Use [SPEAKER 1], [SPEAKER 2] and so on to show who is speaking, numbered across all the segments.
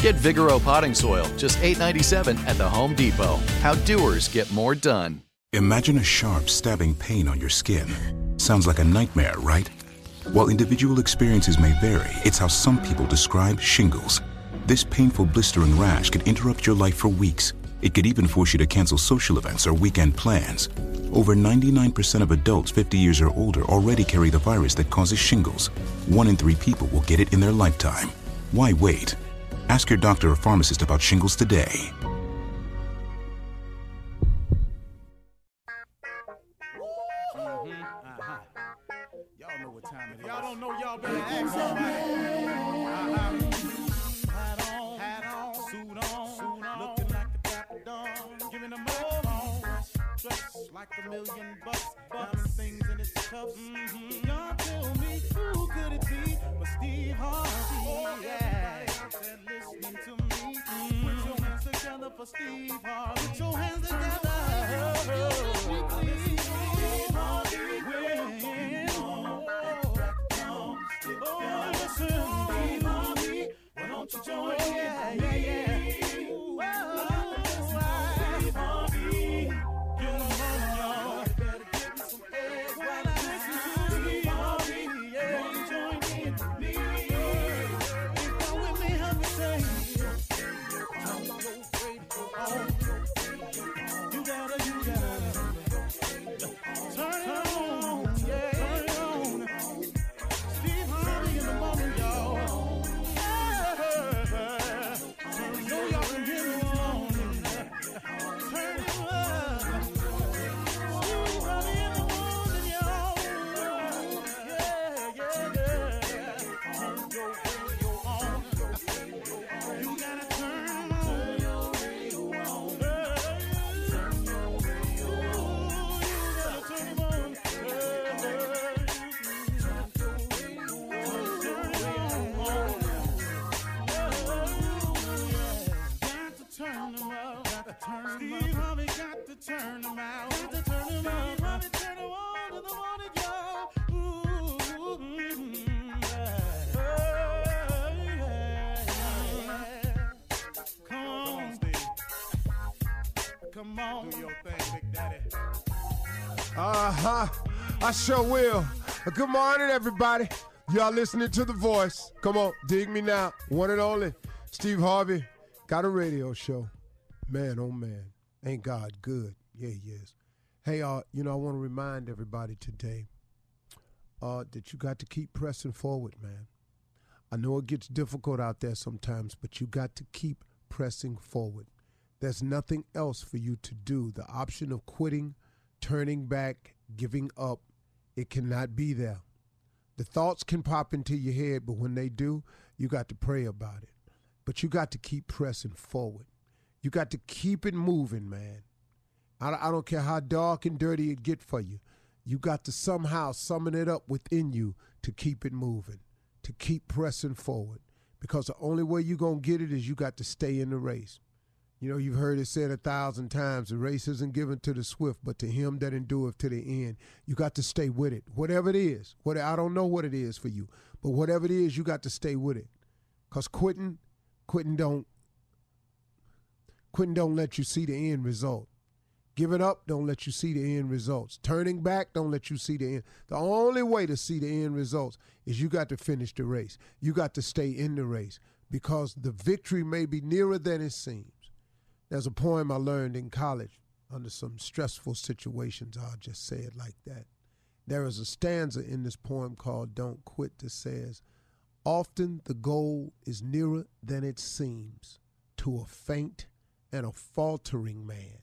[SPEAKER 1] Get Vigoro potting soil, just $8.97 at the Home Depot. How doers get more done.
[SPEAKER 2] Imagine a sharp, stabbing pain on your skin. Sounds like a nightmare, right? While individual experiences may vary, it's how some people describe shingles. This painful, blistering rash could interrupt your life for weeks. It could even force you to cancel social events or weekend plans. Over 99% of adults 50 years or older already carry the virus that causes shingles. One in three people will get it in their lifetime. Why wait? Ask your doctor or pharmacist about shingles today. Mm-hmm. Uh-huh.
[SPEAKER 3] Y'all know what time it is. Y'all don't know y'all better ask somebody. Like a million bucks, diamond things in its cuffs. Mm-hmm. Y'all tell me who could it be but Steve Harvey? Oh, yeah. Listening to me. Mm-hmm. Put your hands together for Steve Harvey. Put your hands together. Oh, Steve Harvey. Oh, listen, Steve Harvey. Why don't you join in? Yeah, yeah, turn out. Got to turn Harvey turn to the morning, mm.
[SPEAKER 4] Uh huh. I sure will. Good morning, everybody. Y'all listening to The Voice. Come on, dig me now. One and only. Steve Harvey got a radio show. Man, oh man. Ain't God good? Yeah, he is. Hey, uh, you know, I want to remind everybody today uh, that you got to keep pressing forward, man. I know it gets difficult out there sometimes, but you got to keep pressing forward. There's nothing else for you to do. The option of quitting, turning back, giving up, it cannot be there. The thoughts can pop into your head, but when they do, you got to pray about it. But you got to keep pressing forward. You got to keep it moving, man. I, I don't care how dark and dirty it get for you. You got to somehow summon it up within you to keep it moving, to keep pressing forward. Because the only way you're going to get it is you got to stay in the race. You know, you've heard it said a thousand times the race isn't given to the swift, but to him that endureth to the end. You got to stay with it, whatever it is. What I don't know what it is for you, but whatever it is, you got to stay with it. Cause quitting, quitting don't, quitting don't let you see the end result. Giving up don't let you see the end results. Turning back don't let you see the end. The only way to see the end results is you got to finish the race. You got to stay in the race because the victory may be nearer than it seems. There's a poem I learned in college under some stressful situations. I'll just say it like that. There is a stanza in this poem called Don't Quit that says, Often the goal is nearer than it seems to a faint and a faltering man.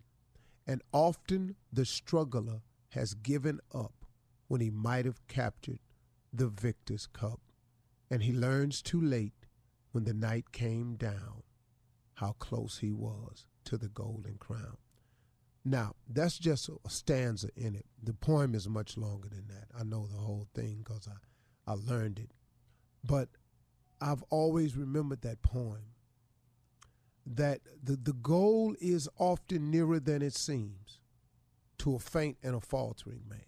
[SPEAKER 4] And often the struggler has given up when he might have captured the victor's cup. And he learns too late when the night came down how close he was to the golden crown. Now, that's just a stanza in it. The poem is much longer than that. I know the whole thing because I, I learned it. But I've always remembered that poem that the, the goal is often nearer than it seems to a faint and a faltering man.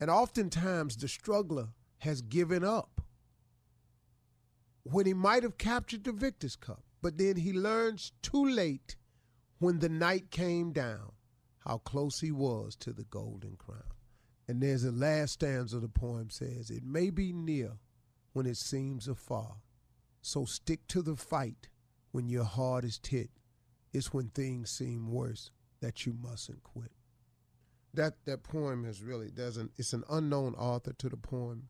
[SPEAKER 4] And oftentimes the struggler has given up when he might have captured the victor's cup. But then he learns too late when the night came down how close he was to the golden crown. And there's a last stanza of the poem says, It may be near when it seems afar. So stick to the fight when your heart is hit. It's when things seem worse that you mustn't quit. That that poem is really there's an it's an unknown author to the poem.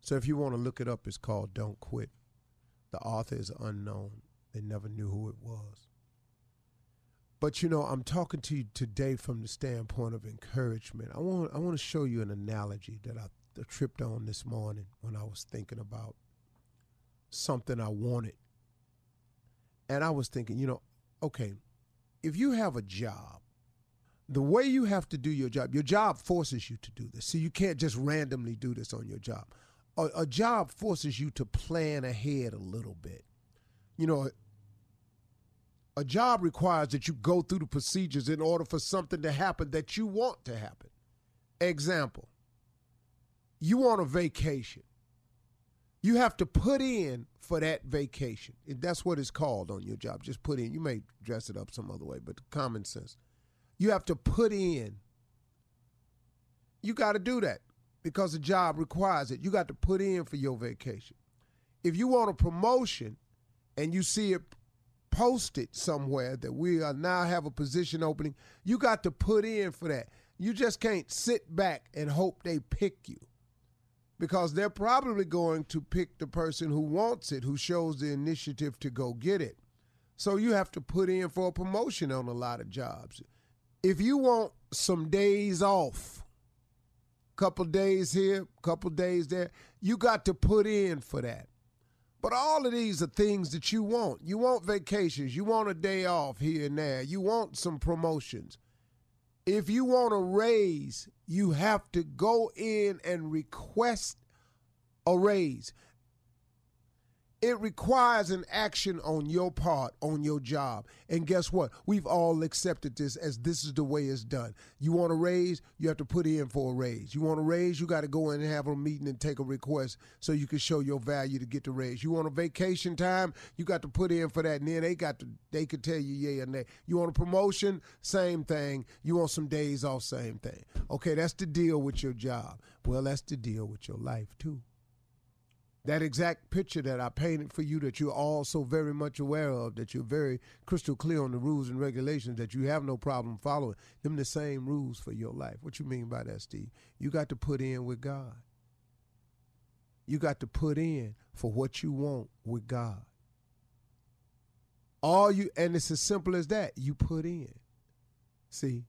[SPEAKER 4] So if you want to look it up, it's called Don't Quit. The author is unknown. They never knew who it was. But you know, I'm talking to you today from the standpoint of encouragement. I want I want to show you an analogy that I tripped on this morning when I was thinking about something I wanted. And I was thinking, you know, okay, if you have a job, the way you have to do your job, your job forces you to do this. So you can't just randomly do this on your job. A, a job forces you to plan ahead a little bit. You know, a job requires that you go through the procedures in order for something to happen that you want to happen. Example, you want a vacation. You have to put in for that vacation. That's what it's called on your job. Just put in. You may dress it up some other way, but common sense. You have to put in. You got to do that because the job requires it. You got to put in for your vacation. If you want a promotion and you see it posted somewhere that we are now have a position opening, you got to put in for that. You just can't sit back and hope they pick you because they're probably going to pick the person who wants it, who shows the initiative to go get it. So you have to put in for a promotion on a lot of jobs. If you want some days off, couple days here, couple days there, you got to put in for that. But all of these are things that you want. You want vacations. You want a day off here and there. You want some promotions. If you want a raise, you have to go in and request a raise. It requires an action on your part, on your job. And guess what? We've all accepted this as this is the way it's done. You want a raise, you have to put in for a raise. You want a raise, you got to go in and have a meeting and take a request so you can show your value to get the raise. You want a vacation time, you got to put in for that. And then they got to they could tell you yeah or nay. You want a promotion, same thing. You want some days off, same thing. Okay, that's the deal with your job. Well, that's the deal with your life too that exact picture that I painted for you that you're all so very much aware of, that you're very crystal clear on the rules and regulations that you have no problem following, them the same rules for your life. What you mean by that, Steve? You got to put in with God. You got to put in for what you want with God. All you and it's as simple as that. You put in. See?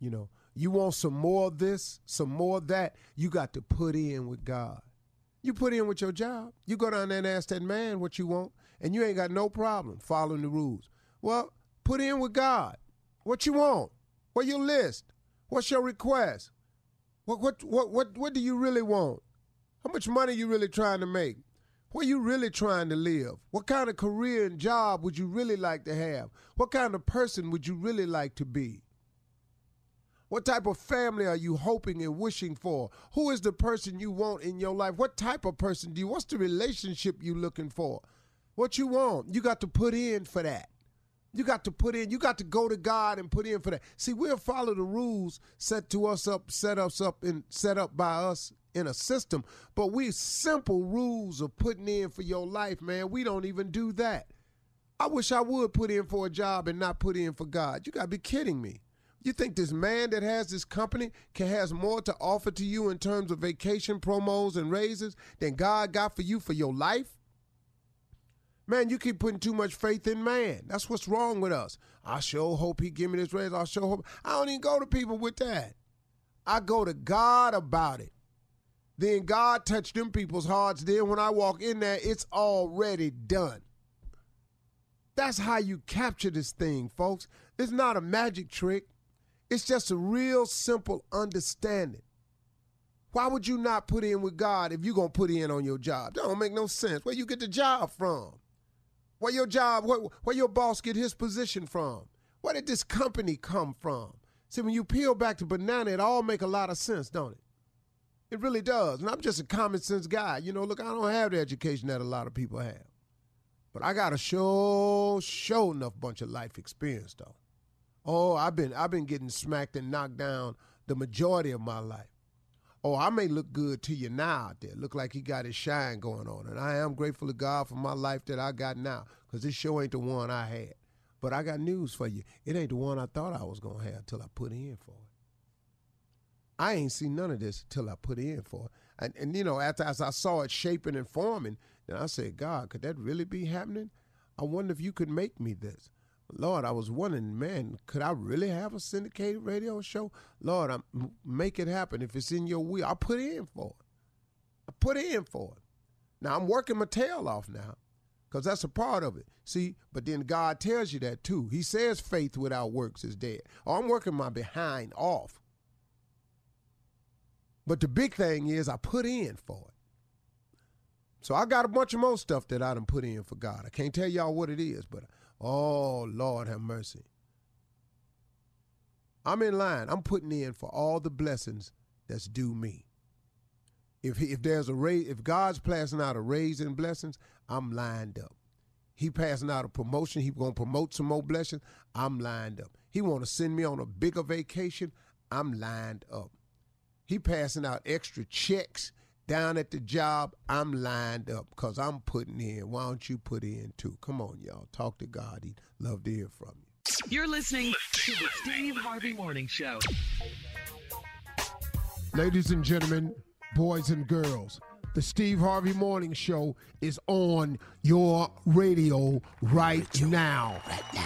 [SPEAKER 4] You know, you want some more of this, some more of that, you got to put in with God. You put in with your job. You go down there and ask that man what you want, and you ain't got no problem following the rules. Well, put in with God. What you want? What your list? What's your request? What what what what what do you really want? How much money you really trying to make? Where you really trying to live? What kind of career and job would you really like to have? What kind of person would you really like to be? What type of family are you hoping and wishing for? Who is the person you want in your life? What type of person do you? What's the relationship you looking for? What you want? You got to put in for that. You got to put in. You got to go to God and put in for that. See, we'll follow the rules set to us up, set us up, and set up by us in a system. But we simple rules of putting in for your life, man. We don't even do that. I wish I would put in for a job and not put in for God. You got to be kidding me. You think this man that has this company can has more to offer to you in terms of vacation promos and raises than God got for you for your life? Man, you keep putting too much faith in man. That's what's wrong with us. I sure hope he give me this raise. I sure hope. I don't even go to people with that. I go to God about it. Then God touched them people's hearts. Then when I walk in there, it's already done. That's how you capture this thing, folks. It's not a magic trick. It's just a real simple understanding. Why would you not put in with God if you're going to put in on your job? That don't make no sense. Where you get the job from? Where your job, where, where your boss get his position from? Where did this company come from? See, when you peel back the banana, it all make a lot of sense, don't it? It really does. And I'm just a common sense guy. You know, look, I don't have the education that a lot of people have. But I got a show, show enough bunch of life experience, though. Oh, I've been I've been getting smacked and knocked down the majority of my life. Oh, I may look good to you now out there. Look like he got his shine going on. And I am grateful to God for my life that I got now. Because this show ain't the one I had. But I got news for you. It ain't the one I thought I was gonna have till I put in for it. I ain't seen none of this till I put in for it. And, and you know, after as I saw it shaping and forming, then I said, God, could that really be happening? I wonder if you could make me this. Lord, I was wondering, man, could I really have a syndicated radio show? Lord, I'm, make it happen. If it's in your will, I put in for it. I put in for it. Now I'm working my tail off now because that's a part of it. See, but then God tells you that too. He says faith without works is dead. Oh, I'm working my behind off. But the big thing is I put in for it. So I got a bunch of more stuff that I done put in for God. I can't tell y'all what it is, but oh Lord have mercy. I'm in line. I'm putting in for all the blessings that's due me. If he, if there's a raise, if God's passing out a raise in blessings, I'm lined up. He passing out a promotion. He gonna promote some more blessings. I'm lined up. He want to send me on a bigger vacation. I'm lined up. He passing out extra checks down at the job. I'm lined up because I'm putting in. Why don't you put in too? Come on, y'all. Talk to God. He'd love to hear from you.
[SPEAKER 5] You're listening to the Steve Harvey Morning Show.
[SPEAKER 4] Ladies and gentlemen, boys and girls, the Steve Harvey Morning Show is on your radio right now. Right now.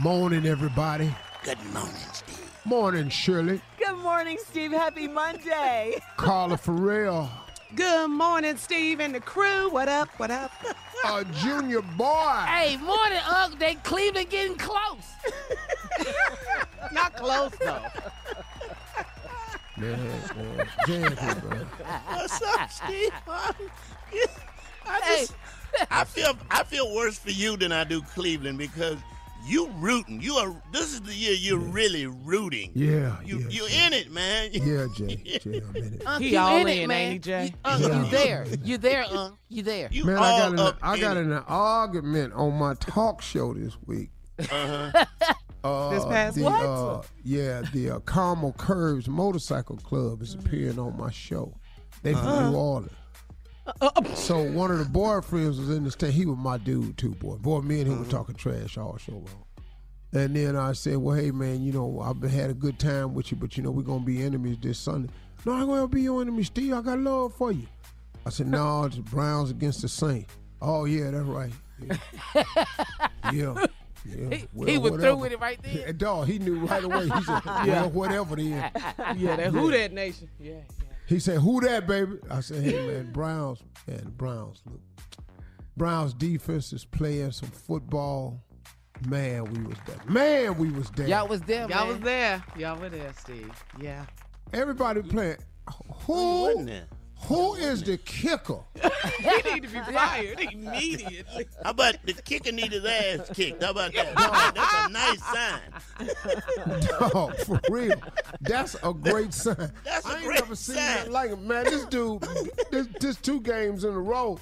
[SPEAKER 4] Morning, everybody.
[SPEAKER 6] Good morning, Steve.
[SPEAKER 4] Morning, Shirley.
[SPEAKER 7] Good morning, Steve. Happy Monday.
[SPEAKER 4] Carla Farrell.
[SPEAKER 8] Good morning, Steve and the crew. What up? What up?
[SPEAKER 4] A junior boy.
[SPEAKER 9] Hey, morning, Unc. They Cleveland getting close.
[SPEAKER 8] Not close though.
[SPEAKER 4] Man, man. Jam bro.
[SPEAKER 6] What's up, Steve? I just, I feel, I feel worse for you than I do Cleveland because you rooting. You are. This is the year you're really rooting.
[SPEAKER 4] Yeah,
[SPEAKER 6] You,
[SPEAKER 4] yeah,
[SPEAKER 6] you
[SPEAKER 4] Jay.
[SPEAKER 6] in it, man.
[SPEAKER 4] Yeah, Jay. Jay, I'm in it.
[SPEAKER 9] Unc,
[SPEAKER 8] He
[SPEAKER 9] you
[SPEAKER 8] all
[SPEAKER 9] in, it, man.
[SPEAKER 8] ain't he, Jay?
[SPEAKER 9] You, Unc,
[SPEAKER 4] Yeah.
[SPEAKER 9] you there? You there, Unc? You there?
[SPEAKER 6] You
[SPEAKER 4] Man,
[SPEAKER 6] all
[SPEAKER 4] I got in a,
[SPEAKER 6] up
[SPEAKER 4] I got
[SPEAKER 6] in
[SPEAKER 4] in an argument on my talk show this week.
[SPEAKER 6] Uh-huh.
[SPEAKER 4] Uh,
[SPEAKER 8] This past
[SPEAKER 4] the,
[SPEAKER 8] what?
[SPEAKER 4] Uh, yeah, the uh, Caramel Curves Motorcycle Club is appearing on my show. They from
[SPEAKER 8] Uh-huh.
[SPEAKER 4] New Orleans. So one of the boyfriends was in the state. He was my dude too, boy. Boy, me and him were mm-hmm. talking trash all show long. And then I said, "Well, hey man, you know I've been, had a good time with you, but you know we're gonna be enemies this Sunday." No, I'm gonna be your enemy, Steve. I got love for you. I said, "No, it's the Browns against the Saints." Oh yeah, that's right. Yeah, yeah. yeah.
[SPEAKER 9] He,
[SPEAKER 4] Well,
[SPEAKER 9] he was
[SPEAKER 4] whatever.
[SPEAKER 9] through with it right there.
[SPEAKER 4] Dog, he knew right away. He said, "Well, whatever then."
[SPEAKER 8] Yeah, that who that nation? Yeah, yeah.
[SPEAKER 4] He said, "Who that, baby?" I said, "Hey, man, Browns, man, Browns. Look, Browns defense is playing some football. Man, we was there. Man, we was there.
[SPEAKER 9] Y'all was there,
[SPEAKER 8] Y'all
[SPEAKER 9] man.
[SPEAKER 8] was there. Y'all were there, Steve. Yeah.
[SPEAKER 4] Everybody playing.
[SPEAKER 6] You wasn't
[SPEAKER 4] Who?
[SPEAKER 6] There.
[SPEAKER 4] Who is the kicker?
[SPEAKER 8] he need to be fired immediately.
[SPEAKER 6] How about the kicker need his ass kicked? How about that? That's a nice sign.
[SPEAKER 4] Dog, for real. That's a great sign.
[SPEAKER 6] That's a
[SPEAKER 4] I ain't
[SPEAKER 6] great
[SPEAKER 4] never seen
[SPEAKER 6] sign.
[SPEAKER 4] that like it, man. This dude, this, this two games in a row.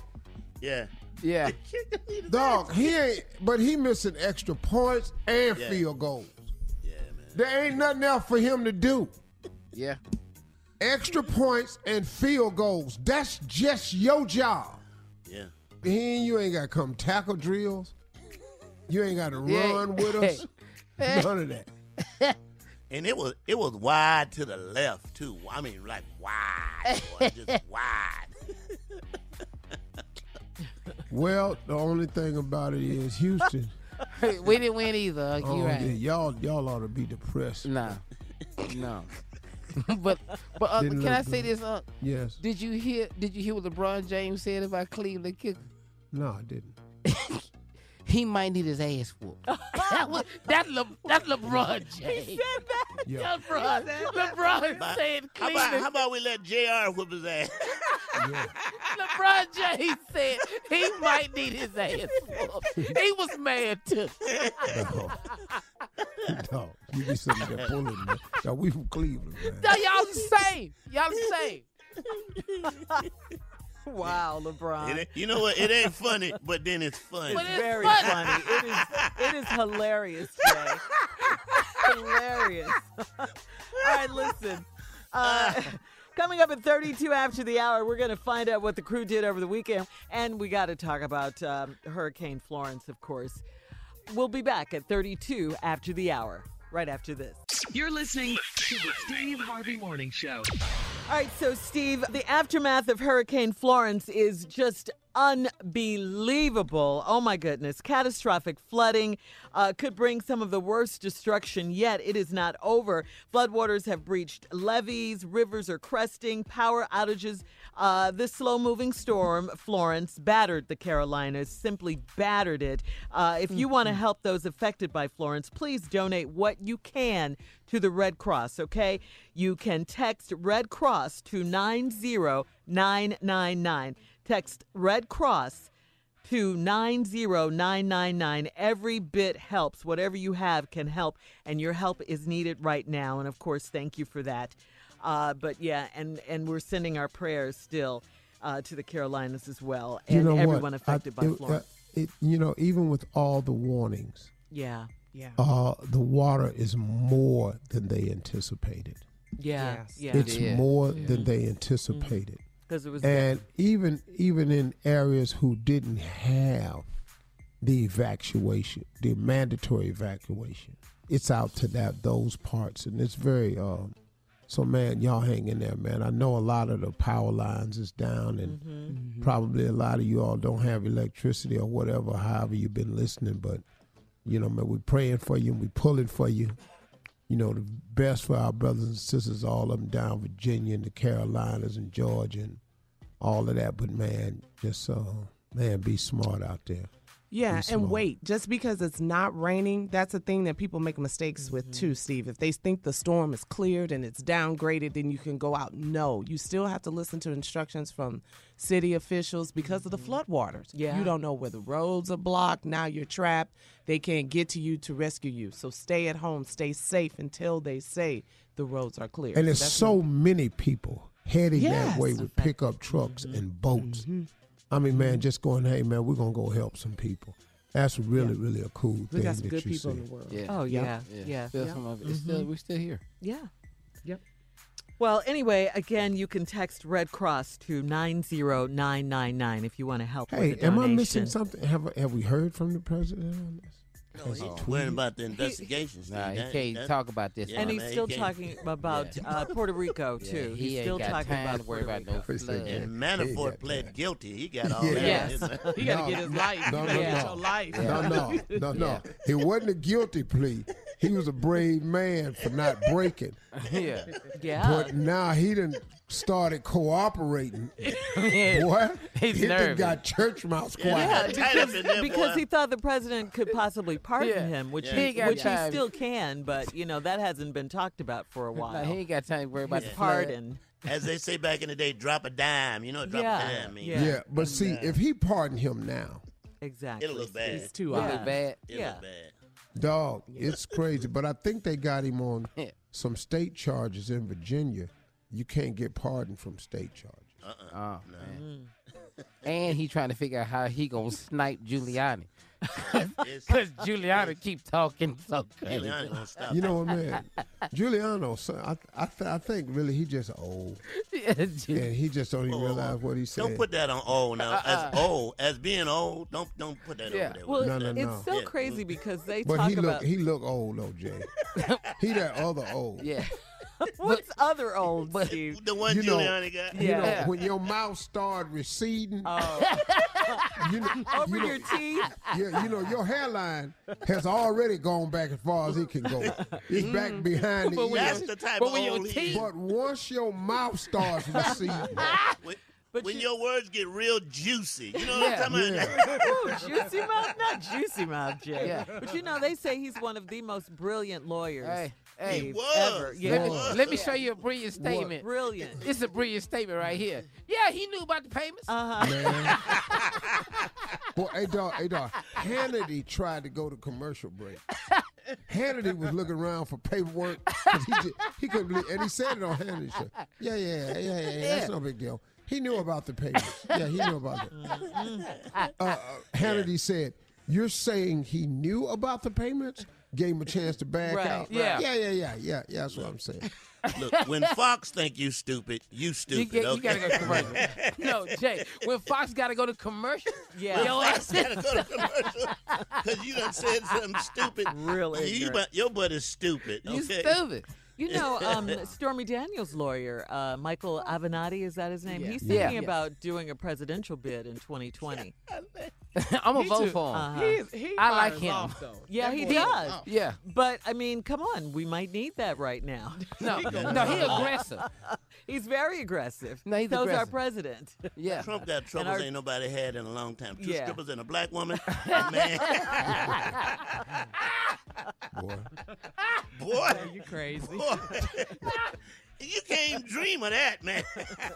[SPEAKER 6] Yeah.
[SPEAKER 9] Yeah.
[SPEAKER 6] Kicker need his
[SPEAKER 4] Dog, he ain't, but he missing extra points and
[SPEAKER 6] Yeah.
[SPEAKER 4] field goals.
[SPEAKER 6] Yeah, man.
[SPEAKER 4] There ain't nothing else for him to do.
[SPEAKER 9] Yeah.
[SPEAKER 4] Extra points and field goals. That's just your job.
[SPEAKER 6] Yeah.
[SPEAKER 4] He, you ain't got to come tackle drills. You ain't got to
[SPEAKER 9] Yeah.
[SPEAKER 4] run with us. None of that.
[SPEAKER 6] And it was it was wide to the left too. I mean, like wide, boy, just wide.
[SPEAKER 4] Well, the only thing about it is Houston.
[SPEAKER 9] we didn't win either. Unc.
[SPEAKER 4] oh,
[SPEAKER 9] You right.
[SPEAKER 4] yeah, y'all, y'all ought to be depressed.
[SPEAKER 9] No. No. but but uh,
[SPEAKER 4] Didn't
[SPEAKER 9] can I say
[SPEAKER 4] good.
[SPEAKER 9] this, Unc?
[SPEAKER 4] Yes.
[SPEAKER 9] Did you hear did you hear what LeBron James said about Cleveland kicker?
[SPEAKER 4] No, I didn't.
[SPEAKER 9] He might need his ass whooped. that was, that Le, that LeBron James. He said that.
[SPEAKER 4] Yeah.
[SPEAKER 9] LeBron, LeBron
[SPEAKER 6] But
[SPEAKER 9] said
[SPEAKER 6] how about how about we let Jr. whip his ass?
[SPEAKER 9] LeBron James said he might need his ass whooped. He was mad too.
[SPEAKER 4] No. no. You be sitting there bullying me. No, we from Cleveland, man.
[SPEAKER 9] No, y'all the same. Y'all the same.
[SPEAKER 7] Wow, LeBron.
[SPEAKER 6] It you know what? It ain't funny, but then it's funny.
[SPEAKER 9] But it's
[SPEAKER 7] Very
[SPEAKER 9] funny.
[SPEAKER 7] funny. It is. It is hilarious, Jay. hilarious. All right, listen. Uh, coming up at 32 after the hour, we're going to find out what the crew did over the weekend, and we got to talk about um, Hurricane Florence, of course. We'll be back at 32 after the hour. Right after this.
[SPEAKER 5] You're listening to the Steve Harvey Morning Show.
[SPEAKER 7] All right, so Steve, the aftermath of Hurricane Florence is just unbelievable. Oh my goodness. Catastrophic flooding uh, could bring some of the worst destruction yet. It is not over. Floodwaters have breached levees, rivers are cresting, power outages. Uh, this slow moving storm, Florence, battered the Carolinas, simply battered it. Uh, if you want to help those affected by Florence, please donate what you can to the Red Cross, okay? You can text Red Cross to 90999. Text Red Cross to 90999. Every bit helps. Whatever you have can help, and your help is needed right now. And of course, thank you for that. Uh, but yeah, and, and we're sending our prayers still uh, to the Carolinas as well, and
[SPEAKER 4] you know
[SPEAKER 7] everyone
[SPEAKER 4] what?
[SPEAKER 7] affected
[SPEAKER 4] I-
[SPEAKER 7] by
[SPEAKER 4] it-
[SPEAKER 7] Florence.
[SPEAKER 4] uh, it, you know, even with all the warnings,
[SPEAKER 7] yeah,
[SPEAKER 8] Yeah.
[SPEAKER 4] uh, the water is more than they anticipated.
[SPEAKER 7] yeah,
[SPEAKER 8] Yes.
[SPEAKER 7] yeah.
[SPEAKER 4] It's
[SPEAKER 9] Yeah.
[SPEAKER 4] more than they anticipated.
[SPEAKER 7] Because it was
[SPEAKER 4] And even even in areas who didn't have the evacuation, the mandatory evacuation, it's out to that those parts, and it's very. Um, so man, y'all hang in there, man. I know a lot of the power lines is down, and
[SPEAKER 7] Mm-hmm.
[SPEAKER 4] probably a lot of you all don't have electricity or whatever. However, you've been listening, but you know, man, we're praying for you and we pulling for you. You know, the best for our brothers and sisters, all of them down Virginia and the Carolinas and Georgia and all of that. But man, just uh, man, be smart out there.
[SPEAKER 8] Yeah, and wait, just because it's not raining, that's a thing that people make mistakes with mm-hmm. too, Steve. If they think the storm is cleared and it's downgraded, then you can go out. No, you still have to listen to instructions from city officials because of the mm-hmm. floodwaters.
[SPEAKER 7] Yeah.
[SPEAKER 8] You don't know where the roads are blocked. Now you're trapped. They can't get to you to rescue you. So stay at home, stay safe until they say the roads are clear.
[SPEAKER 4] And there's so many people heading that way with pickup trucks mm-hmm. and boats. I mean, man, mm-hmm. just going, hey, man, we're gonna go help some people. That's really, really a cool thing.
[SPEAKER 8] we
[SPEAKER 4] thing
[SPEAKER 8] got some
[SPEAKER 4] that
[SPEAKER 8] good
[SPEAKER 4] you
[SPEAKER 8] people
[SPEAKER 4] see.
[SPEAKER 8] in the world.
[SPEAKER 9] Yeah.
[SPEAKER 7] Oh yeah,
[SPEAKER 9] Yeah.
[SPEAKER 7] yeah,
[SPEAKER 9] Still
[SPEAKER 7] yeah.
[SPEAKER 9] some of it. It's mm-hmm. still, we're still here.
[SPEAKER 7] Yeah.
[SPEAKER 8] Yep.
[SPEAKER 7] Well, anyway, again, you can text Red Cross to 90999 if you want to help
[SPEAKER 4] Hey,
[SPEAKER 7] with
[SPEAKER 4] am
[SPEAKER 7] donation.
[SPEAKER 4] I missing something? Have have we heard from the president on this?
[SPEAKER 6] No, he's
[SPEAKER 4] he
[SPEAKER 6] worrying
[SPEAKER 4] tweeted?
[SPEAKER 6] about the investigation. Steve.
[SPEAKER 9] Nah, he
[SPEAKER 6] That-
[SPEAKER 9] can't
[SPEAKER 6] that-
[SPEAKER 9] talk about this.
[SPEAKER 6] Yeah,
[SPEAKER 7] And he's
[SPEAKER 6] man,
[SPEAKER 7] still
[SPEAKER 6] he
[SPEAKER 7] talking about uh, Puerto Rico
[SPEAKER 9] Yeah,
[SPEAKER 7] too.
[SPEAKER 9] he
[SPEAKER 7] he's
[SPEAKER 9] ain't
[SPEAKER 7] still
[SPEAKER 9] got
[SPEAKER 7] talking
[SPEAKER 9] time
[SPEAKER 7] about
[SPEAKER 9] to worry
[SPEAKER 7] Puerto
[SPEAKER 9] about no
[SPEAKER 7] Rico.
[SPEAKER 4] He said,
[SPEAKER 9] flood.
[SPEAKER 6] And Manafort
[SPEAKER 4] got
[SPEAKER 6] pled
[SPEAKER 4] that.
[SPEAKER 6] guilty. He got all
[SPEAKER 4] Yeah.
[SPEAKER 6] that.
[SPEAKER 7] Yes.
[SPEAKER 8] He got to
[SPEAKER 4] No.
[SPEAKER 8] get his life.
[SPEAKER 4] No,
[SPEAKER 8] you
[SPEAKER 4] no,
[SPEAKER 8] better
[SPEAKER 4] no.
[SPEAKER 8] your life.
[SPEAKER 4] No, no, no, no. It wasn't a guilty plea. He was a brave man for not breaking.
[SPEAKER 9] yeah.
[SPEAKER 7] Yeah.
[SPEAKER 4] But now he done started cooperating. Boy,
[SPEAKER 9] He's
[SPEAKER 4] he done
[SPEAKER 9] nervous.
[SPEAKER 4] got church mouse
[SPEAKER 6] Yeah,
[SPEAKER 4] quiet.
[SPEAKER 6] they got tight up in there,
[SPEAKER 7] because he thought the president could possibly pardon
[SPEAKER 9] Yeah.
[SPEAKER 7] him, which
[SPEAKER 6] Yeah.
[SPEAKER 7] he,
[SPEAKER 9] He got
[SPEAKER 7] which he still can, but you know that hasn't been talked about for a while.
[SPEAKER 9] Nah, he ain't got time to worry about
[SPEAKER 7] His
[SPEAKER 9] the
[SPEAKER 7] pardon.
[SPEAKER 6] As they say back in the day, drop a dime. You know what drop
[SPEAKER 7] Yeah,
[SPEAKER 6] a dime means?
[SPEAKER 7] yeah.
[SPEAKER 4] Yeah, but see, if he pardoned him now,
[SPEAKER 7] Exactly.
[SPEAKER 6] It'll look bad.
[SPEAKER 8] It's too
[SPEAKER 9] Look
[SPEAKER 8] obvious.
[SPEAKER 9] bad.
[SPEAKER 6] It'll
[SPEAKER 7] Yeah.
[SPEAKER 6] look bad.
[SPEAKER 4] dog, it's crazy. But I think they got him on some state charges in Virginia. You can't get pardoned from state charges. Uh-uh.
[SPEAKER 9] Oh, man. and he trying to figure out how he gonna snipe Giuliani. Because Giuliani keep talking so crazy.
[SPEAKER 6] Giuliani gonna stop.
[SPEAKER 4] You know what, man? Giuliano, son, I, I, th- I think really he just old, and he just don't even oh, realize what he said.
[SPEAKER 6] Don't put that on old now. As uh-uh. old as being old, don't don't put that
[SPEAKER 9] Yeah.
[SPEAKER 6] over there.
[SPEAKER 7] Well,
[SPEAKER 6] with
[SPEAKER 4] No, no,
[SPEAKER 7] it's so
[SPEAKER 6] Yeah.
[SPEAKER 7] crazy because they
[SPEAKER 4] but
[SPEAKER 7] talk
[SPEAKER 4] he look
[SPEAKER 7] about
[SPEAKER 4] he look old though, Jay. he that other old.
[SPEAKER 9] yeah.
[SPEAKER 7] what's other old
[SPEAKER 9] but-
[SPEAKER 7] Steve.
[SPEAKER 6] the one
[SPEAKER 4] You know-
[SPEAKER 6] got.
[SPEAKER 4] You know,
[SPEAKER 9] Yeah.
[SPEAKER 4] when your mouth start receding,
[SPEAKER 7] Oh,
[SPEAKER 4] you know,
[SPEAKER 7] over
[SPEAKER 4] you know,
[SPEAKER 7] your teeth.
[SPEAKER 4] yeah, you know, your hairline has already gone back as far as it can go. It's mm. back behind the
[SPEAKER 9] But when.
[SPEAKER 6] That's the type
[SPEAKER 9] But
[SPEAKER 6] of
[SPEAKER 9] when your
[SPEAKER 6] old
[SPEAKER 9] teeth-
[SPEAKER 4] But once your mouth starts receding,
[SPEAKER 6] When,
[SPEAKER 7] But
[SPEAKER 6] when
[SPEAKER 7] you-
[SPEAKER 6] your words get real juicy, you know what
[SPEAKER 9] Yeah.
[SPEAKER 6] I'm talking about?
[SPEAKER 7] Ooh, juicy mouth, not juicy mouth, Jay.
[SPEAKER 9] Yeah.
[SPEAKER 7] But you know, they say he's one of the most brilliant lawyers
[SPEAKER 9] Hey, hey.
[SPEAKER 7] Steve,
[SPEAKER 6] was.
[SPEAKER 7] ever.
[SPEAKER 6] He
[SPEAKER 7] Yeah,
[SPEAKER 9] Let me, let me show you a brilliant statement.
[SPEAKER 7] brilliant.
[SPEAKER 9] It's a brilliant statement right here. Yeah, he knew about the payments.
[SPEAKER 7] Uh huh.
[SPEAKER 4] Boy, hey dog, hey dog. Hannity tried to go to commercial break. Hannity was looking around for paperwork 'cause he just, he couldn't believe, and he said it on Hannity's show. Yeah, yeah, yeah, yeah, yeah. That's no big deal. He knew about the payments. Yeah, he knew about it. Uh, uh, Hannity said, "You're saying he knew about the payments? Gave him a chance to back
[SPEAKER 7] Right,
[SPEAKER 4] out?
[SPEAKER 9] yeah.
[SPEAKER 4] yeah, yeah, yeah, yeah. Yeah, that's what I'm saying.
[SPEAKER 6] Look, when Fox think you stupid, you
[SPEAKER 9] You,
[SPEAKER 6] stupid.
[SPEAKER 9] get, you
[SPEAKER 6] okay?
[SPEAKER 9] gotta go to commercial. no, Jay, when Fox gotta go to commercial,
[SPEAKER 7] Yeah.
[SPEAKER 9] your
[SPEAKER 6] Fox
[SPEAKER 9] ass
[SPEAKER 6] gotta go to commercial because you done said something stupid.
[SPEAKER 7] Really,
[SPEAKER 6] you,
[SPEAKER 7] ignorant.
[SPEAKER 6] your butt is stupid.
[SPEAKER 9] you
[SPEAKER 6] okay?
[SPEAKER 9] stupid.
[SPEAKER 7] You know, um, Stormy Daniels' lawyer, uh, Michael Avenatti, is that his name?
[SPEAKER 9] Yeah.
[SPEAKER 7] He's thinking
[SPEAKER 9] Yeah.
[SPEAKER 7] about doing a presidential bid in 2020.
[SPEAKER 9] I'm gonna vote for him.
[SPEAKER 7] Uh-huh.
[SPEAKER 8] He, he
[SPEAKER 9] I like
[SPEAKER 8] fires
[SPEAKER 9] him.
[SPEAKER 8] Off, though.
[SPEAKER 7] Yeah,
[SPEAKER 8] That
[SPEAKER 7] he
[SPEAKER 8] boy-
[SPEAKER 7] does.
[SPEAKER 9] Yeah.
[SPEAKER 7] But I mean, come on, we might need that right now.
[SPEAKER 9] No, no, he aggressive.
[SPEAKER 7] He's very aggressive.
[SPEAKER 9] No, he's
[SPEAKER 7] So's our president.
[SPEAKER 9] Yeah.
[SPEAKER 6] Trump got troubles
[SPEAKER 7] our-
[SPEAKER 6] ain't nobody had in a long time. Two
[SPEAKER 7] Yeah.
[SPEAKER 6] strippers and a black woman. man,
[SPEAKER 4] Boy.
[SPEAKER 6] boy,
[SPEAKER 8] You crazy.
[SPEAKER 6] boy. you can't dream of that, man.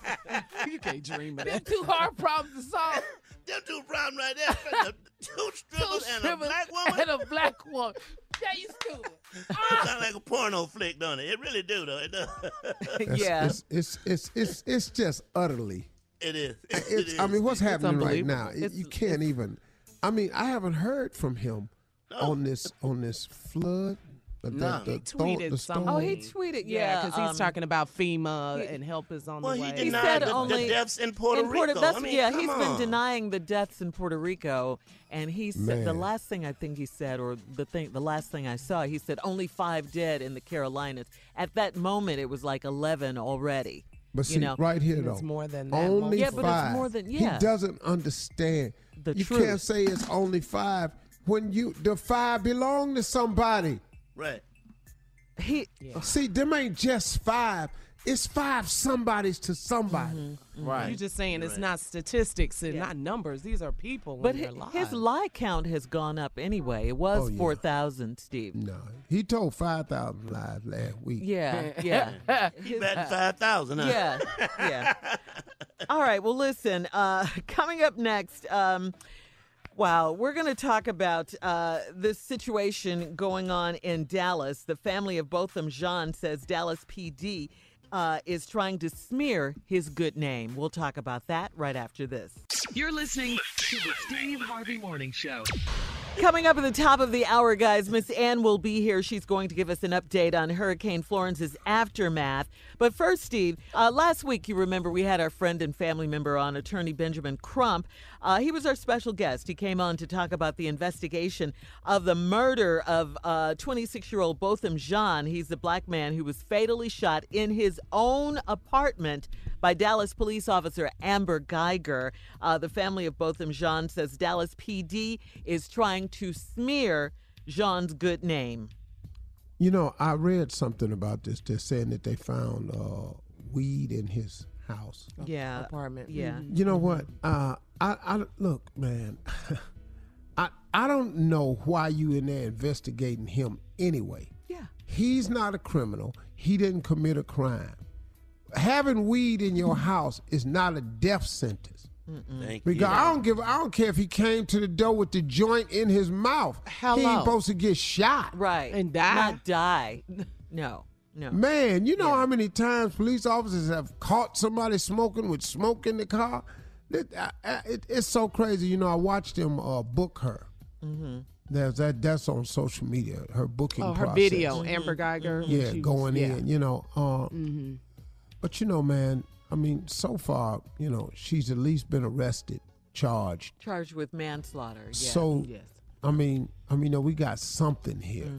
[SPEAKER 8] you can't dream of
[SPEAKER 9] Them
[SPEAKER 8] that.
[SPEAKER 9] two hard problems to solve.
[SPEAKER 6] Them two problems right there. The two
[SPEAKER 9] Two
[SPEAKER 6] strippers and a
[SPEAKER 9] strippers
[SPEAKER 6] black woman.
[SPEAKER 9] And a black woman. Yeah, you stupid.
[SPEAKER 6] Sound like a porno flick, don't it? It really do, though. It does.
[SPEAKER 7] Yeah.
[SPEAKER 4] It's, it's, it's, it's, it's just utterly
[SPEAKER 6] It is. It
[SPEAKER 4] It's. I mean, what's happening right now?
[SPEAKER 7] unbelievable.
[SPEAKER 4] It- you can't even. I mean, I haven't heard from him
[SPEAKER 6] No.
[SPEAKER 4] on this on this flood. The, the,
[SPEAKER 9] No.
[SPEAKER 4] the,
[SPEAKER 8] He tweeted something.
[SPEAKER 7] Oh, he tweeted,
[SPEAKER 8] Yeah,
[SPEAKER 7] yeah.
[SPEAKER 8] because he's
[SPEAKER 7] um,
[SPEAKER 8] talking about FEMA
[SPEAKER 7] he-
[SPEAKER 8] and help is on
[SPEAKER 6] well,
[SPEAKER 8] the
[SPEAKER 6] he
[SPEAKER 8] way.
[SPEAKER 7] He
[SPEAKER 6] denied
[SPEAKER 7] said
[SPEAKER 6] the,
[SPEAKER 7] only-
[SPEAKER 6] the deaths in Puerto
[SPEAKER 7] in Puerto,
[SPEAKER 6] Rico.
[SPEAKER 7] That's,
[SPEAKER 6] I mean,
[SPEAKER 7] yeah,
[SPEAKER 6] come
[SPEAKER 7] he's
[SPEAKER 6] on.
[SPEAKER 7] been denying the deaths in Puerto Rico, and he said the last thing I think he said, or the thing, the last thing I saw, he said only five dead in the Carolinas. At that moment, it was like eleven already.
[SPEAKER 4] But see,
[SPEAKER 7] you know,
[SPEAKER 4] right here though,
[SPEAKER 8] it's more than that,
[SPEAKER 4] only
[SPEAKER 7] Yeah, but it's more than- yeah.
[SPEAKER 4] He doesn't understand.
[SPEAKER 7] The
[SPEAKER 4] you
[SPEAKER 7] truth.
[SPEAKER 4] can't say it's only five when you the five belong to somebody.
[SPEAKER 6] Right.
[SPEAKER 7] he
[SPEAKER 4] See, them ain't just five. It's five somebodies to somebody.
[SPEAKER 7] Mm-hmm.
[SPEAKER 9] Right.
[SPEAKER 8] You're just saying it's not statistics and not numbers. These are people
[SPEAKER 7] But
[SPEAKER 8] in
[SPEAKER 7] hi- his lie count has gone up anyway. It was
[SPEAKER 4] Oh, yeah.
[SPEAKER 7] 4,000, Steve.
[SPEAKER 4] No, he told five thousand lies last week.
[SPEAKER 7] Yeah, yeah.
[SPEAKER 6] He betting five thousand. Huh?
[SPEAKER 7] Yeah, yeah. All right. Well, listen. Uh, coming up next. Um, wow, we're going to talk about uh, this situation going on in Dallas. The family of Botham Jean says Dallas PD uh, is trying to smear his good name. We'll talk about that right after this.
[SPEAKER 5] You're listening to the Steve Harvey Morning Show.
[SPEAKER 7] Coming up at the top of the hour, guys, Miss Ann will be here. She's going to give us an update on Hurricane Florence's aftermath. But first, Steve, uh, last week, you remember we had our friend and family member on, attorney Benjamin Crump. Uh, he was our special guest. He came on to talk about the investigation of the murder of 26 year old Botham Jean. He's the black man who was fatally shot in his own apartment by Dallas police officer Amber Geiger. Uh, the family of Botham Jean says Dallas PD is trying to smear Jean's good name.
[SPEAKER 4] You know, I read something about this. They're saying that they found uh, weed in his house.
[SPEAKER 7] Yeah.
[SPEAKER 8] apartment.
[SPEAKER 7] Yeah.
[SPEAKER 4] You know what? Uh, I, I look, man. I I don't know why you in there investigating him anyway.
[SPEAKER 7] Yeah.
[SPEAKER 4] He's not a criminal. He didn't commit a crime. Having weed in your house is not a death sentence.
[SPEAKER 6] Thank
[SPEAKER 4] Because
[SPEAKER 6] you.
[SPEAKER 4] I don't give. I don't care if he came to the door with the joint in his mouth.
[SPEAKER 8] Hello.
[SPEAKER 4] He ain't supposed to get shot.
[SPEAKER 7] Right.
[SPEAKER 8] And die?
[SPEAKER 7] Not die. No. No.
[SPEAKER 4] Man, you know how many times police officers have caught somebody smoking with smoke in the car? It, I- I- it- it's so crazy. You know, I watched him uh, book her.
[SPEAKER 7] Mm-hmm.
[SPEAKER 4] There's that. That's on social media. Her booking.
[SPEAKER 8] Oh, her
[SPEAKER 4] process.
[SPEAKER 8] video, Amber Geiger. when
[SPEAKER 4] Yeah,
[SPEAKER 8] she was-
[SPEAKER 4] going
[SPEAKER 8] yeah.
[SPEAKER 4] in. You know. Uh, But you know, man. I mean, so far, you know, she's at least been arrested, charged.
[SPEAKER 7] Charged with manslaughter. Yeah.
[SPEAKER 4] So,
[SPEAKER 8] Yes.
[SPEAKER 4] I mean, I mean, no, we got something here.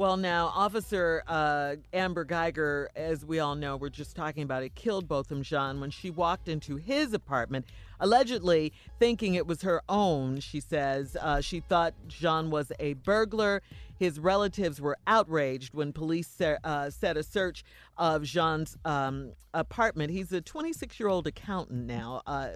[SPEAKER 7] Well, now, Officer uh, Amber Geiger, as we all know, we're just talking about it, killed Botham Jean when she walked into his apartment, allegedly thinking it was her own. She says uh, she thought Jean was a burglar. His relatives were outraged when police uh, set a search of Jean's um, apartment. He's a 26 year old accountant now. Uh,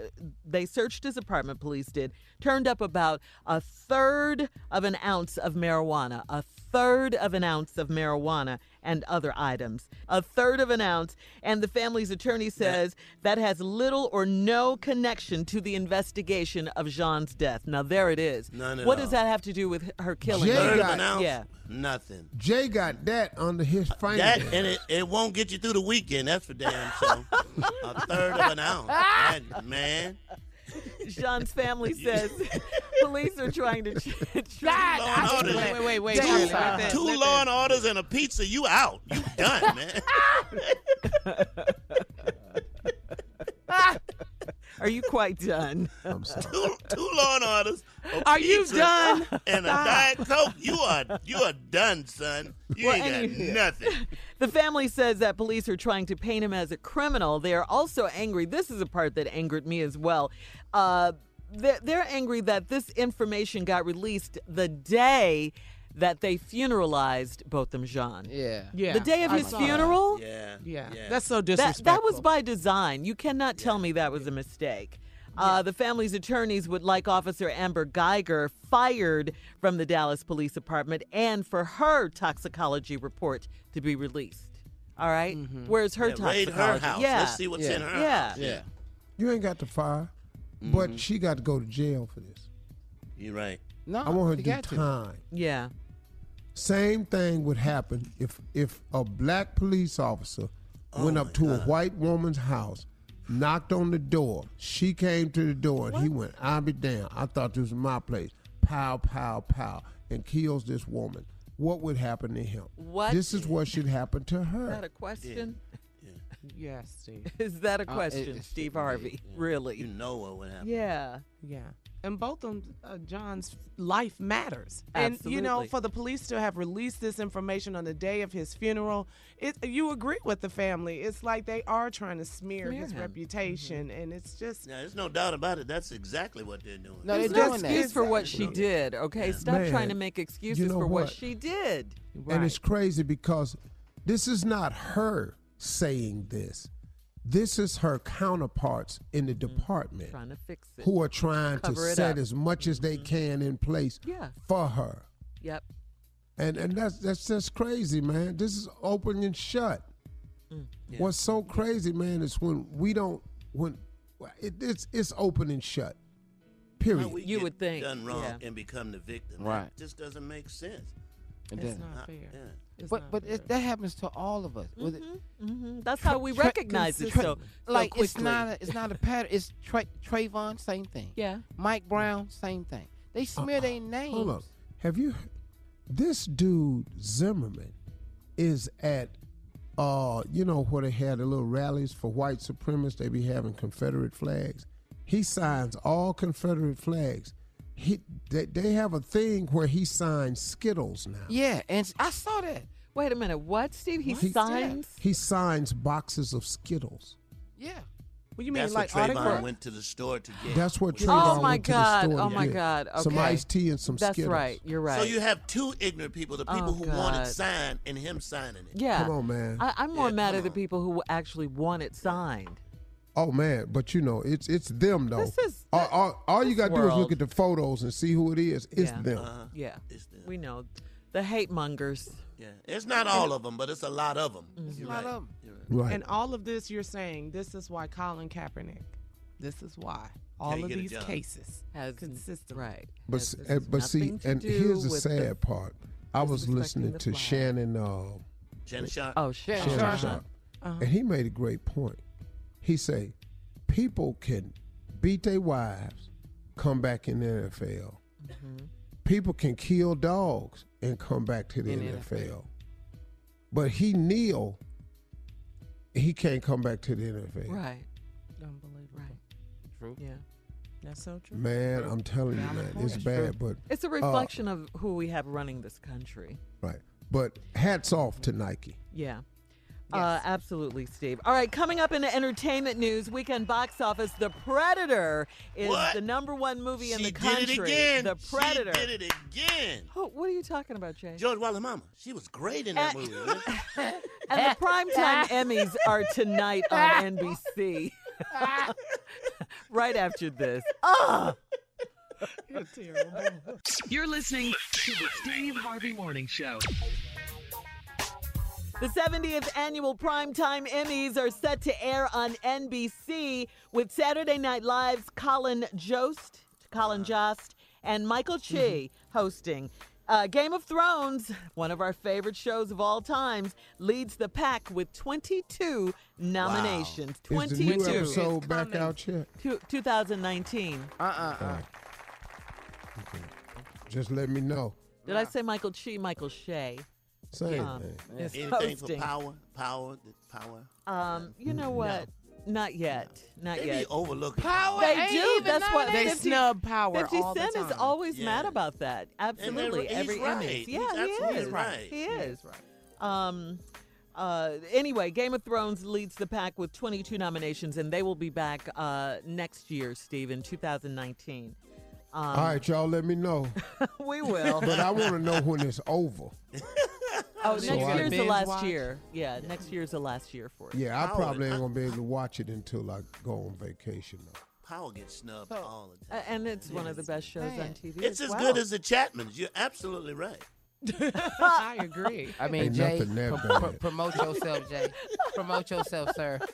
[SPEAKER 7] they searched his apartment, police did, turned up about a third of an ounce of marijuana, a third of an ounce of marijuana and other items. A third of an ounce. And the family's attorney says that has little or no connection to the investigation of Jean's death. Now, there it is.
[SPEAKER 6] None at
[SPEAKER 7] what does that have to do with her killing?
[SPEAKER 4] Jay
[SPEAKER 7] him?
[SPEAKER 6] Third of
[SPEAKER 4] got-
[SPEAKER 6] an ounce.
[SPEAKER 7] Yeah.
[SPEAKER 6] Nothing.
[SPEAKER 4] Jay got that under his finger.
[SPEAKER 6] That and it, it won't get you through the weekend. That's for damn sure. a third of an ounce, That- man.
[SPEAKER 7] Jean's family says police are trying to.
[SPEAKER 6] Law and order.
[SPEAKER 8] Wait, wait, wait, wait.
[SPEAKER 7] Damn,
[SPEAKER 8] wait,
[SPEAKER 7] sorry.
[SPEAKER 8] let
[SPEAKER 6] Two
[SPEAKER 8] let
[SPEAKER 6] law and orders and a pizza. You out. You done, man.
[SPEAKER 7] Are you quite done?
[SPEAKER 4] I'm sorry.
[SPEAKER 6] two, two law and orders.
[SPEAKER 7] Are you done?
[SPEAKER 6] And a diet coke. You are you are done, son. You
[SPEAKER 7] Well,
[SPEAKER 6] ain't got
[SPEAKER 7] anyway.
[SPEAKER 6] nothing.
[SPEAKER 7] The family says that police are trying to paint him as a criminal. They are also angry. This is a part that angered me as well. Uh, they're, they're angry that this information got released the day that they funeralized Botham Jean.
[SPEAKER 9] Yeah.
[SPEAKER 8] Yeah.
[SPEAKER 7] The day of
[SPEAKER 8] I
[SPEAKER 7] his
[SPEAKER 8] saw that.
[SPEAKER 7] funeral?
[SPEAKER 6] Yeah.
[SPEAKER 8] Yeah.
[SPEAKER 6] Yeah.
[SPEAKER 8] That's so
[SPEAKER 7] That,
[SPEAKER 8] disrespectful.
[SPEAKER 7] that was by design. You cannot tell me that was a mistake. Uh, the family's attorneys would like Officer Amber Geiger fired from the Dallas Police Department and for her toxicology report to be released. All right? Where's her
[SPEAKER 6] Yeah, raid
[SPEAKER 7] toxicology?
[SPEAKER 6] her house.
[SPEAKER 7] Yeah.
[SPEAKER 6] Let's see what's
[SPEAKER 9] Yeah.
[SPEAKER 6] in her
[SPEAKER 7] Yeah.
[SPEAKER 6] house.
[SPEAKER 9] Yeah.
[SPEAKER 4] You ain't got to fire,
[SPEAKER 6] Mm-hmm.
[SPEAKER 4] but she got to go to jail for this.
[SPEAKER 6] You're right.
[SPEAKER 9] No,
[SPEAKER 4] I want her to
[SPEAKER 9] you
[SPEAKER 4] do
[SPEAKER 9] got to.
[SPEAKER 4] time.
[SPEAKER 7] Yeah.
[SPEAKER 4] Same thing would happen if if a black police officer went oh up to a white woman's house, knocked on the door. She came to the door and he went, "I'll be damned. I thought this was my place." Pow, pow, pow, and kills this woman. What would happen to him?
[SPEAKER 7] What?
[SPEAKER 4] This is what should happen to
[SPEAKER 7] Is
[SPEAKER 4] her.
[SPEAKER 7] that a question?
[SPEAKER 8] Yes, Steve.
[SPEAKER 7] Is that a
[SPEAKER 9] Uh,
[SPEAKER 7] question,
[SPEAKER 9] it-
[SPEAKER 7] Steve Harvey? Really?
[SPEAKER 6] You know what would happen.
[SPEAKER 7] Yeah.
[SPEAKER 8] Yeah. And both of uh, Jean's life matters. And, you know,
[SPEAKER 7] Absolutely.
[SPEAKER 8] for the police to have released this information on the day of his funeral, it, you agree with the family. It's like they are trying to smear,
[SPEAKER 7] Smear
[SPEAKER 8] his
[SPEAKER 7] him.
[SPEAKER 8] reputation. And it's just,
[SPEAKER 6] Yeah, there's no doubt about it. That's exactly what they're doing.
[SPEAKER 9] No, they're
[SPEAKER 7] There's no
[SPEAKER 9] doing that.
[SPEAKER 7] excuse for what she did, okay? Stop
[SPEAKER 4] Man,
[SPEAKER 7] trying to make excuses
[SPEAKER 4] know
[SPEAKER 7] for what
[SPEAKER 4] what?
[SPEAKER 7] she did.
[SPEAKER 4] And it's crazy because this is not her saying this. This is her counterparts in the department
[SPEAKER 7] Trying to fix it.
[SPEAKER 4] who are trying to
[SPEAKER 7] Cover it
[SPEAKER 4] set
[SPEAKER 7] up.
[SPEAKER 4] as much as they can in place
[SPEAKER 7] Yeah.
[SPEAKER 4] for her.
[SPEAKER 7] Yep.
[SPEAKER 4] And and that's that's just crazy, man. This is open and shut.
[SPEAKER 7] Mm,
[SPEAKER 4] What's so crazy, man, is when we don't when it, it's it's open and shut. Period.
[SPEAKER 6] How we
[SPEAKER 7] You
[SPEAKER 6] get
[SPEAKER 7] would think,
[SPEAKER 6] done wrong
[SPEAKER 7] yeah.
[SPEAKER 6] and become the victim.
[SPEAKER 9] Right.
[SPEAKER 6] It just doesn't make sense.
[SPEAKER 9] And
[SPEAKER 8] It's
[SPEAKER 9] then-
[SPEAKER 8] not
[SPEAKER 6] Uh,
[SPEAKER 8] fair.
[SPEAKER 6] yeah.
[SPEAKER 8] It's
[SPEAKER 9] but but it, that happens to all of us. With it-
[SPEAKER 7] hmm That's how we
[SPEAKER 9] Tra-
[SPEAKER 7] recognize it
[SPEAKER 9] Tra-
[SPEAKER 7] so, so
[SPEAKER 9] like
[SPEAKER 7] quickly.
[SPEAKER 9] it's not a, it's not a pattern. It's Tra- Trayvon, same thing.
[SPEAKER 7] Yeah.
[SPEAKER 9] Mike Brown, same thing. They smear their names.
[SPEAKER 4] Hold up. Have you this dude Zimmerman is at uh you know where they had the little rallies for white supremacists, they be having Confederate flags. He signs all Confederate flags. He they, they have a thing where he signs Skittles now.
[SPEAKER 9] Yeah, and I saw that.
[SPEAKER 7] Wait a minute. What, Steve? He
[SPEAKER 4] He-
[SPEAKER 7] signs?
[SPEAKER 4] He signs boxes of Skittles.
[SPEAKER 9] Yeah.
[SPEAKER 8] What you mean,
[SPEAKER 6] That's
[SPEAKER 8] like
[SPEAKER 6] what Trayvon
[SPEAKER 8] autograph?
[SPEAKER 6] went to the store to get.
[SPEAKER 4] That's what Trayvon
[SPEAKER 7] Oh my
[SPEAKER 4] went to the
[SPEAKER 7] God!
[SPEAKER 4] store
[SPEAKER 7] Oh
[SPEAKER 4] to
[SPEAKER 7] my. God! Okay.
[SPEAKER 4] Some iced tea and some Skittles.
[SPEAKER 7] That's
[SPEAKER 4] Skittles.
[SPEAKER 7] right. You're right.
[SPEAKER 6] So you have two ignorant people: the people
[SPEAKER 7] Oh,
[SPEAKER 6] who want it signed and him signing it.
[SPEAKER 7] yeah.
[SPEAKER 4] Come on, man.
[SPEAKER 7] I, I'm more
[SPEAKER 6] Yeah,
[SPEAKER 7] mad
[SPEAKER 6] come
[SPEAKER 7] at the people who actually want it signed.
[SPEAKER 4] Oh man, but you know it's it's them though.
[SPEAKER 7] This is-
[SPEAKER 4] all, all, all you got to do is look at the photos and see who it is. It's
[SPEAKER 7] Yeah.
[SPEAKER 4] them.
[SPEAKER 6] Uh-huh.
[SPEAKER 7] Yeah.
[SPEAKER 6] It's them.
[SPEAKER 7] We know the hate mongers.
[SPEAKER 6] Yeah, it's not all of them, but it's a lot of them.
[SPEAKER 7] Mm-hmm.
[SPEAKER 6] You're
[SPEAKER 9] A lot
[SPEAKER 6] right.
[SPEAKER 9] of 'em.
[SPEAKER 6] You're right.
[SPEAKER 4] Right.
[SPEAKER 8] And all of this, you're saying this is why Colin Kaepernick. This is why all
[SPEAKER 6] Can't
[SPEAKER 8] of these cases
[SPEAKER 7] Has
[SPEAKER 8] consistently.
[SPEAKER 7] right.
[SPEAKER 4] But
[SPEAKER 7] Has-
[SPEAKER 4] uh, but see, and here's the
[SPEAKER 7] with
[SPEAKER 4] sad part. I was listening to. Shannon uh,
[SPEAKER 6] Shannon Sharpe.
[SPEAKER 7] Oh!
[SPEAKER 9] Shannon
[SPEAKER 4] Shannon
[SPEAKER 9] Sharpe.
[SPEAKER 4] Sharpe, and he made a great point. He say people can beat their wives, come back in the NFL.
[SPEAKER 7] Mm-hmm.
[SPEAKER 4] People can kill dogs and come back to the
[SPEAKER 9] In the
[SPEAKER 4] NFL. But he kneel, he can't come back to the NFL.
[SPEAKER 7] Right.
[SPEAKER 8] Unbelievable.
[SPEAKER 7] Right.
[SPEAKER 9] True.
[SPEAKER 7] Yeah.
[SPEAKER 8] That's so true.
[SPEAKER 4] Man, I'm telling you, man, it's bad. But
[SPEAKER 7] It's a reflection of who we have running this country.
[SPEAKER 4] right. But hats off to Nike.
[SPEAKER 7] Yeah. Uh, absolutely, Steve. All right, coming up in the entertainment news, weekend box office, The Predator is
[SPEAKER 6] What?
[SPEAKER 7] the number one movie in
[SPEAKER 6] she
[SPEAKER 7] the country.
[SPEAKER 6] did it again.
[SPEAKER 7] The Predator.
[SPEAKER 6] She did it again.
[SPEAKER 7] Oh, what are you talking about, Jay?
[SPEAKER 6] George Wilder Mama. She was great in that movie. man.
[SPEAKER 7] And the primetime Emmys are tonight on NBC. right after this. Oh,
[SPEAKER 8] You're terrible.
[SPEAKER 5] You're listening to the Steve Harvey Morning Show.
[SPEAKER 7] The 70th annual Primetime Emmys are set to air on NBC with Saturday Night Live's Colin Jost, Colin Jost, and Michael Chi hosting. Uh, Game of Thrones, one of our favorite shows of all times, leads the pack with 22 nominations.
[SPEAKER 4] Wow, Is the new
[SPEAKER 7] 22.
[SPEAKER 4] episode back out yet?
[SPEAKER 7] Two- 2019.
[SPEAKER 9] Uh-uh.
[SPEAKER 4] Just let me know.
[SPEAKER 7] Did I say Michael Chi? Michael Che.
[SPEAKER 4] Same
[SPEAKER 7] Um,
[SPEAKER 4] thing.
[SPEAKER 7] is
[SPEAKER 6] Anything
[SPEAKER 7] hosting.
[SPEAKER 6] for power, power, power.
[SPEAKER 7] Um, you know what? Not yet. Not
[SPEAKER 6] They
[SPEAKER 7] yet.
[SPEAKER 6] be overlook
[SPEAKER 9] Power
[SPEAKER 7] They
[SPEAKER 9] ain't
[SPEAKER 7] do.
[SPEAKER 9] even
[SPEAKER 7] That's what
[SPEAKER 8] They
[SPEAKER 7] 50
[SPEAKER 8] snub power
[SPEAKER 7] 50
[SPEAKER 8] all the
[SPEAKER 7] Cent is always
[SPEAKER 6] Yeah.
[SPEAKER 7] mad about that. Absolutely.
[SPEAKER 6] he's
[SPEAKER 7] Every
[SPEAKER 6] right.
[SPEAKER 7] Emmys.
[SPEAKER 6] He's
[SPEAKER 7] Yeah, he
[SPEAKER 6] absolutely
[SPEAKER 7] is.
[SPEAKER 6] right.
[SPEAKER 7] He
[SPEAKER 8] He
[SPEAKER 7] is.
[SPEAKER 8] is right.
[SPEAKER 7] Um, uh, anyway, Game of Thrones leads the pack with 22 nominations, and they will be back uh, next year, Steve, in 2019. Um,
[SPEAKER 4] All right, y'all, let me know.
[SPEAKER 7] we will.
[SPEAKER 4] But I want to know when it's over.
[SPEAKER 7] oh,
[SPEAKER 4] So
[SPEAKER 7] next
[SPEAKER 4] I-
[SPEAKER 7] year's the last
[SPEAKER 8] watch?
[SPEAKER 7] year. Yeah, next year's the last year for it.
[SPEAKER 4] Yeah, I
[SPEAKER 6] Power,
[SPEAKER 4] probably ain't gonna be able to watch it until I go on vacation. Though.
[SPEAKER 6] Power gets snubbed all the
[SPEAKER 7] Uh,
[SPEAKER 6] time.
[SPEAKER 7] and it's one of the best shows on TV.
[SPEAKER 6] It's
[SPEAKER 7] as
[SPEAKER 6] as
[SPEAKER 7] well.
[SPEAKER 6] good as the Chapmans. You're absolutely right.
[SPEAKER 8] I agree.
[SPEAKER 9] I mean,
[SPEAKER 4] Ain't
[SPEAKER 9] Jay,
[SPEAKER 4] nothing that
[SPEAKER 9] pro- pro- promote yourself, Jay. Promote yourself, sir.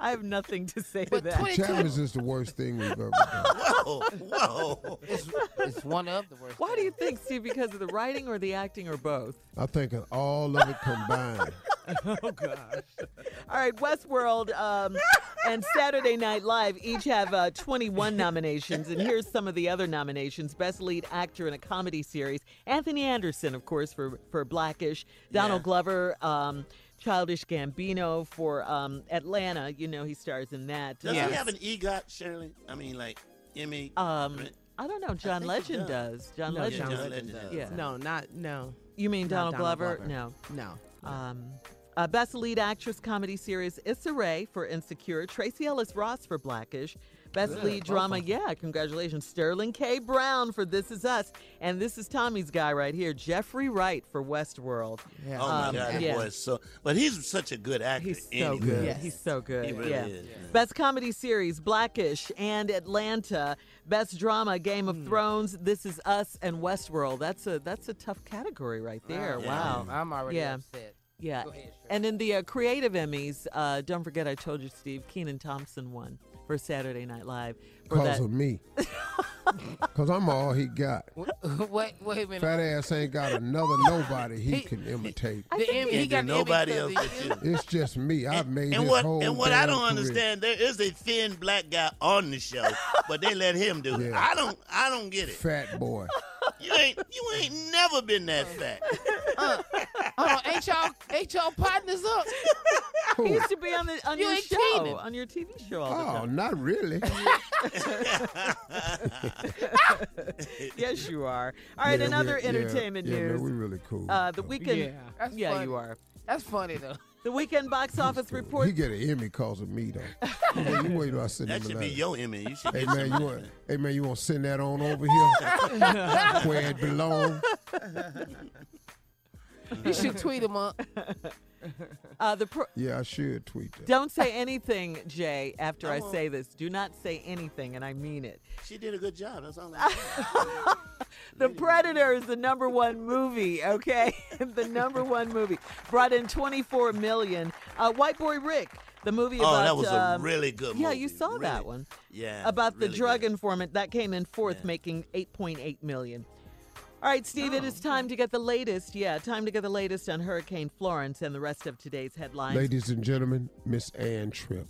[SPEAKER 7] I have nothing to say to that.
[SPEAKER 9] 22
[SPEAKER 4] Chapman's is the worst thing we've ever done.
[SPEAKER 6] Whoa, whoa.
[SPEAKER 9] It's, it's one of the worst.
[SPEAKER 7] Why do you think, Steve? Because of the writing or the acting or both?
[SPEAKER 4] I think of all of it combined.
[SPEAKER 8] oh gosh.
[SPEAKER 7] All right, Westworld um, and Saturday Night Live each have uh, 21 nominations, and here's some of the other nominations: Best Lead Actor in a Comedy Series, Anthony Anderson, of course, for for Blackish, Donald
[SPEAKER 6] Yeah.
[SPEAKER 7] Glover. Um, Childish Gambino for um, Atlanta, you know he stars in that.
[SPEAKER 6] Does
[SPEAKER 7] Uh,
[SPEAKER 6] he have an EGOT, Shirley? I mean, like Emmy.
[SPEAKER 7] Um, I don't know. John Legend
[SPEAKER 6] does.
[SPEAKER 7] does. John
[SPEAKER 8] No,
[SPEAKER 7] Legend.
[SPEAKER 8] John
[SPEAKER 6] John
[SPEAKER 8] Legend
[SPEAKER 6] Legend
[SPEAKER 8] does.
[SPEAKER 6] does.
[SPEAKER 7] Yeah.
[SPEAKER 8] No, not no.
[SPEAKER 7] You mean
[SPEAKER 8] Not
[SPEAKER 7] Donald,
[SPEAKER 8] Donald
[SPEAKER 7] Glover?
[SPEAKER 8] Glover.
[SPEAKER 7] No.
[SPEAKER 8] No.
[SPEAKER 7] Um, uh, Best Lead Actress Comedy Series, Issa Rae for Insecure, Tracee Ellis Ross for Blackish, Best
[SPEAKER 9] Good.
[SPEAKER 7] lead drama,
[SPEAKER 9] of 'em.
[SPEAKER 7] yeah, congratulations. Sterling K. Brown for This Is Us. And this is Tommy's guy right here, Jeffrey Wright for Westworld.
[SPEAKER 6] Oh my
[SPEAKER 7] Um,
[SPEAKER 6] God,
[SPEAKER 7] yeah.
[SPEAKER 6] boy so. But he's such a good actor.
[SPEAKER 7] He's so
[SPEAKER 6] anyway.
[SPEAKER 7] good. Yeah, he's so good.
[SPEAKER 6] He really
[SPEAKER 7] yeah.
[SPEAKER 6] is. man.
[SPEAKER 7] Best comedy series, Blackish and Atlanta. Best drama, Game of Thrones, This Is Us, and Westworld. That's a that's a tough category right there.
[SPEAKER 9] Yeah.
[SPEAKER 7] Wow.
[SPEAKER 9] I'm already
[SPEAKER 7] yeah.
[SPEAKER 9] upset.
[SPEAKER 7] Yeah.
[SPEAKER 9] Go ahead,
[SPEAKER 7] and in the uh, creative Emmys, uh, don't forget I told you, Steve, Kenan Thompson won for Saturday Night Live. For
[SPEAKER 4] Because
[SPEAKER 7] that.
[SPEAKER 4] of me. Because I'm all he got.
[SPEAKER 9] wait, wait a minute.
[SPEAKER 4] Fat ass ain't got another nobody he, can imitate.
[SPEAKER 9] The Emmy- he got
[SPEAKER 6] nobody else
[SPEAKER 9] of
[SPEAKER 6] but
[SPEAKER 9] you.
[SPEAKER 4] It's just me. I've made
[SPEAKER 6] And
[SPEAKER 4] his
[SPEAKER 6] what
[SPEAKER 4] whole
[SPEAKER 6] and what I don't
[SPEAKER 4] career.
[SPEAKER 6] understand, there is a thin black guy on the show, but they let him do it. I don't I don't get it.
[SPEAKER 4] Fat boy.
[SPEAKER 6] You ain't you ain't never been that fat.
[SPEAKER 9] Hold on, ain't y'all ain't y'all partners up?
[SPEAKER 7] He used to be on the on
[SPEAKER 9] You
[SPEAKER 7] your show,
[SPEAKER 9] Kenan.
[SPEAKER 7] on your TV show all the
[SPEAKER 4] Oh,
[SPEAKER 7] time.
[SPEAKER 4] not really.
[SPEAKER 7] yes, you are. All right,
[SPEAKER 4] Yeah,
[SPEAKER 7] in other
[SPEAKER 4] we- yeah,
[SPEAKER 7] entertainment
[SPEAKER 4] yeah, man,
[SPEAKER 7] news,
[SPEAKER 4] we really cool.
[SPEAKER 7] uh, the weekend.
[SPEAKER 9] Yeah,
[SPEAKER 7] yeah,
[SPEAKER 9] funny.
[SPEAKER 7] you are.
[SPEAKER 9] That's funny though.
[SPEAKER 7] The weekend box office report.
[SPEAKER 4] He get an Emmy because of me though. Hey, you wait till I send
[SPEAKER 6] That should be
[SPEAKER 4] letter.
[SPEAKER 6] your image. You should
[SPEAKER 4] Hey man, you want? Hey man, you want to send that on over here where it belongs?
[SPEAKER 9] You should tweet him up.
[SPEAKER 7] Uh, the pro-
[SPEAKER 4] Yeah, I should tweet that.
[SPEAKER 7] don't say anything, Jay. After
[SPEAKER 6] I
[SPEAKER 7] I, say this, do not say anything, and I mean it.
[SPEAKER 6] She did a good job. That's all. I'm saying.
[SPEAKER 7] The Predator is the number one movie. Okay, the number one movie brought in 24 million. Uh, White Boy Rick, the movie
[SPEAKER 6] Oh,
[SPEAKER 7] about
[SPEAKER 6] that was a
[SPEAKER 7] um,
[SPEAKER 6] really good
[SPEAKER 7] Yeah, you saw
[SPEAKER 6] Really.
[SPEAKER 7] that one.
[SPEAKER 6] Yeah.
[SPEAKER 7] about the drug
[SPEAKER 6] good.
[SPEAKER 7] informant that came in fourth,
[SPEAKER 6] Yeah.
[SPEAKER 7] making 8.8 million. All right, Steve, it is time to get the latest. Yeah, time to get the latest on Hurricane Florence and the rest of today's headlines.
[SPEAKER 4] Ladies and gentlemen, Miss Ann Tripp.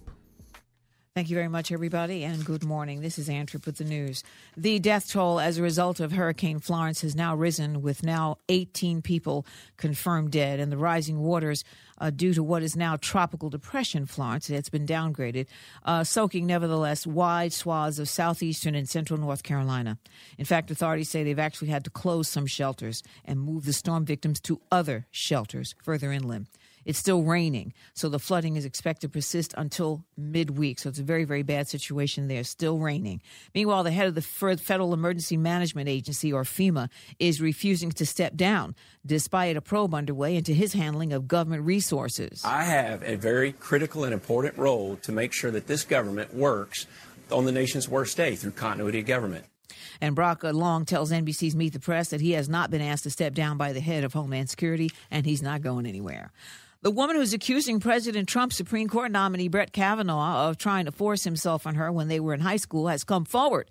[SPEAKER 10] Thank you very much, everybody, and good morning. This is Ann Tripp with the news. The death toll as a result of Hurricane Florence has now risen, with now 18 people confirmed dead, and the rising waters uh, due to what is now tropical depression Florence. It's been downgraded, uh, soaking nevertheless wide swaths of southeastern and central North Carolina. In fact, authorities say they've actually had to close some shelters and move the storm victims to other shelters further inland. It's still raining, so the flooding is expected to persist until midweek. So it's a very, very bad situation there. Still raining. Meanwhile, the head of the Federal Emergency Management Agency, or FEMA, is refusing to step down despite a probe underway into his handling of government resources.
[SPEAKER 11] I have a very critical and important role to make sure that this government works on the nation's worst day through continuity of government.
[SPEAKER 10] And Brock Long tells NBC's Meet the Press that he has not been asked to step down by the head of Homeland Security, and he's not going anywhere. The woman who's accusing President Trump's Supreme Court nominee Brett Kavanaugh of trying to force himself on her when they were in high school has come forward.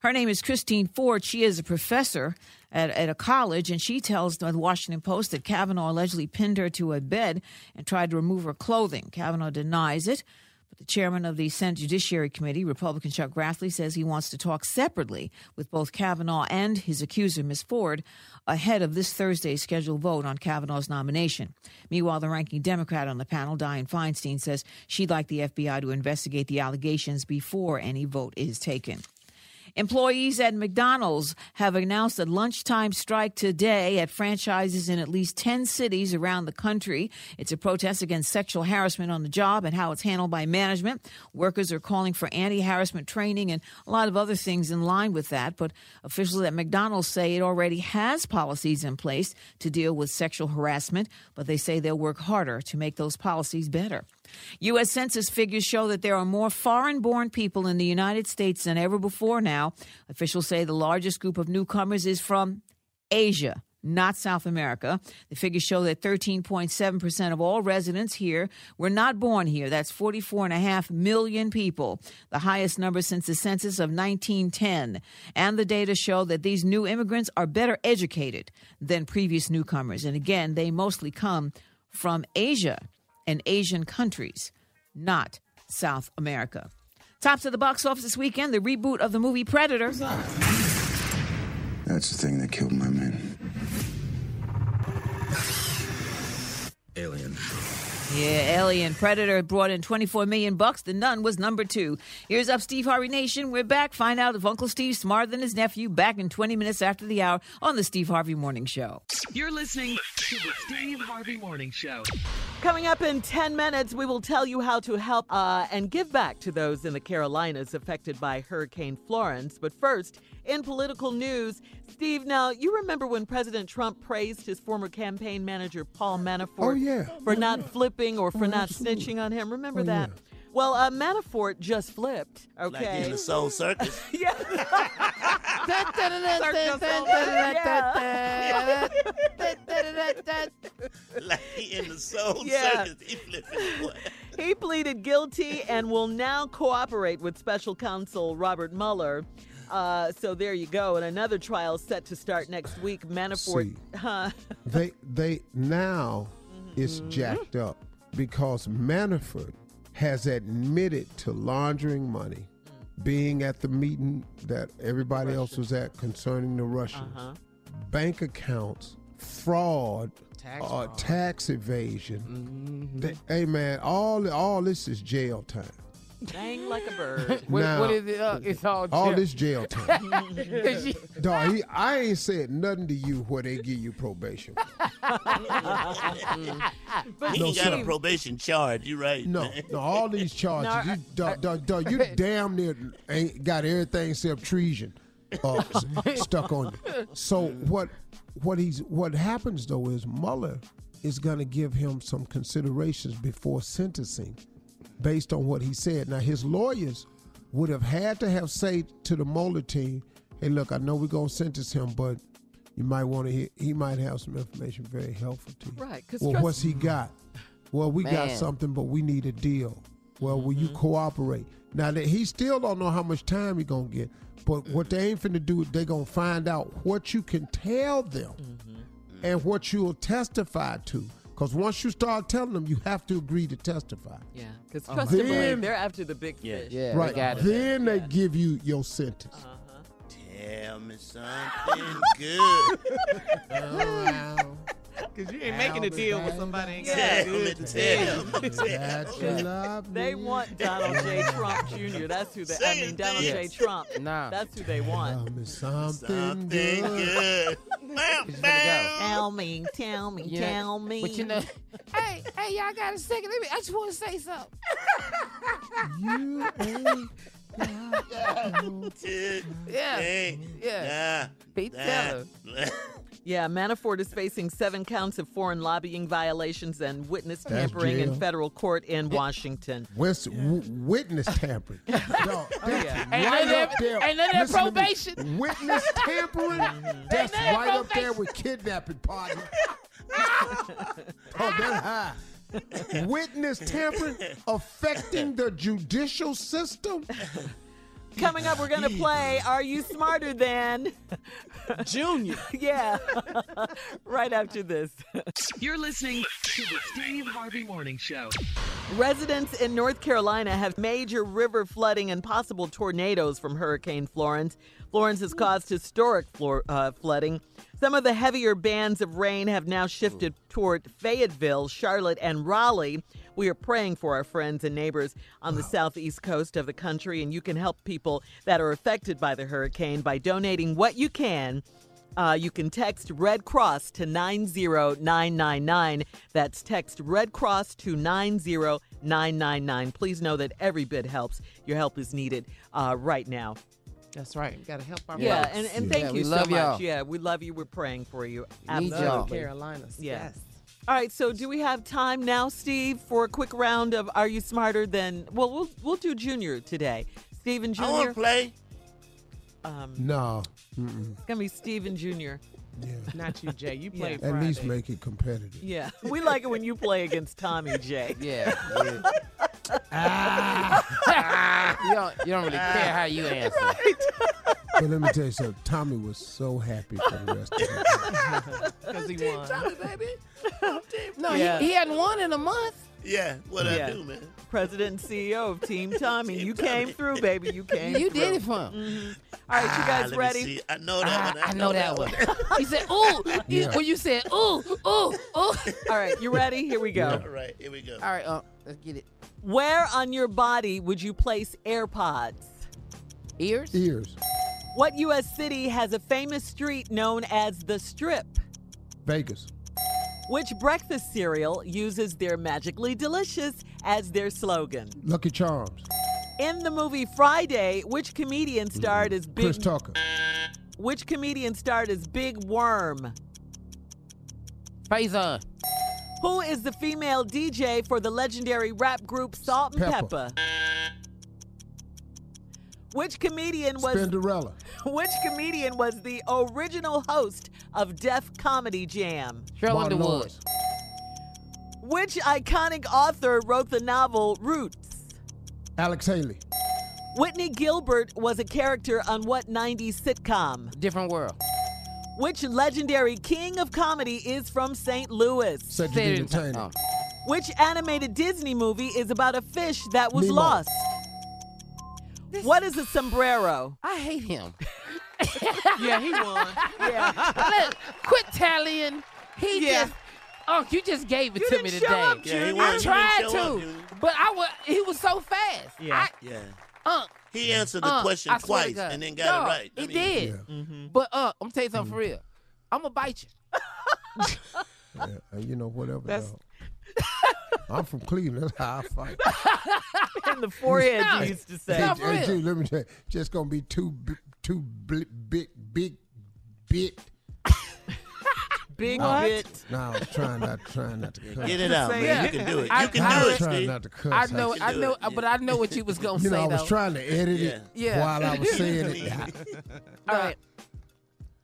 [SPEAKER 10] Her name is Christine Ford. She is a professor at, at a college, and she tells the Washington Post that Kavanaugh allegedly pinned her to a bed and tried to remove her clothing. Kavanaugh denies it. But the chairman of the Senate Judiciary Committee, Republican Chuck Grassley, says he wants to talk separately with both Kavanaugh and his accuser, Ms. Ford, ahead of this Thursday's scheduled vote on Kavanaugh's nomination. Meanwhile, the ranking Democrat on the panel, Dianne Feinstein, says she'd like the FBI to investigate the allegations before any vote is taken. Employees at McDonald's have announced a lunchtime strike today at franchises in at least 10 cities around the country. It's a protest against sexual harassment on the job and how it's handled by management. Workers are calling for anti harassment training and a lot of other things in line with that. But officials at McDonald's say it already has policies in place to deal with sexual harassment, but they say they'll work harder to make those policies better. U.S. Census figures show that there are more foreign born people in the United States than ever before now. Officials say the largest group of newcomers is from Asia. Not South America. The figures show that 13.7% of all residents here were not born here. That's 44.5 million people, the highest number since the census of 1910. And the data show that these new immigrants are better educated than previous newcomers. And again, they mostly come from Asia and Asian countries, not South America. Tops of the box office this weekend, the reboot of the movie Predator.
[SPEAKER 12] That's the thing that killed my men. Alien.
[SPEAKER 10] Yeah, Alien Predator brought in 24 million bucks. The Nun was number two. Here's up, Steve Harvey Nation. We're back. Find out if Uncle Steve's smarter than his nephew. Back in 20 minutes after the hour on the Steve Harvey Morning Show.
[SPEAKER 5] You're listening to the Steve Harvey Morning Show.
[SPEAKER 7] Coming up in 10 minutes, we will tell you how to help uh, and give back to those in the Carolinas affected by Hurricane Florence. But first, in political news, Steve, now you remember when President Trump praised his former campaign manager, Paul Manafort,
[SPEAKER 4] Oh, yeah.
[SPEAKER 7] for not flipping or for
[SPEAKER 4] Oh,
[SPEAKER 7] not
[SPEAKER 4] absolutely.
[SPEAKER 7] snitching on him? Remember
[SPEAKER 4] Oh,
[SPEAKER 7] that? Well, uh, Manafort just flipped,
[SPEAKER 6] Like
[SPEAKER 7] okay?
[SPEAKER 6] in the Soul Circus.
[SPEAKER 7] yeah.
[SPEAKER 6] like he in the Soul
[SPEAKER 7] Yeah.
[SPEAKER 6] Circus. He flipping boy.
[SPEAKER 7] He pleaded guilty and will now cooperate with special counsel Robert Mueller. Uh, so there you go. And another trial set to start next week. Manafort. Huh?
[SPEAKER 4] they they now it's
[SPEAKER 7] Mm-hmm.
[SPEAKER 4] jacked up because Manafort has admitted to laundering money,
[SPEAKER 7] Mm.
[SPEAKER 4] being at the meeting that everybody else was at concerning the Russians,
[SPEAKER 7] Uh-huh.
[SPEAKER 4] bank accounts, fraud,
[SPEAKER 8] Tax
[SPEAKER 4] uh,
[SPEAKER 8] fraud.
[SPEAKER 4] tax evasion.
[SPEAKER 7] Mm-hmm.
[SPEAKER 4] They- hey man, all all this is jail time.
[SPEAKER 7] Dang like a bird.
[SPEAKER 9] What,
[SPEAKER 4] Now-
[SPEAKER 9] what is it? Uh, it's all
[SPEAKER 4] All this jail time. Dog, he, I ain't said nothing to you where they give you probation.
[SPEAKER 7] But
[SPEAKER 6] He
[SPEAKER 4] No,
[SPEAKER 6] ain't got a probation charge. You right.
[SPEAKER 4] No, no, all these charges.
[SPEAKER 7] No,
[SPEAKER 4] you, dog, dog, dog, you damn near ain't got everything except treason uh, stuck on you. So what? What he's what happens though is Mueller is going to give him some considerations before sentencing, based on what he said. Now his lawyers would have had to have said to the Mueller team, "Hey, look, I know we're going to sentence him, but." You might want to hear. He might have some information very helpful to you.
[SPEAKER 7] Right, 'cause
[SPEAKER 4] Well,
[SPEAKER 7] trust-
[SPEAKER 4] what's he got? Well, we got something, but we need a deal. Well, will you mm-hmm. cooperate? Now that he still don't know how much time he gonna get, but what they ain't finna do, is they gonna find out what you can tell them mm-hmm. and what you'll testify to. Cause once you start telling them, you have to agree to testify.
[SPEAKER 7] Yeah, because uh-huh. trust and believe,
[SPEAKER 4] Then-
[SPEAKER 7] they're after the big
[SPEAKER 6] Yeah.
[SPEAKER 7] fish.
[SPEAKER 9] yeah,
[SPEAKER 4] right.
[SPEAKER 9] they.
[SPEAKER 4] Then they give you your sentence. Uh-huh.
[SPEAKER 6] Tell me something good.
[SPEAKER 8] Oh, Because you ain't making a deal with somebody ain't
[SPEAKER 7] Yeah.
[SPEAKER 6] Tell me, tell
[SPEAKER 4] That
[SPEAKER 7] They want Donald J. Trump Jr. That's who they. I mean, Donald
[SPEAKER 6] yes.
[SPEAKER 7] J. Trump.
[SPEAKER 9] Nah.
[SPEAKER 7] That's who they want.
[SPEAKER 4] Tell me something,
[SPEAKER 6] something
[SPEAKER 4] good.
[SPEAKER 6] good. Bow,
[SPEAKER 9] Just.
[SPEAKER 7] Tell me, tell me,
[SPEAKER 9] You
[SPEAKER 7] tell me.
[SPEAKER 9] But you know, hey, hey, y'all got a second? Let me. I just want to say something.
[SPEAKER 4] You ain't
[SPEAKER 9] Yeah,
[SPEAKER 6] Hey,
[SPEAKER 9] yeah.
[SPEAKER 6] nah,
[SPEAKER 9] He
[SPEAKER 6] nah.
[SPEAKER 9] Tell
[SPEAKER 7] Yeah, Manafort is facing seven counts of foreign lobbying violations and witness
[SPEAKER 4] That's
[SPEAKER 7] tampering in federal court in Washington.
[SPEAKER 4] Witness, w- witness tampering. Dog, oh, that's
[SPEAKER 7] yeah.
[SPEAKER 9] Ain't
[SPEAKER 4] right
[SPEAKER 9] none of
[SPEAKER 4] up
[SPEAKER 9] that-
[SPEAKER 4] there.
[SPEAKER 9] ain't none that
[SPEAKER 4] Listen to me.
[SPEAKER 9] probation.
[SPEAKER 4] Witness tampering. That's
[SPEAKER 9] none of that
[SPEAKER 4] right up there with kidnapping, partner. oh, that high. Witness tampering affecting the judicial system.
[SPEAKER 7] Coming up, we're going to play Are You Smarter Than?
[SPEAKER 8] Junior.
[SPEAKER 7] yeah, right after this.
[SPEAKER 5] You're listening to the Steve Harvey Morning Show.
[SPEAKER 7] Residents in North Carolina have major river flooding and possible tornadoes from Hurricane Florence. Florence has caused historic floor, uh, flooding. Some of the heavier bands of rain have now shifted toward Fayetteville, Charlotte, and Raleigh. We are praying for our friends and neighbors on the southeast coast of the country, and you can help people that are affected by the hurricane by donating what you can uh, you can text Red Cross to 90999. That's text Red Cross to 90999. Please know that every bit helps. Your help is needed uh, right now.
[SPEAKER 8] That's right. We got to help our
[SPEAKER 7] Yeah,
[SPEAKER 8] folks.
[SPEAKER 7] and, and
[SPEAKER 9] Yeah,
[SPEAKER 7] thank
[SPEAKER 9] we
[SPEAKER 7] you so
[SPEAKER 9] love
[SPEAKER 7] much.
[SPEAKER 9] y'all.
[SPEAKER 7] Yeah, we love you. We're praying for you.
[SPEAKER 9] Need
[SPEAKER 7] Absolutely.
[SPEAKER 9] y'all.
[SPEAKER 8] Carolinas.
[SPEAKER 7] Yeah.
[SPEAKER 8] Yes.
[SPEAKER 7] All right, so do we have time now, Steve, for a quick round of Are You Smarter Than? Well, we'll we'll do Junior today. Steven
[SPEAKER 6] I want
[SPEAKER 7] Junior.
[SPEAKER 6] to play.
[SPEAKER 7] Um,
[SPEAKER 4] No. Mm-mm.
[SPEAKER 7] it's gonna be Steven Junior.
[SPEAKER 4] Yeah.
[SPEAKER 8] Not you, Jay. You
[SPEAKER 7] Yeah.
[SPEAKER 8] played
[SPEAKER 4] At least make it competitive.
[SPEAKER 7] Yeah, we like it when you play against Tommy Jay.
[SPEAKER 9] Yeah. yeah. Ah. you don't. You don't really care how you answer.
[SPEAKER 4] But let me tell you something. Tommy was so happy for the rest of the
[SPEAKER 8] Because he won. Tommy, baby.
[SPEAKER 9] No,
[SPEAKER 7] Yeah.
[SPEAKER 9] he, he hadn't won in a month.
[SPEAKER 6] Yeah, what
[SPEAKER 7] Yeah.
[SPEAKER 6] I do, man.
[SPEAKER 7] President and CEO of Team Tommy.
[SPEAKER 6] Team
[SPEAKER 7] you
[SPEAKER 6] Tommy.
[SPEAKER 7] came through, baby. You came.
[SPEAKER 9] You
[SPEAKER 7] through.
[SPEAKER 9] did it for him.
[SPEAKER 7] Mhm. All right, you
[SPEAKER 6] Ah,
[SPEAKER 7] guys
[SPEAKER 6] let me
[SPEAKER 7] ready?
[SPEAKER 6] see. I know that
[SPEAKER 9] Ah,
[SPEAKER 6] one.
[SPEAKER 9] I know that one. He said, "Ooh." He-
[SPEAKER 4] Yeah.
[SPEAKER 9] When you said, "Ooh, ooh, ooh."
[SPEAKER 7] All right, you ready? Here we go.
[SPEAKER 6] All right, here we go.
[SPEAKER 9] All right, uh, let's get it.
[SPEAKER 7] Where on your body would you place AirPods?
[SPEAKER 9] Ears.
[SPEAKER 4] Ears.
[SPEAKER 7] What U.S. city has a famous street known as the Strip?
[SPEAKER 4] Vegas.
[SPEAKER 7] Which breakfast cereal uses their magically delicious as their slogan?
[SPEAKER 4] Lucky Charms.
[SPEAKER 7] In the movie Friday, which comedian mm-hmm. starred as Big
[SPEAKER 4] Chris Tucker.
[SPEAKER 7] Which comedian starred as Big Worm?
[SPEAKER 9] Faizon.
[SPEAKER 7] Who is the female DJ for the legendary rap group Salt and
[SPEAKER 4] Pepa.
[SPEAKER 7] Pepa? Which comedian was
[SPEAKER 4] Cinderella?
[SPEAKER 7] Which comedian was the original host of Def Comedy Jam?
[SPEAKER 9] Cheryl
[SPEAKER 4] Martin
[SPEAKER 9] Underwood.
[SPEAKER 7] Which iconic author wrote the novel Roots?
[SPEAKER 4] Alex Haley.
[SPEAKER 7] Whitney Gilbert was a character on what 90s sitcom?
[SPEAKER 9] Different world.
[SPEAKER 7] Which legendary king of comedy is from St. Louis?
[SPEAKER 4] Cedric
[SPEAKER 9] Say it
[SPEAKER 4] Entertainer.
[SPEAKER 7] Which animated Disney movie is about a fish that was
[SPEAKER 4] Nemo.
[SPEAKER 7] lost? What is a sombrero?
[SPEAKER 9] I hate him.
[SPEAKER 8] Yeah, he won.
[SPEAKER 7] Yeah.
[SPEAKER 9] Let- Quit tallying. He
[SPEAKER 8] Yeah.
[SPEAKER 9] just. Unc, you just gave it
[SPEAKER 7] You
[SPEAKER 9] to
[SPEAKER 7] didn't
[SPEAKER 9] me
[SPEAKER 7] show
[SPEAKER 9] today.
[SPEAKER 7] up,
[SPEAKER 6] Yeah, he
[SPEAKER 9] I tried to,
[SPEAKER 6] up,
[SPEAKER 9] but I was. He was so fast.
[SPEAKER 7] Yeah.
[SPEAKER 6] Yeah.
[SPEAKER 9] I, Unc,
[SPEAKER 6] He answered the
[SPEAKER 9] Unc,
[SPEAKER 6] question
[SPEAKER 9] I
[SPEAKER 6] twice and then got
[SPEAKER 9] Dog,
[SPEAKER 6] it right. I
[SPEAKER 9] He
[SPEAKER 6] mean,
[SPEAKER 9] did.
[SPEAKER 7] Mm-hmm.
[SPEAKER 9] But uh, I'm gonna tell you something for real. I'm gonna bite you.
[SPEAKER 4] Yeah, and you know, whatever.
[SPEAKER 8] That's-
[SPEAKER 4] dog. I'm from Cleveland. That's how I fight.
[SPEAKER 7] In the forehead,
[SPEAKER 9] No.
[SPEAKER 7] you used to say.
[SPEAKER 4] Hey, hey,
[SPEAKER 9] real.
[SPEAKER 4] G, let me tell you, just gonna be too, bi- too bl- big, big, bit.
[SPEAKER 7] Big
[SPEAKER 4] What?
[SPEAKER 7] bit.
[SPEAKER 4] No, I was trying not, trying not to cuss.
[SPEAKER 6] Get it out, man.
[SPEAKER 7] it.
[SPEAKER 6] You can do it.
[SPEAKER 9] I-
[SPEAKER 6] can
[SPEAKER 9] I
[SPEAKER 6] do
[SPEAKER 9] was
[SPEAKER 6] it,
[SPEAKER 4] trying
[SPEAKER 6] Steve.
[SPEAKER 4] not to cuss.
[SPEAKER 9] I know, I know,
[SPEAKER 6] it, yeah.
[SPEAKER 9] but I know what you was gonna
[SPEAKER 4] You know, I was
[SPEAKER 9] though.
[SPEAKER 4] trying to edit it
[SPEAKER 9] Yeah.
[SPEAKER 4] while I was saying it.
[SPEAKER 7] All right.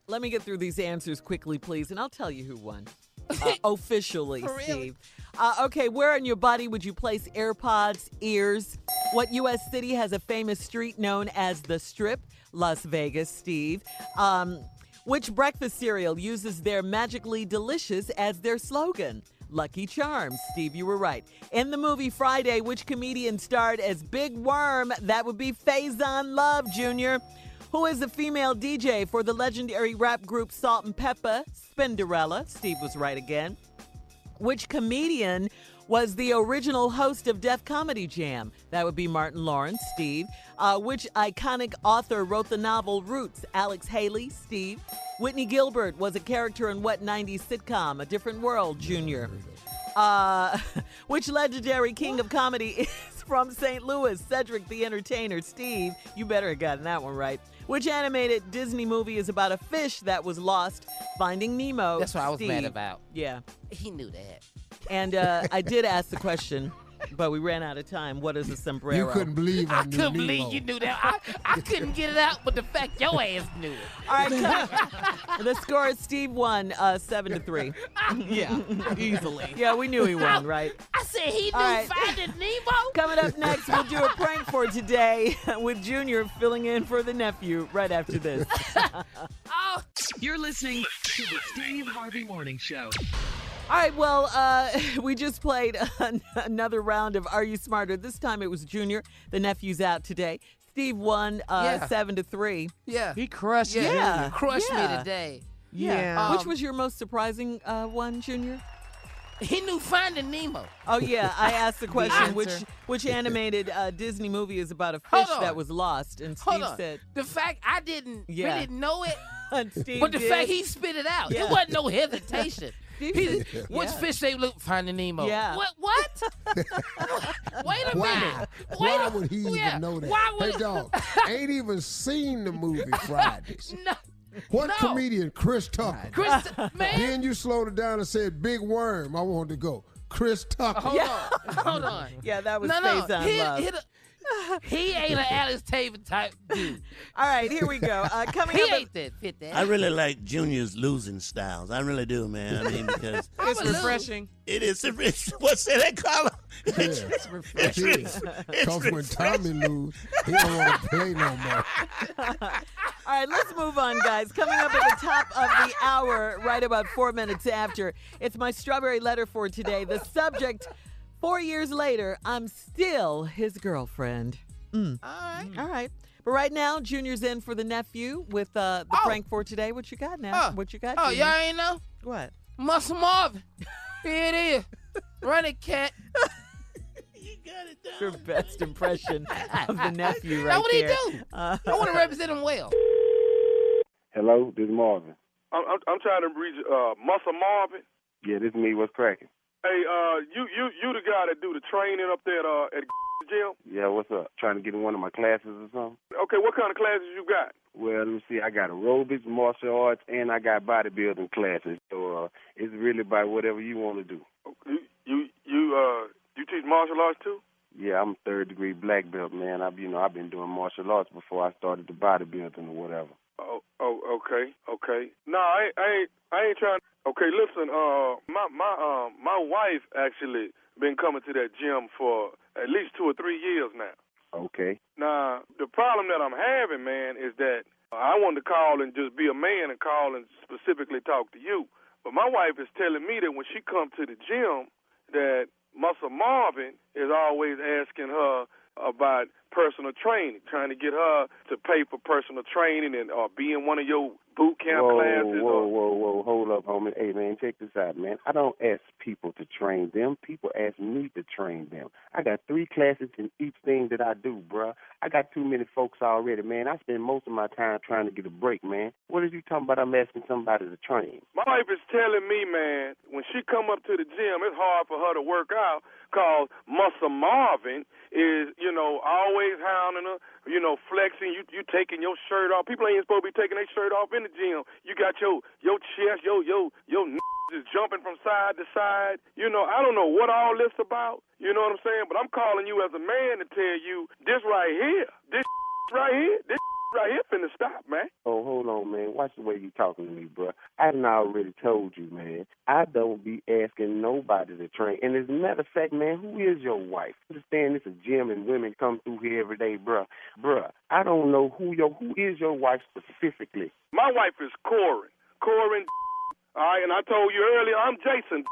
[SPEAKER 7] Let me get through these answers quickly, please, and I'll tell you who won. Uh, officially,
[SPEAKER 9] For real?
[SPEAKER 7] Steve. Uh, okay, where on your body would you place AirPods ears? What U.S. city has a famous street known as the Strip? Las Vegas, Steve. Um, which breakfast cereal uses their magically delicious as their slogan? Lucky Charms. Steve, you were right. In the movie Friday, which comedian starred as Big Worm? That would be Faizon Love Jr. Who is the female DJ for the legendary rap group Salt and Pepa? Spinderella. Steve was right again. Which comedian was the original host of Def Comedy Jam? That would be Martin Lawrence, Steve. Uh, which iconic author wrote the novel Roots? Alex Haley, Steve. Whitney Gilbert was a character in what 90s sitcom? A Different World, Junior. Uh, which legendary king of comedy is from St. Louis? Cedric the Entertainer, Steve. You better have gotten that one right. Which animated Disney movie is about a fish that was lost? Finding Nemo.
[SPEAKER 9] That's what I was mad about.
[SPEAKER 7] Yeah.
[SPEAKER 9] He knew that.
[SPEAKER 7] And uh, I did ask the question, but we ran out of time. What is a sombrero?
[SPEAKER 4] You couldn't believe I,
[SPEAKER 9] I
[SPEAKER 4] knew
[SPEAKER 9] couldn't
[SPEAKER 4] Nemo.
[SPEAKER 9] believe you knew that. I, I couldn't get it out, but the fact your ass knew it.
[SPEAKER 7] All right, the score is Steve won uh, seven to three.
[SPEAKER 8] yeah, easily.
[SPEAKER 7] Yeah, we knew he won, right?
[SPEAKER 9] I said he knew
[SPEAKER 7] All right.
[SPEAKER 9] Finding Nemo.
[SPEAKER 7] Coming up next, we'll do a prank for today with Junior filling in for the nephew right after this.
[SPEAKER 9] Oh,
[SPEAKER 5] You're listening to the Steve Harvey Morning Show.
[SPEAKER 7] All right, well, uh, we just played an- another round of Are You Smarter? This time it was Junior. The nephew's out today. Steve won uh,
[SPEAKER 9] Yeah.
[SPEAKER 7] seven to three.
[SPEAKER 9] yeah.
[SPEAKER 8] He crushed
[SPEAKER 9] yeah.
[SPEAKER 8] it.
[SPEAKER 7] Yeah.
[SPEAKER 9] Crushed
[SPEAKER 7] Yeah.
[SPEAKER 9] me today.
[SPEAKER 8] Yeah.
[SPEAKER 7] Which
[SPEAKER 9] Um,
[SPEAKER 7] was your most surprising uh, one, Junior?
[SPEAKER 9] He knew Finding Nemo.
[SPEAKER 7] Oh yeah, I asked the question which
[SPEAKER 8] answer.
[SPEAKER 7] which animated uh, Disney movie is about a
[SPEAKER 9] Hold
[SPEAKER 7] fish
[SPEAKER 9] on.
[SPEAKER 7] that was lost, and
[SPEAKER 9] Hold
[SPEAKER 7] Steve
[SPEAKER 9] on.
[SPEAKER 7] said,
[SPEAKER 9] the fact I didn't
[SPEAKER 7] Yeah.
[SPEAKER 9] really know it,
[SPEAKER 7] and Steve
[SPEAKER 9] but the
[SPEAKER 7] did.
[SPEAKER 9] fact he spit it out,
[SPEAKER 7] Yeah.
[SPEAKER 9] it wasn't no hesitation.
[SPEAKER 7] Steve
[SPEAKER 9] He,
[SPEAKER 7] said-
[SPEAKER 9] which
[SPEAKER 7] yeah.
[SPEAKER 9] fish they look Finding Nemo?
[SPEAKER 7] Yeah.
[SPEAKER 9] What? What? Wait a
[SPEAKER 4] Why?
[SPEAKER 9] minute. Wait
[SPEAKER 4] Why
[SPEAKER 9] a-
[SPEAKER 4] would he even
[SPEAKER 9] yeah.
[SPEAKER 4] know that?
[SPEAKER 9] Why would
[SPEAKER 4] hey, dog, ain't even seen the movie Fridays.
[SPEAKER 9] No,
[SPEAKER 4] What
[SPEAKER 9] No.
[SPEAKER 4] comedian? Chris Tucker.
[SPEAKER 9] Chris, man.
[SPEAKER 4] Then you slowed it down and said Big Worm. I wanted to go. Chris Tucker.
[SPEAKER 9] Hold on, hold on.
[SPEAKER 7] Yeah, that was
[SPEAKER 9] no, no.
[SPEAKER 7] Faizon
[SPEAKER 9] He,
[SPEAKER 7] Love.
[SPEAKER 9] He, he ain't an Alex Taven type dude.
[SPEAKER 7] All right, here we go. Uh, coming
[SPEAKER 9] He
[SPEAKER 7] up,
[SPEAKER 9] ain't that fit that.
[SPEAKER 6] I really like Junior's losing styles. I really do, man. I mean, because
[SPEAKER 8] It's refreshing.
[SPEAKER 6] it is. It's, what's that color? It's,
[SPEAKER 4] Yeah.
[SPEAKER 6] it's,
[SPEAKER 4] It is. Because when Tommy lose, he don't want to play no more.
[SPEAKER 7] all right, let's move on, guys. Coming up at the top of the hour, right about four minutes after, it's my strawberry letter for today. The subject: Four years later, I'm still his girlfriend. Mm.
[SPEAKER 9] All right.
[SPEAKER 7] All right. But right now, Junior's in for the nephew with uh, the
[SPEAKER 9] Oh.
[SPEAKER 7] prank for today. What you got now?
[SPEAKER 9] Oh.
[SPEAKER 7] What you got?
[SPEAKER 9] Oh,
[SPEAKER 7] Junior?
[SPEAKER 9] y'all ain't know?
[SPEAKER 7] What?
[SPEAKER 9] Muscle Marvin. Here it is. Run it, cat.
[SPEAKER 6] you got it down.
[SPEAKER 7] Your best impression of the nephew right
[SPEAKER 9] Now what he
[SPEAKER 7] there.
[SPEAKER 9] do?
[SPEAKER 7] Uh,
[SPEAKER 9] I want to represent him well.
[SPEAKER 13] Hello, this is Marvin.
[SPEAKER 14] I'm, I'm, I'm trying to reach uh, Muscle Marvin.
[SPEAKER 13] Yeah, this is me. What's cracking?
[SPEAKER 14] Hey, uh, you you you the guy that do the training up there at uh, at gym?
[SPEAKER 13] Yeah, what's up? Trying to get in one of my classes or something?
[SPEAKER 14] Okay, what kind of classes you got?
[SPEAKER 13] Well, let me see. I got aerobics, martial arts, and I got bodybuilding classes. So uh, it's really about whatever you want to do.
[SPEAKER 14] You you you uh you teach martial arts too?
[SPEAKER 13] Yeah, I'm third degree black belt, man. I've you know I've been doing martial arts before I started the bodybuilding or whatever.
[SPEAKER 14] Oh oh okay okay. No, I ain't- I ain't I ain't trying. Okay, listen. Uh, my my um my wife actually been coming to that gym for at least two or three years now.
[SPEAKER 13] Okay.
[SPEAKER 14] Now, the problem that I'm having, man, is that I wanted to call and just be a man and call and specifically talk to you. But my wife is telling me that when she comes to the gym, that Muscle Marvin is always asking her about personal training, trying to get her to pay for personal training and or be in one of your boot camp
[SPEAKER 13] whoa,
[SPEAKER 14] classes.
[SPEAKER 13] whoa,
[SPEAKER 14] or,
[SPEAKER 13] whoa, whoa, hold up, homie. Hey, man, check this out, man. I don't ask people to train them. People ask me to train them. I got three classes in each thing that I do, bruh. I got too many folks already, man. I spend most of my time trying to get a break, man. What is you talking about? I'm asking somebody to train.
[SPEAKER 14] My wife is telling me, man, when she come up to the gym, it's hard for her to work out cause Muscle Marvin is, you know, always hounding her, you know, flexing. You you taking your shirt off. People ain't supposed to be taking their shirt off in the gym. You got your your chest, your your your is jumping from side to side. You know, I don't know what all this about. You know what I'm saying? But I'm calling you as a man to tell you this right here, this right here, this right here finna stop, man.
[SPEAKER 13] Oh, hold on, man. Watch the way you talking to me, bruh. I done already told you, man. I don't be asking nobody to train. And as a matter of fact, man, who is your wife? Understand this is a gym and women come through here every day, bruh. Bruh, I don't know who your who is your wife specifically.
[SPEAKER 14] My wife is Corin. Corin. All right, and I told you earlier, I'm Jason.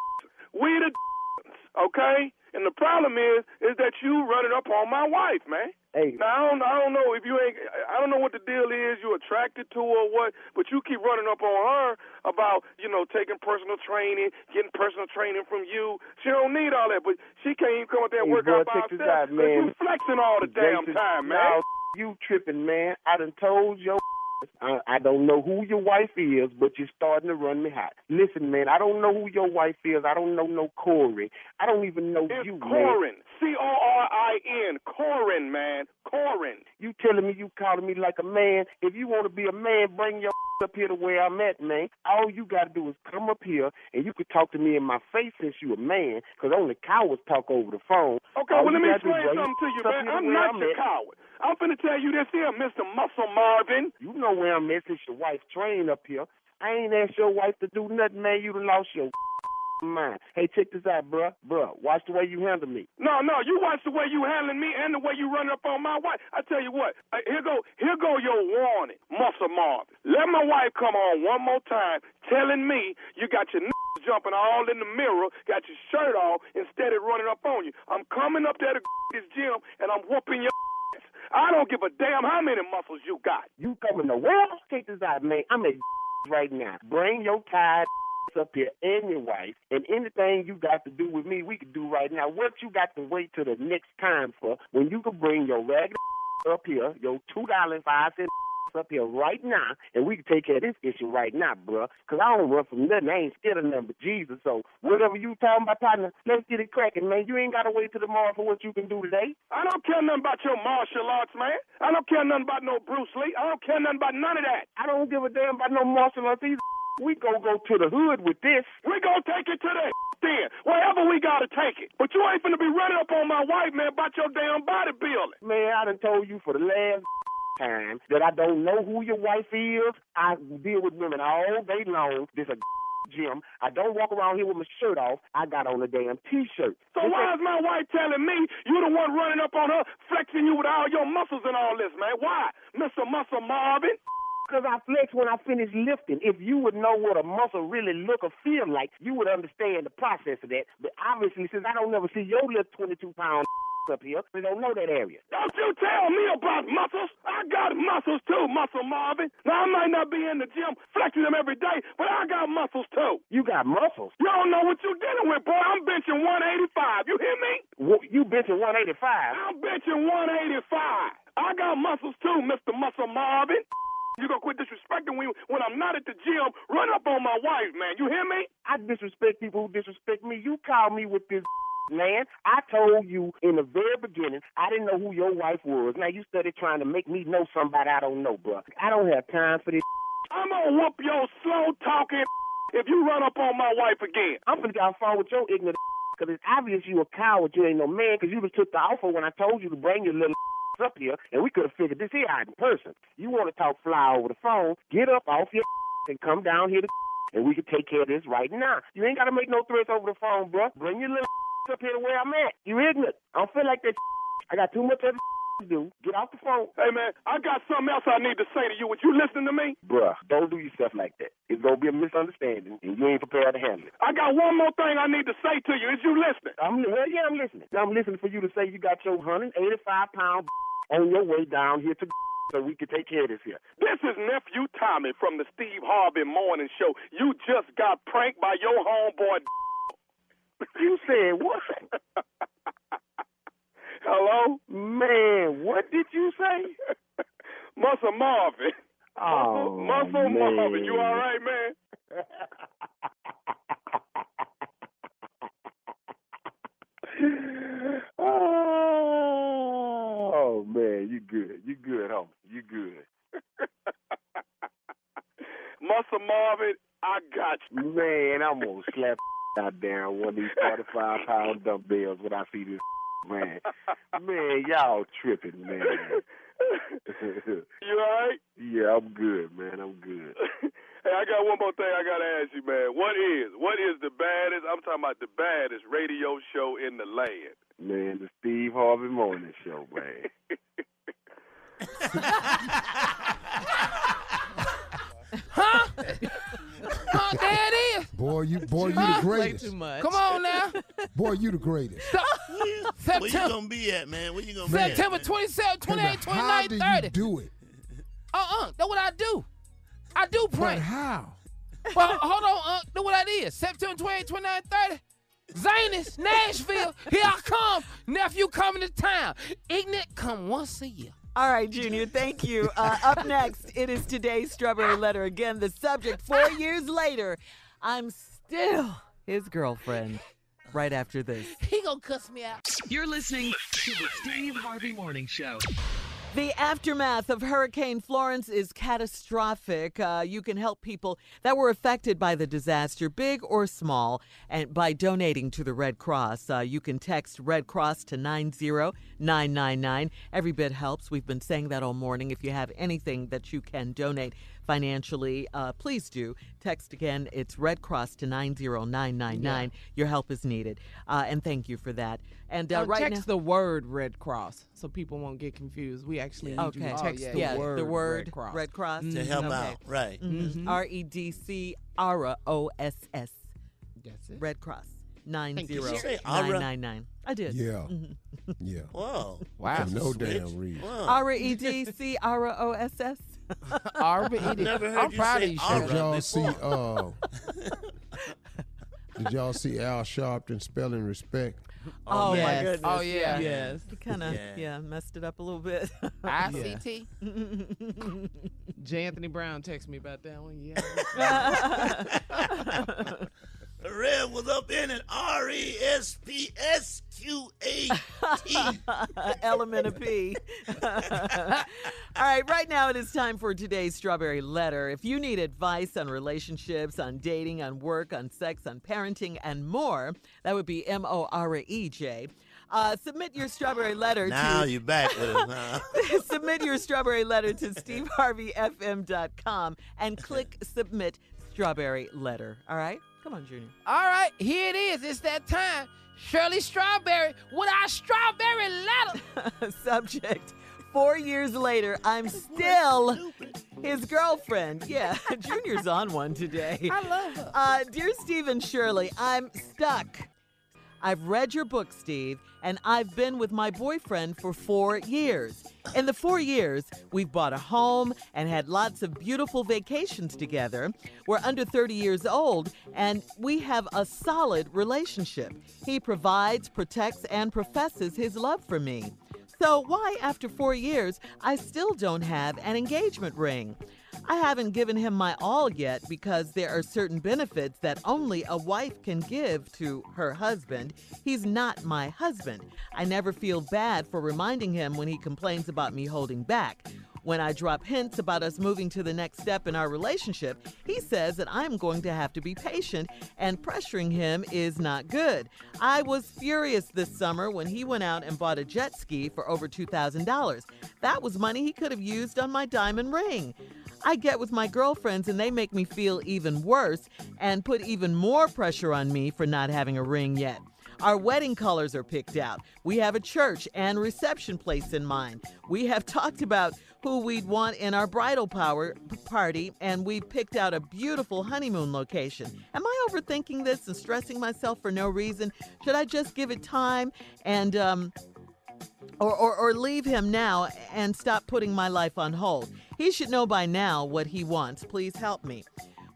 [SPEAKER 14] We the okay? And the problem is, is that you running up on my wife, man.
[SPEAKER 13] Hey.
[SPEAKER 14] Now I don't, I don't know if you ain't, I don't know what the deal is. You attracted to her or what? But you keep running up on her about, you know, taking personal training, getting personal training from you. She don't need all that, but she can't even come up there and
[SPEAKER 13] Hey,
[SPEAKER 14] work
[SPEAKER 13] bro,
[SPEAKER 14] out by herself.
[SPEAKER 13] out, man.
[SPEAKER 14] you flexing all the damn time, man.
[SPEAKER 13] now, you tripping, man. I done told your I, I don't know who your wife is, but you're starting to run me hot. Listen, man, I don't know who your wife is. I don't know no Corey. I don't even know
[SPEAKER 14] It's
[SPEAKER 13] you.
[SPEAKER 14] Corin. C O R I N. Corin, man. Corin.
[SPEAKER 13] You telling me you calling me like a man. If you want to be a man, bring your up here to where I'm at, man. All you got to do is come up here and you could talk to me in my face since you a man, because only cowards talk over the phone.
[SPEAKER 14] Okay,
[SPEAKER 13] All
[SPEAKER 14] well, let me
[SPEAKER 13] gotta do is
[SPEAKER 14] explain something to you, man. I'm not
[SPEAKER 13] I'm
[SPEAKER 14] your
[SPEAKER 13] at.
[SPEAKER 14] coward. I'm finna tell you this here, Mr. Muscle Marvin.
[SPEAKER 13] You know where I'm at since your wife trained up here. I ain't asked your wife to do nothing, man. You done lost your mind. Hey, check this out, bruh. Bruh, watch the way you handle me.
[SPEAKER 14] No, no, you watch the way you handling me and the way you running up on my wife. I tell you what, uh, here go, here go your warning, Muscle Marvin. Let my wife come on one more time, telling me you got your jumping all in the mirror, got your shirt off instead of running up on you. I'm coming up there to this gym and I'm whooping your. I don't give a damn how many muscles you got.
[SPEAKER 13] You coming to where? Check this out, man. I'm at right now. Bring your tired up here and your wife, and anything you got to do with me, we can do right now. What you got to wait till the next time for when you can bring your ragged up here, your two dollar five cent up here right now, and we can take care of this issue right now, bruh. Cause I don't run from nothing. I ain't scared of nothing but Jesus. So whatever you talking about, partner, let's get it cracking, man. You ain't gotta wait till tomorrow for what you can do today.
[SPEAKER 14] I don't care nothing about your martial arts, man. I don't care nothing about no Bruce Lee. I don't care nothing about none of that.
[SPEAKER 13] I don't give a damn about no martial arts either. We go go to the hood with this.
[SPEAKER 14] We gonna take it to the then. Wherever we gotta take it. But you ain't finna be running up on my wife, man, about your damn bodybuilding.
[SPEAKER 13] Man, I done told you for the last time that I don't know who your wife is. I deal with women all day long. There's a gym. I don't walk around here with my shirt off. I got on a damn t-shirt.
[SPEAKER 14] So why is my wife telling me you the one running up on her, flexing you with all your muscles and all this, man? Why, Mr. Muscle Marvin?
[SPEAKER 13] Because I flex when I finish lifting. If you would know what a muscle really look or feel like, you would understand the process of that. But obviously, since I don't never see your little 22 pound up here, we don't know that area.
[SPEAKER 14] Don't you tell me about muscles. I got muscles too, Muscle Marvin. Now I might not be in the gym flexing them every day, but I got muscles too.
[SPEAKER 13] You got muscles?
[SPEAKER 14] You don't know what you're dealing with, boy. I'm benching 185. You hear me?
[SPEAKER 13] What, you benching 185?
[SPEAKER 14] I'm benching 185. I got muscles too, Mr. Muscle Marvin. You gonna quit disrespecting me when I'm not at the gym? Run up on my wife, man. You hear me?
[SPEAKER 13] I disrespect people who disrespect me. You call me with this man. I told you in the very beginning I didn't know who your wife was. Now you started trying to make me know somebody I don't know, bro. I don't have time for this.
[SPEAKER 14] I'm gonna whoop your slow talking if you run up on my wife again.
[SPEAKER 13] I'm gonna get on phone with your ignorant because it's obvious you a coward. You ain't no man because you just took the offer when I told you to bring your little up here and we could have figured this here out in person. You want to talk fly over the phone? Get up off your and come down here to and we can take care of this right now. You ain't got to make no threats over the phone, bro. Bring your little up here to where I'm at. You ignorant. I don't feel like that. I got too much other to do. Get off the phone.
[SPEAKER 14] Hey man, I got something else I need to say to you. Would you listening to me?
[SPEAKER 13] Bruh, don't do yourself like that. It's gonna be a misunderstanding, and you ain't prepared to handle it.
[SPEAKER 14] I got one more thing I need to say to you. Is you listening?
[SPEAKER 13] I'm hell yeah, I'm listening. I'm listening for you to say you got your 185 pound on your way down here to so we can take care of this here.
[SPEAKER 14] This is nephew Tommy from the Steve Harvey Morning Show. You just got pranked by your homeboy.
[SPEAKER 13] You said what?
[SPEAKER 14] Hello?
[SPEAKER 13] Man, what did you say?
[SPEAKER 14] Muscle Marvin.
[SPEAKER 13] Oh,
[SPEAKER 14] Muscle
[SPEAKER 13] man.
[SPEAKER 14] Marvin. You all right, man?
[SPEAKER 13] oh man, you good. You good, homie. You good.
[SPEAKER 14] Muscle Marvin, I got you.
[SPEAKER 13] Man, I'm gonna slap out down one of these 45 pound dumbbells when I see this man. Man, y'all tripping, man.
[SPEAKER 14] You all right?
[SPEAKER 13] yeah, I'm good, man. I'm good.
[SPEAKER 14] Hey, I got one more thing I gotta ask you, man. What is what is the baddest? I'm talking about the baddest radio show in the land.
[SPEAKER 13] Man, the Steve Harvey Morning Show, man.
[SPEAKER 9] Huh? Huh? There it is.
[SPEAKER 4] Boy, you boy, you the greatest.
[SPEAKER 8] too much.
[SPEAKER 9] Come on now.
[SPEAKER 4] Boy, you the greatest.
[SPEAKER 6] Where you gonna be at, man? Where you gonna be at?
[SPEAKER 9] September
[SPEAKER 6] man?
[SPEAKER 9] 27, 28,
[SPEAKER 4] But how
[SPEAKER 9] 29,
[SPEAKER 4] do
[SPEAKER 9] 30.
[SPEAKER 4] you do it?
[SPEAKER 9] Uh-uh. That's what I do. I do
[SPEAKER 4] But how?
[SPEAKER 9] well, hold on, uh, know what that is? September 28, 29, 30. Zanies, Nashville, here I come. Nephew coming to town. Ignorant come once a year.
[SPEAKER 7] All right, Junior, thank you. Uh, up next, it is today's Strawberry Letter. Again, the subject four years later, I'm still his girlfriend. Right after this.
[SPEAKER 9] He gonna cuss me out.
[SPEAKER 5] You're listening to the Steve Harvey Morning Show.
[SPEAKER 7] The aftermath of Hurricane Florence is catastrophic. Uh, you can help people that were affected by the disaster, big or small, and by donating to the Red Cross. Uh, you can text Red Cross to 90999. Every bit helps. We've been saying that all morning. If you have anything that you can donate financially, uh, please do. Text again. It's Red Cross to 90999. Your help is needed. Uh, and thank you for that. And uh,
[SPEAKER 8] Uh,
[SPEAKER 7] right
[SPEAKER 8] text
[SPEAKER 7] now,
[SPEAKER 8] the word Red Cross so people won't get confused. We actually need you
[SPEAKER 7] Okay.
[SPEAKER 8] to
[SPEAKER 7] Oh,
[SPEAKER 8] text
[SPEAKER 9] yeah,
[SPEAKER 8] the
[SPEAKER 7] yeah,
[SPEAKER 8] word
[SPEAKER 7] the word
[SPEAKER 8] Red Cross.
[SPEAKER 7] Red Cross.
[SPEAKER 6] to
[SPEAKER 8] Mhm.
[SPEAKER 6] help
[SPEAKER 7] Okay.
[SPEAKER 6] out, right?
[SPEAKER 7] Mhm. R E D C R A O S S.
[SPEAKER 8] That's it.
[SPEAKER 7] Red Cross. Nine
[SPEAKER 6] Did
[SPEAKER 7] zero
[SPEAKER 6] you say
[SPEAKER 7] nine
[SPEAKER 6] Ara?
[SPEAKER 7] nine nine. I did.
[SPEAKER 4] Yeah,
[SPEAKER 7] Mhm.
[SPEAKER 4] yeah.
[SPEAKER 6] Whoa.
[SPEAKER 9] Wow.
[SPEAKER 4] For no
[SPEAKER 6] Switch.
[SPEAKER 4] damn reason.
[SPEAKER 6] Whoa.
[SPEAKER 7] R E D C R A O S S.
[SPEAKER 9] Already.
[SPEAKER 6] I've never heard
[SPEAKER 9] I'm
[SPEAKER 6] you
[SPEAKER 9] proud
[SPEAKER 6] say
[SPEAKER 9] of you,
[SPEAKER 4] Did
[SPEAKER 9] Shirley.
[SPEAKER 4] y'all see?
[SPEAKER 6] before.
[SPEAKER 4] Uh, did y'all see Al Sharpton spelling respect?
[SPEAKER 7] Oh, my
[SPEAKER 9] yes.
[SPEAKER 7] goodness.
[SPEAKER 9] Oh, yeah.
[SPEAKER 8] Yes.
[SPEAKER 7] He kind of
[SPEAKER 6] Yeah.
[SPEAKER 7] yeah. messed it up a little bit.
[SPEAKER 9] ICT.
[SPEAKER 8] J. Anthony Brown texted me about that one. Yeah.
[SPEAKER 6] The red was up in it. R E S P S Q A T.
[SPEAKER 7] Element of P. All right, right now it is time for today's Strawberry Letter. If you need advice on relationships, on dating, on work, on sex, on parenting, and more, that would be M O R E J. Uh, submit your Strawberry Letter
[SPEAKER 6] Now
[SPEAKER 7] to
[SPEAKER 6] you back with it, huh?
[SPEAKER 7] submit your strawberry letter to steveharveyfm.com and click submit strawberry letter. All right? Come on, Junior.
[SPEAKER 9] All right, here it is. It's that time. Shirley Strawberry with our strawberry letter.
[SPEAKER 7] Subject. Four years later, I'm still his girlfriend. Yeah, Junior's on one today.
[SPEAKER 9] I love her.
[SPEAKER 7] Uh, dear Steve and Shirley, I'm stuck. I've read your book, Steve, and I've been with my boyfriend for four years. In the four years, we've bought a home and had lots of beautiful vacations together. We're under 30 years old, and we have a solid relationship. He provides, protects, and professes his love for me. So, why, after four years, I still don't have an engagement ring? I haven't given him my all yet because there are certain benefits that only a wife can give to her husband. He's not my husband. I never feel bad for reminding him when he complains about me holding back. When I drop hints about us moving to the next step in our relationship, he says that I'm going to have to be patient and pressuring him is not good. I was furious this summer when he went out and bought a jet ski for over $2,000. That was money he could have used on my diamond ring. I get with my girlfriends and they make me feel even worse and put even more pressure on me for not having a ring yet. Our wedding colors are picked out. We have a church and reception place in mind. We have talked about who we'd want in our bridal power party, and we picked out a beautiful honeymoon location. Am I overthinking this and stressing myself for no reason? Should I just give it time and um, or, or, or leave him now and stop putting my life on hold. He should know by now what he wants. Please help me.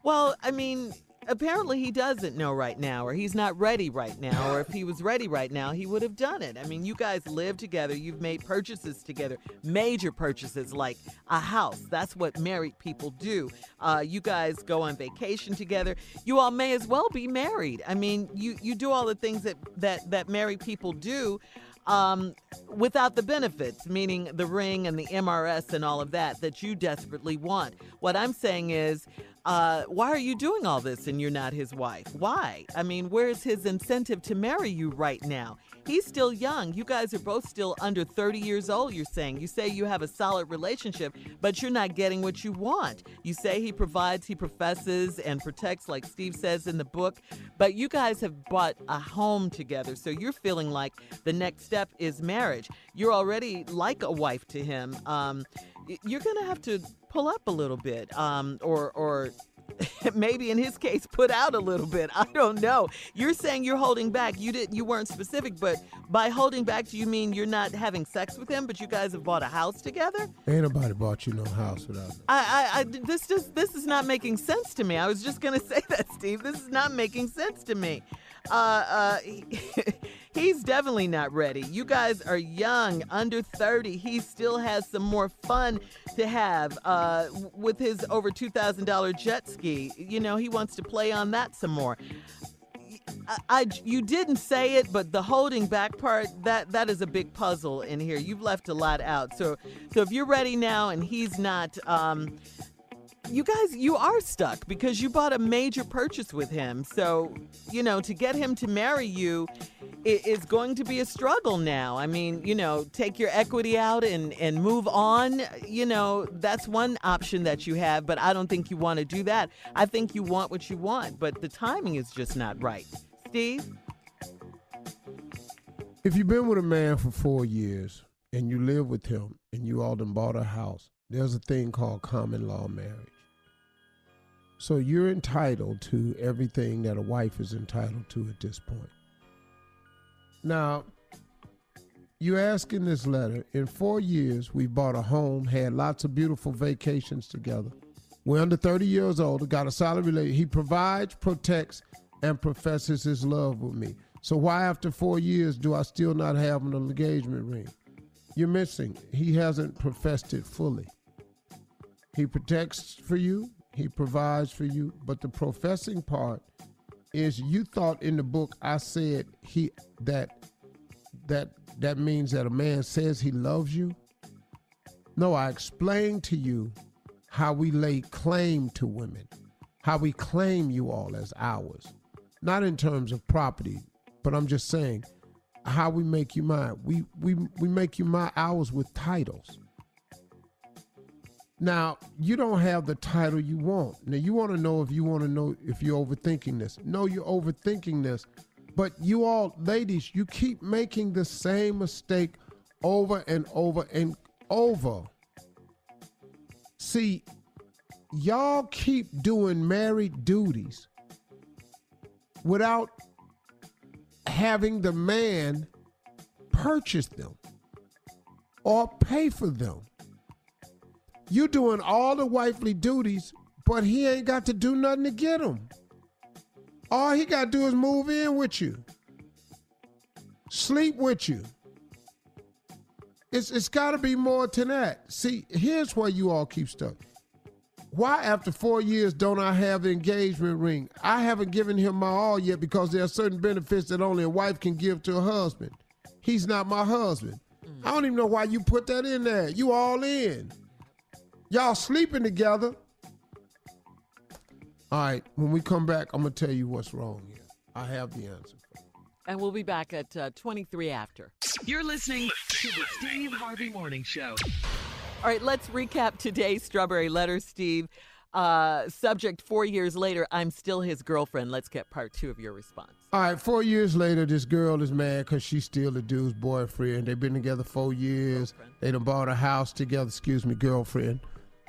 [SPEAKER 7] Well, I mean, apparently he doesn't know right now, or he's not ready right now, or if he was ready right now, he would have done it. I mean, you guys live together, you've made purchases together, major purchases like a house. That's what married people do. Uh, you guys go on vacation together. You all may as well be married. I mean, you you do all the things that that that married people do um, without the benefits, meaning the ring and the MRS and all of that that you desperately want. What I'm saying is, uh, why are you doing all this and you're not his wife? Why? I mean, where's his incentive to marry you right now? He's still young. You guys are both still under 30 years old, you're saying. You say you have a solid relationship, but you're not getting what you want. You say he provides, he professes, and protects, like Steve says in the book, but you guys have bought a home together, so you're feeling like the next step is marriage. You're already like a wife to him. Um, you're going to have to pull up a little bit um, or, or maybe in his case put out a little bit. I don't know. You're saying you're holding back. You didn't you weren't specific but by holding back do you mean you're not having sex with him but you guys have bought a house together?
[SPEAKER 4] Ain't nobody bought you no house without
[SPEAKER 7] I, I, I this just this is not making sense to me. I was just gonna say that steve. This is not making sense to me uh, uh, he's definitely not ready. You guys are young, under 30. He still has some more fun to have uh, with his over $2,000 jet ski. You know, he wants to play on that some more. I, I- you didn't say it, but the holding back part that that is a big puzzle in here. You've left a lot out. So so if you're ready now and he's not, um, you guys you are stuck because you bought a major purchase with him. So you know to get him to marry you is going to be a struggle now. I mean, you know, take your equity out and and move on. You know, that's one option that you have, but I don't think you want to do that. I think you want what you want, but the timing is just not right. Steve?
[SPEAKER 4] If you've been with a man for four years and you live with him and you all done bought a house, there's a thing called common law marriage. So you're entitled to everything that a wife is entitled to at this point. Now, you ask in this letter, in four years, we bought a home, had lots of beautiful vacations together. We're under 30 years old, got a solid relationship. He provides, protects, and professes his love with me. So why after four years do I still not have an engagement ring? You're missing. He hasn't professed it fully. He protects for you, he provides for you, but the professing part is you thought in the book I said he that that that means that a man says he loves you. No, I explained to you how we lay claim to women, how we claim you all as ours. Not in terms of property, but I'm just saying how we make you mine. We we we make you my ours with titles. Now, you don't have the title you want. Now, you want to know if you want to know if you're overthinking this. No, you're overthinking this. But you all, ladies, you keep making the same mistake over and over and over. See, y'all keep doing married duties without having the man purchase them or pay for them. You doing all the wifely duties, but he ain't got to do nothing to get them. All he got to do is move in with you, sleep with you. It's it's got to be more to that. See, here's where you all keep stuck. why after four years don't I have the engagement ring? I haven't given him my all yet because there are certain benefits that only a wife can give to a husband. He's not my husband. Mm. I don't even know why you put that in there. You all in. Y'all sleeping together. All right, when we come back, I'm gonna tell you what's wrong here. I have the answer.
[SPEAKER 7] And we'll be back at uh, 23 after.
[SPEAKER 5] You're listening to the Steve Harvey Morning Show.
[SPEAKER 7] All right, let's recap today's Strawberry Letter, Steve. Uh, subject four years later, I'm still his girlfriend. Let's get part two of your response.
[SPEAKER 4] All right, four years later, this girl is mad because she's still the dude's boyfriend. They've been together four years. They done bought a house together, excuse me, girlfriend.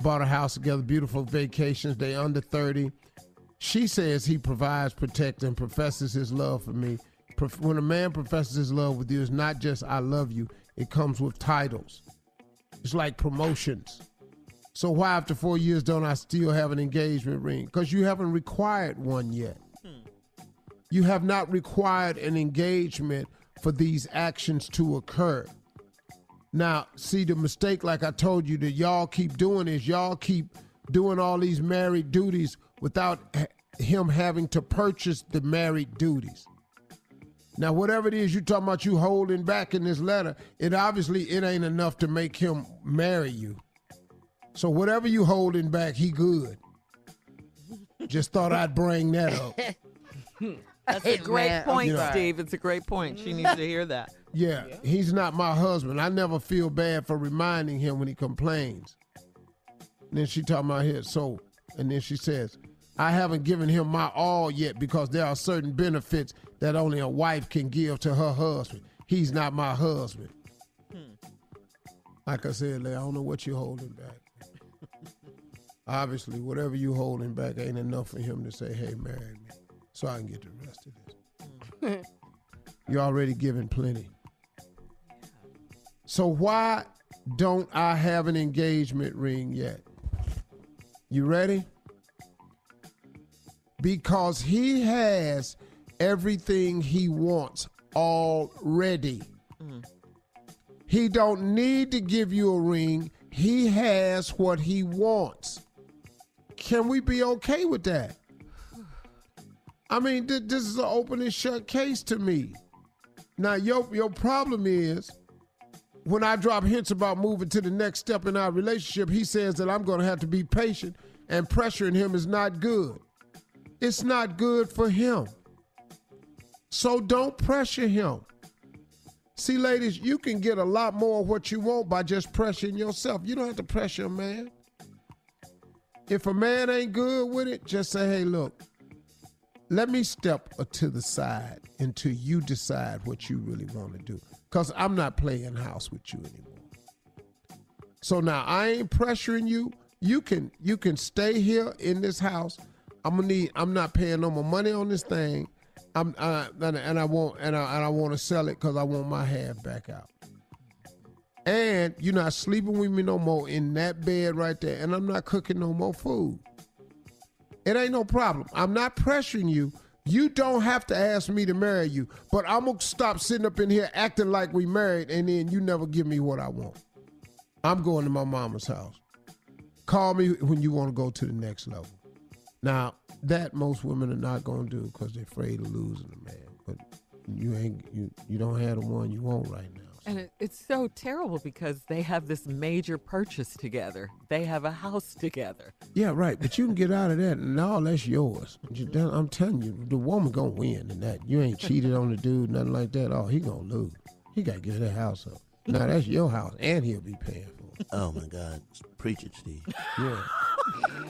[SPEAKER 4] Bought a house together, beautiful vacations. They under 30. She says he provides, protects, and professes his love for me. When a man professes his love with you, it's not just I love you, it comes with titles. It's like promotions. So why after four years don't I still have an engagement ring? Because you haven't required one yet. Hmm. You have not required an engagement for these actions to occur. Now, see the mistake, like I told you, that y'all keep doing is y'all keep doing all these married duties without him having to purchase the married duties. Now, whatever it is you talking about, you holding back in this letter, it obviously it ain't enough to make him marry you. So whatever you holding back, he good. Just thought I'd bring that up.
[SPEAKER 7] That's a great
[SPEAKER 9] Man,
[SPEAKER 7] point,
[SPEAKER 4] you know.
[SPEAKER 7] Steve. It's a great point. She needs to hear that.
[SPEAKER 4] Yeah, he's not my husband. I never feel bad for reminding him when he complains. And then she talking about here, so, and then she says, I haven't given him my all yet because there are certain benefits that only a wife can give to her husband. He's not my husband. Hmm. Like I said, I don't know what you're holding back. Obviously, whatever you holding back ain't enough for him to say, hey, marry me, so I can get the rest of this. Hmm. You're already giving plenty. So why don't I have an engagement ring yet? You ready? Because he has everything he wants already. He don't need to give you a ring. He has what he wants. Can we be okay with that? I mean, th- this is an open and shut case to me. Now, your your problem is when I drop hints about moving to the next step in our relationship, he says that I'm going to have to be patient, and pressuring him is not good. It's not good for him. So don't pressure him. See, ladies, you can get a lot more of what you want by just pressuring yourself. You don't have to pressure a man. If a man ain't good with it, just say, hey, look, let me step to the side until you decide what you really want to do. Because I'm not playing house with you anymore. So now I ain't pressuring you. You can you can stay here in this house. I'm gonna need. I'm not paying no more money on this thing. I'm and, and I want and I, and I want to sell it because I want my half back out. And you're not sleeping with me no more in that bed right there. And I'm not cooking no more food. It ain't no problem. I'm not pressuring you. You don't have to ask me to marry you, but I'm gonna stop sitting up in here acting like we married, and then you never give me what I want. I'm going to my mama's house. Call me when you want to go to the next level. Now that most women are not gonna do because they're afraid of losing a man. But you ain't you you don't have the one you want right now.
[SPEAKER 7] And it, it's so terrible because they have this major purchase together. They have a house together.
[SPEAKER 4] Yeah, right. But you can get out of that, and all that's yours. I'm telling you, the woman gonna win in that. You ain't cheated on the dude, nothing like that. Oh, he gonna lose. He gotta give that house up. Now that's your house, and he'll be paying for it.
[SPEAKER 6] Oh my God, preach it, Steve.
[SPEAKER 4] Yeah.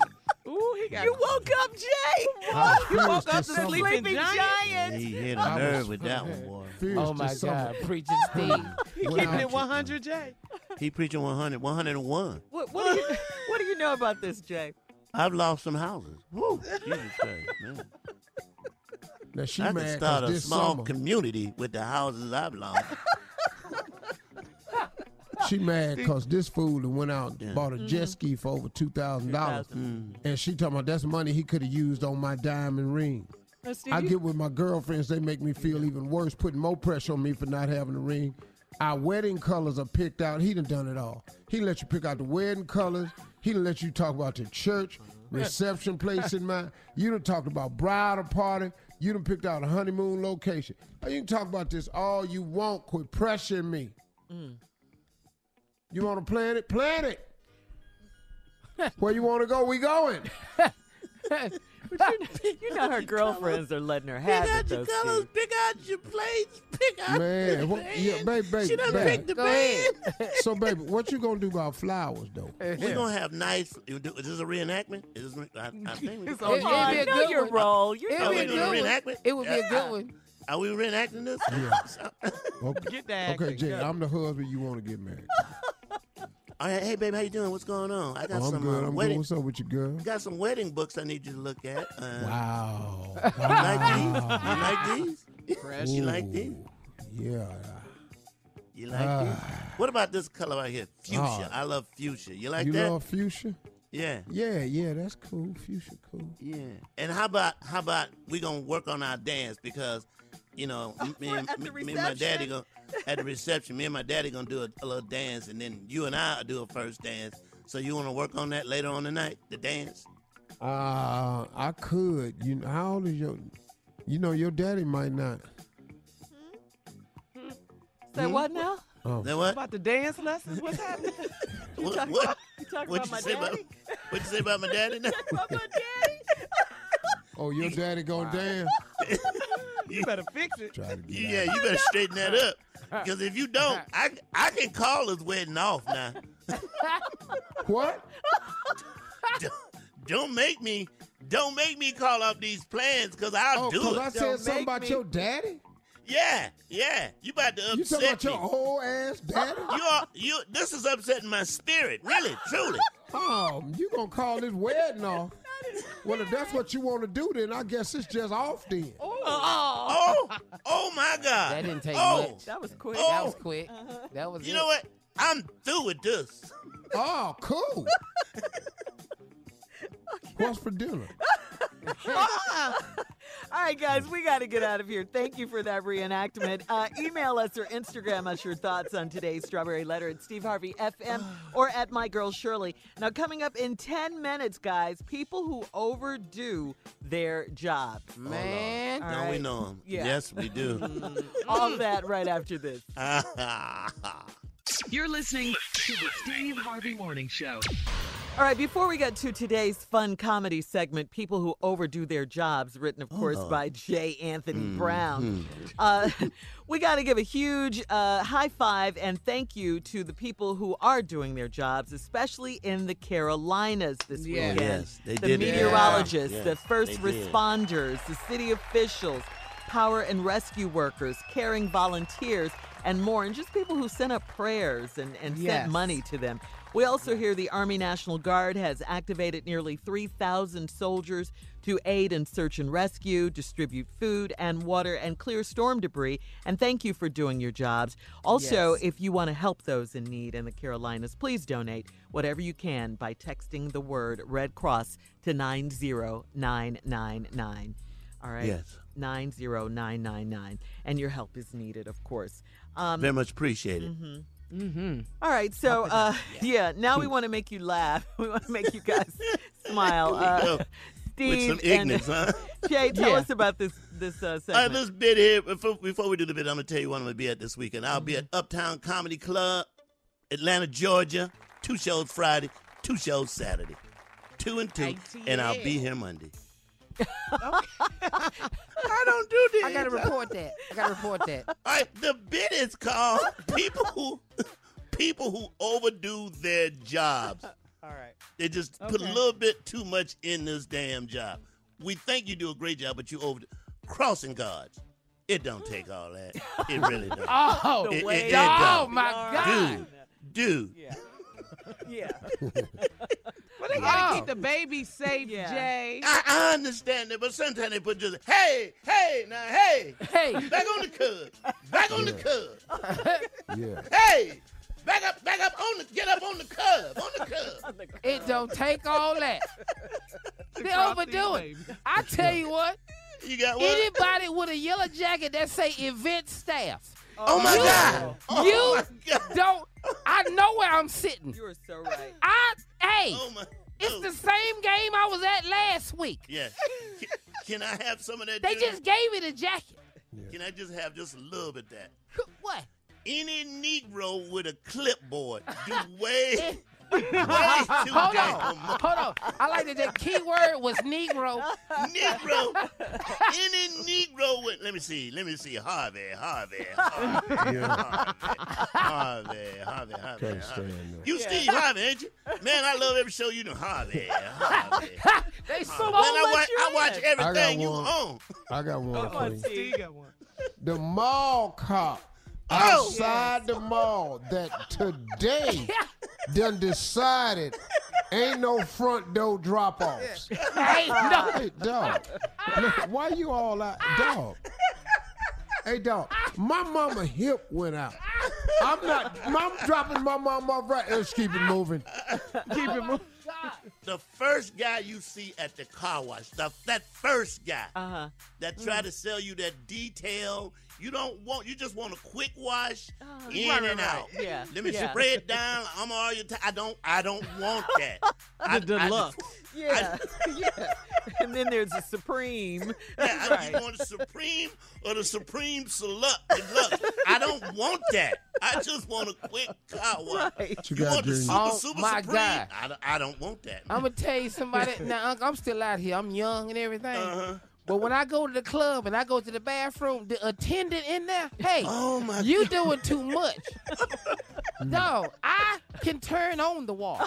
[SPEAKER 8] Ooh, he got
[SPEAKER 7] You woke up, Jay.
[SPEAKER 4] I
[SPEAKER 7] you woke
[SPEAKER 4] that
[SPEAKER 7] up the
[SPEAKER 4] somebody-
[SPEAKER 7] sleeping giant.
[SPEAKER 6] He hit
[SPEAKER 4] I
[SPEAKER 6] a
[SPEAKER 4] was
[SPEAKER 6] nerve with that one, boy.
[SPEAKER 4] Furious
[SPEAKER 9] Oh
[SPEAKER 4] that
[SPEAKER 9] my
[SPEAKER 4] somebody-
[SPEAKER 9] God, preaching Steve.
[SPEAKER 8] He
[SPEAKER 4] Well,
[SPEAKER 8] keeping it 100, Jay.
[SPEAKER 6] He preaching 100, 101.
[SPEAKER 7] What, what, do you, what do you know about this, Jay?
[SPEAKER 6] I've lost some houses. Woo, Jesus Christ, man.
[SPEAKER 4] Now she
[SPEAKER 6] I could
[SPEAKER 4] mad
[SPEAKER 6] start
[SPEAKER 4] 'cause
[SPEAKER 6] a
[SPEAKER 4] this
[SPEAKER 6] small
[SPEAKER 4] summer
[SPEAKER 6] community with the houses I've lost.
[SPEAKER 4] she mad because this fool that went out and bought a mm-hmm. jet ski for over two thousand dollars, mm-hmm. and she talking about that's money he could have used on my diamond ring.
[SPEAKER 7] Now, Steve,
[SPEAKER 4] I
[SPEAKER 7] you-
[SPEAKER 4] get with my girlfriends, they make me feel even worse, putting more pressure on me for not having a ring. Our wedding colors are picked out. He done done it all. He let you pick out the wedding colors. He done let you talk about the church mm-hmm. reception place in mind. You done talked about bridal party. You done picked out a honeymoon location. You can talk about this all you want. Quit pressuring me. Mm. You want to plan it? Plan it. Where you want to go? We going.
[SPEAKER 7] you know her girlfriends are letting her have
[SPEAKER 6] Pick
[SPEAKER 7] it,
[SPEAKER 6] out your colors,
[SPEAKER 7] Steve.
[SPEAKER 6] pick out your plates, pick out
[SPEAKER 4] Man,
[SPEAKER 6] the
[SPEAKER 4] what, yeah,
[SPEAKER 6] band.
[SPEAKER 4] baby, baby,
[SPEAKER 6] She done
[SPEAKER 4] baby.
[SPEAKER 6] picked the
[SPEAKER 9] Go
[SPEAKER 6] band.
[SPEAKER 4] So, baby, what you gonna do about flowers, though?
[SPEAKER 6] We're gonna have nice. Is this a reenactment? Is this, I, I think we
[SPEAKER 7] It's
[SPEAKER 6] can-
[SPEAKER 7] on
[SPEAKER 9] It- it'd be a good
[SPEAKER 7] your
[SPEAKER 9] one.
[SPEAKER 7] role. You're
[SPEAKER 9] It'd
[SPEAKER 6] Are
[SPEAKER 9] be
[SPEAKER 6] we
[SPEAKER 9] a
[SPEAKER 6] doing
[SPEAKER 9] good
[SPEAKER 6] a
[SPEAKER 9] one.
[SPEAKER 6] reenactment?
[SPEAKER 9] It would be a good one.
[SPEAKER 6] Are we reenacting this?
[SPEAKER 4] Okay,
[SPEAKER 7] Get the
[SPEAKER 4] okay. Jay, I'm the husband you want to get married.
[SPEAKER 6] All right, hey, baby, how you doing? What's going on? I got
[SPEAKER 4] Oh, I'm
[SPEAKER 6] some
[SPEAKER 4] good.
[SPEAKER 6] uh,
[SPEAKER 4] I'm good.
[SPEAKER 6] wedding.
[SPEAKER 4] What's up with you, girl?
[SPEAKER 6] Got some wedding books I need you to look at. Uh,
[SPEAKER 4] Wow.
[SPEAKER 6] You like these? You like these? You like these?
[SPEAKER 4] Yeah.
[SPEAKER 6] You like these? What about this color right here? Fuchsia.
[SPEAKER 4] Ah.
[SPEAKER 6] I love fuchsia. You like
[SPEAKER 4] you
[SPEAKER 6] that?
[SPEAKER 4] love fuchsia?
[SPEAKER 6] yeah.
[SPEAKER 4] Yeah, yeah, that's cool. Fuchsia, cool.
[SPEAKER 6] Yeah. And how about how about we gonna work on our dance because, you know, m- me, and,
[SPEAKER 7] At
[SPEAKER 6] me,
[SPEAKER 7] the
[SPEAKER 6] me and my daddy
[SPEAKER 7] reception?
[SPEAKER 6] gonna at the reception. Me and my daddy gonna do a, a little dance, and then you and I do a first dance. So you want to work on that later on tonight, the dance?
[SPEAKER 4] Uh, I could. You know, how old is your? You know, your daddy might not.
[SPEAKER 7] Say
[SPEAKER 6] Hmm?
[SPEAKER 7] what now?
[SPEAKER 4] Oh.
[SPEAKER 6] Then what?
[SPEAKER 8] About the dance lessons? What's happening?
[SPEAKER 6] What?
[SPEAKER 7] talking
[SPEAKER 6] what?
[SPEAKER 7] about- you talking
[SPEAKER 6] What'd
[SPEAKER 7] about
[SPEAKER 6] you
[SPEAKER 7] my
[SPEAKER 6] say about? What'd you say about my daddy? Now?
[SPEAKER 7] About my daddy?
[SPEAKER 4] Oh, your daddy gonna dance?
[SPEAKER 8] You better fix it.
[SPEAKER 4] Try to get
[SPEAKER 6] Yeah, you better straighten that up. Because if you don't, I I can call his wedding off now.
[SPEAKER 4] What?
[SPEAKER 6] don't, don't make me don't make me call up these plans because I'll
[SPEAKER 4] Oh,
[SPEAKER 6] do
[SPEAKER 4] because
[SPEAKER 6] it.
[SPEAKER 4] I said
[SPEAKER 7] Don't
[SPEAKER 4] something about
[SPEAKER 7] me-
[SPEAKER 4] your daddy?
[SPEAKER 6] yeah, yeah. You about to upset
[SPEAKER 4] You talking
[SPEAKER 6] upset
[SPEAKER 4] about
[SPEAKER 6] me.
[SPEAKER 4] your old ass daddy?
[SPEAKER 6] you are you. This is upsetting my spirit. Really, truly.
[SPEAKER 4] Oh, you gonna call this wedding off? Well, if that's what you want to do, then I guess it's just off then.
[SPEAKER 6] Oh, oh oh my God.
[SPEAKER 9] That didn't take
[SPEAKER 6] oh,
[SPEAKER 9] much.
[SPEAKER 7] That was quick.
[SPEAKER 6] Oh.
[SPEAKER 9] That was quick. Uh-huh. That was
[SPEAKER 6] You
[SPEAKER 9] it.
[SPEAKER 6] know what? I'm through with this.
[SPEAKER 4] Oh, cool. What's for dinner?
[SPEAKER 7] All right, guys, we got to get out of here. Thank you for that reenactment. Uh, email us or Instagram us your thoughts on today's Strawberry Letter at Steve Harvey FM or at My Girl Shirley. Now, coming up in 10 minutes, guys, people who overdo their job.
[SPEAKER 9] Man.
[SPEAKER 7] All
[SPEAKER 6] Don't we know them?
[SPEAKER 7] Yeah.
[SPEAKER 6] Yes, we do.
[SPEAKER 7] All that right after this.
[SPEAKER 5] You're listening to the Steve Harvey Morning Show.
[SPEAKER 7] All right, before we get to today's fun comedy segment, People Who Overdo Their Jobs, written, of course, by J. Anthony Brown, uh, we got to give a huge uh, high five and thank you to the people who are doing their jobs, especially in the Carolinas this
[SPEAKER 8] Yes.
[SPEAKER 7] weekend.
[SPEAKER 6] Yes, they
[SPEAKER 7] the
[SPEAKER 6] did it.
[SPEAKER 7] meteorologists,
[SPEAKER 6] Yeah.
[SPEAKER 7] the first
[SPEAKER 6] they did.
[SPEAKER 7] responders, the city officials, power and rescue workers, caring volunteers, and more, and just people who sent up prayers and, and
[SPEAKER 8] Yes.
[SPEAKER 7] sent money to them. We also hear the Army National Guard has activated nearly 3,000 soldiers to aid in search and rescue, distribute food and water, and clear storm debris. And thank you for doing your jobs. Also,
[SPEAKER 8] Yes.
[SPEAKER 7] if you want to help those in need in the Carolinas, please donate whatever you can by texting the word Red Cross to 90999. All right?
[SPEAKER 6] Yes.
[SPEAKER 7] 90999. And your help is needed, of course. Um,
[SPEAKER 6] Very much appreciated.
[SPEAKER 8] Mm-hmm.
[SPEAKER 7] All right, so uh, yeah, now we want to make you laugh. We want to make you guys smile. Uh.
[SPEAKER 6] With
[SPEAKER 7] Steve
[SPEAKER 6] some
[SPEAKER 7] and
[SPEAKER 6] huh?
[SPEAKER 7] Jay, tell
[SPEAKER 8] Yeah.
[SPEAKER 7] us about this this uh,
[SPEAKER 6] All right,
[SPEAKER 7] segment.
[SPEAKER 6] this bit here. Before, before we do the bit, I'm gonna tell you what I'm gonna be at this weekend. I'll be at
[SPEAKER 7] Mm-hmm.
[SPEAKER 6] Uptown Comedy Club, Atlanta, Georgia. Two shows Friday, two shows Saturday, two and two, and I'll be here Monday. I don't do this.
[SPEAKER 9] I gotta report that. I gotta report that.
[SPEAKER 6] All right, the bit is called people who people who overdo their jobs.
[SPEAKER 7] All right.
[SPEAKER 6] They just put a little bit too much in this damn job. We think you do a great job, but you over crossing guards. It don't take all that. It really don't.
[SPEAKER 9] Oh,
[SPEAKER 6] It- it-
[SPEAKER 7] way
[SPEAKER 6] it
[SPEAKER 9] oh
[SPEAKER 6] don't.
[SPEAKER 9] my God.
[SPEAKER 6] Dude, dude.
[SPEAKER 7] Yeah. Yeah.
[SPEAKER 8] Well, they gotta
[SPEAKER 9] Oh.
[SPEAKER 8] keep the baby safe,
[SPEAKER 7] Yeah.
[SPEAKER 8] Jay.
[SPEAKER 6] I, I understand that, but sometimes they put just hey, hey, now hey,
[SPEAKER 9] Hey.
[SPEAKER 6] back on the cub, back on the cub,
[SPEAKER 4] Yeah.
[SPEAKER 6] hey, back up, back up on the, get up on the cub, on the cub.
[SPEAKER 9] It don't take all that. They
[SPEAKER 8] Cross
[SPEAKER 9] overdo it. I tell you what,
[SPEAKER 6] You got what?
[SPEAKER 9] anybody with a yellow jacket that say event staff,
[SPEAKER 6] Oh my
[SPEAKER 9] You-
[SPEAKER 6] God.
[SPEAKER 9] You oh don't. I know where I'm sitting.
[SPEAKER 7] You are so right.
[SPEAKER 9] I hey,
[SPEAKER 6] Oh my.
[SPEAKER 9] it's oh. the same game I was at last week.
[SPEAKER 6] Yes. Can, can I have some of that?
[SPEAKER 9] They
[SPEAKER 6] Junior?
[SPEAKER 9] just gave me the jacket.
[SPEAKER 6] Can I just have just a little bit of that?
[SPEAKER 9] What?
[SPEAKER 6] Any Negro with a clipboard do way, way too
[SPEAKER 9] Hold
[SPEAKER 6] damn
[SPEAKER 9] on, hold on. I like that the key word was Negro.
[SPEAKER 6] Negro. Any Negro with, let me see, let me see, Harvey, Harvey, Harvey,
[SPEAKER 4] Yeah.
[SPEAKER 6] Harvey, Harvey, Harvey, Harvey.
[SPEAKER 4] Can't stand that.
[SPEAKER 6] You Steve Harvey, ain't you? Man, I love every show you do. Harvey, Harvey.
[SPEAKER 9] They
[SPEAKER 6] Harvey.
[SPEAKER 9] so
[SPEAKER 6] Man, I watch,
[SPEAKER 7] you
[SPEAKER 6] I watch everything
[SPEAKER 4] I
[SPEAKER 6] you
[SPEAKER 4] got one.
[SPEAKER 6] own.
[SPEAKER 4] I got one
[SPEAKER 7] Come on,
[SPEAKER 4] for you.
[SPEAKER 7] Steve.
[SPEAKER 4] The mall cop
[SPEAKER 6] Oh.
[SPEAKER 4] outside the mall that today done decided ain't no front door drop offs.
[SPEAKER 9] Hey, no.
[SPEAKER 4] Hey, dog. Look, why you all out? Dog. Hey, dog. My mama hip went out. I'm not, I'm dropping my mama off right. Let's keep it moving.
[SPEAKER 7] Keep it moving.
[SPEAKER 6] The first guy you see at the car wash, the, that first guy
[SPEAKER 7] Uh huh.
[SPEAKER 6] that try to sell you that detail, you don't want, you just want a quick wash in
[SPEAKER 7] right, right,
[SPEAKER 6] and
[SPEAKER 7] right.
[SPEAKER 6] out.
[SPEAKER 7] Yeah,
[SPEAKER 6] Let me
[SPEAKER 7] yeah.
[SPEAKER 6] spray it down. I'm all your time. I don't, I don't want that. I,
[SPEAKER 7] The
[SPEAKER 6] I-
[SPEAKER 7] deluxe. Yeah, yeah. And then there's the supreme.
[SPEAKER 6] Yeah, I
[SPEAKER 7] Right.
[SPEAKER 6] just want the Supreme or the Supreme Deluxe. Deluxe. I don't want that. I just want a quick car wash.
[SPEAKER 7] Right.
[SPEAKER 4] You
[SPEAKER 6] You want the super,
[SPEAKER 9] Oh,
[SPEAKER 6] super
[SPEAKER 9] my
[SPEAKER 6] Supreme?
[SPEAKER 9] God.
[SPEAKER 6] I, don't- I don't want that.
[SPEAKER 9] I'm gonna tell you somebody. Now Unc, I'm still out here. I'm young and everything.
[SPEAKER 6] Uh-huh.
[SPEAKER 9] But when I go to the club and I go to the bathroom, the attendant in there, hey,
[SPEAKER 6] Oh, my
[SPEAKER 9] you doing too much. Dog, I can turn on the wall.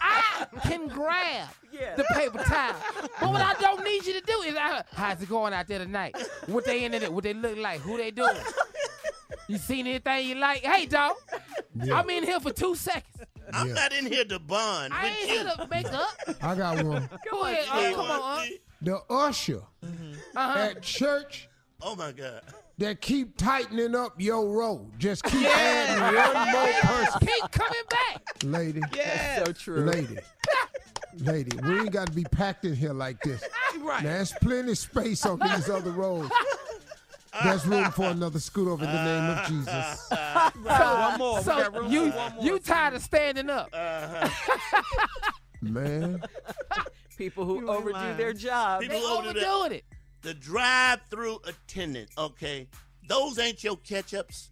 [SPEAKER 9] I can grab
[SPEAKER 7] Yeah.
[SPEAKER 9] the paper towel. But what I don't need you to do is, I, how's it going out there tonight? What they in it? What they look like? Who they doing? You seen anything you like? Hey, dog, I'm in here for two seconds.
[SPEAKER 6] I'm
[SPEAKER 4] Yeah.
[SPEAKER 6] not in here to bond
[SPEAKER 9] I ain't
[SPEAKER 6] you.
[SPEAKER 9] here to make up.
[SPEAKER 4] I got one.
[SPEAKER 9] Go ahead,
[SPEAKER 6] Steve.
[SPEAKER 9] Unc, come on, Unc. Uh.
[SPEAKER 4] The usher
[SPEAKER 9] Uh-huh.
[SPEAKER 4] at church
[SPEAKER 6] Oh my God.
[SPEAKER 4] that keep tightening up your road. Just keep adding one more person.
[SPEAKER 9] Keep coming back.
[SPEAKER 4] Lady, Yeah,
[SPEAKER 7] So true.
[SPEAKER 4] lady, lady, we ain't got to be packed in here like this.
[SPEAKER 9] Right.
[SPEAKER 4] Now, there's plenty of space on these other roads. There's room for another scoot over in the name of Jesus.
[SPEAKER 7] one more. We
[SPEAKER 9] So
[SPEAKER 7] got room
[SPEAKER 9] you
[SPEAKER 7] for one more.
[SPEAKER 9] you tired of standing up?
[SPEAKER 4] Man,
[SPEAKER 7] People who overdo
[SPEAKER 8] lying.
[SPEAKER 7] their job.
[SPEAKER 6] People
[SPEAKER 9] They
[SPEAKER 6] over
[SPEAKER 9] overdoing it.
[SPEAKER 6] The drive-through attendant, okay? Those ain't your ketchups.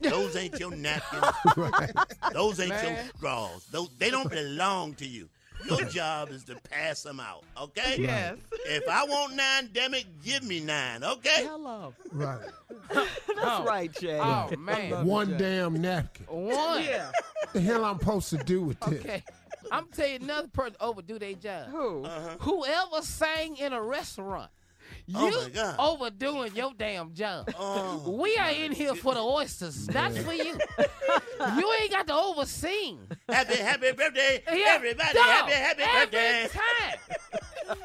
[SPEAKER 6] Those ain't your napkins.
[SPEAKER 4] right.
[SPEAKER 6] Those ain't your straws. Those they don't belong to you. Your job is to pass them out, okay?
[SPEAKER 8] Yes.
[SPEAKER 6] If I want nine, damn it, give me nine, okay?
[SPEAKER 7] Hello.
[SPEAKER 4] right.
[SPEAKER 7] That's
[SPEAKER 9] Oh.
[SPEAKER 7] right, Jay.
[SPEAKER 9] Oh man,
[SPEAKER 4] One damn napkin.
[SPEAKER 9] one.
[SPEAKER 7] Yeah.
[SPEAKER 4] What the hell I'm supposed to do with this?
[SPEAKER 9] Okay, I'm telling you another person overdo their job.
[SPEAKER 7] Who?
[SPEAKER 6] Uh-huh.
[SPEAKER 9] Whoever sang in a restaurant, you
[SPEAKER 6] Oh,
[SPEAKER 9] overdoing your damn job.
[SPEAKER 6] Oh,
[SPEAKER 9] we are in here for the oysters, not for you. you ain't got to oversing.
[SPEAKER 6] happy, happy birthday,
[SPEAKER 9] Yeah,
[SPEAKER 6] everybody!
[SPEAKER 9] dog,
[SPEAKER 6] happy, happy
[SPEAKER 9] every
[SPEAKER 6] birthday!
[SPEAKER 9] time.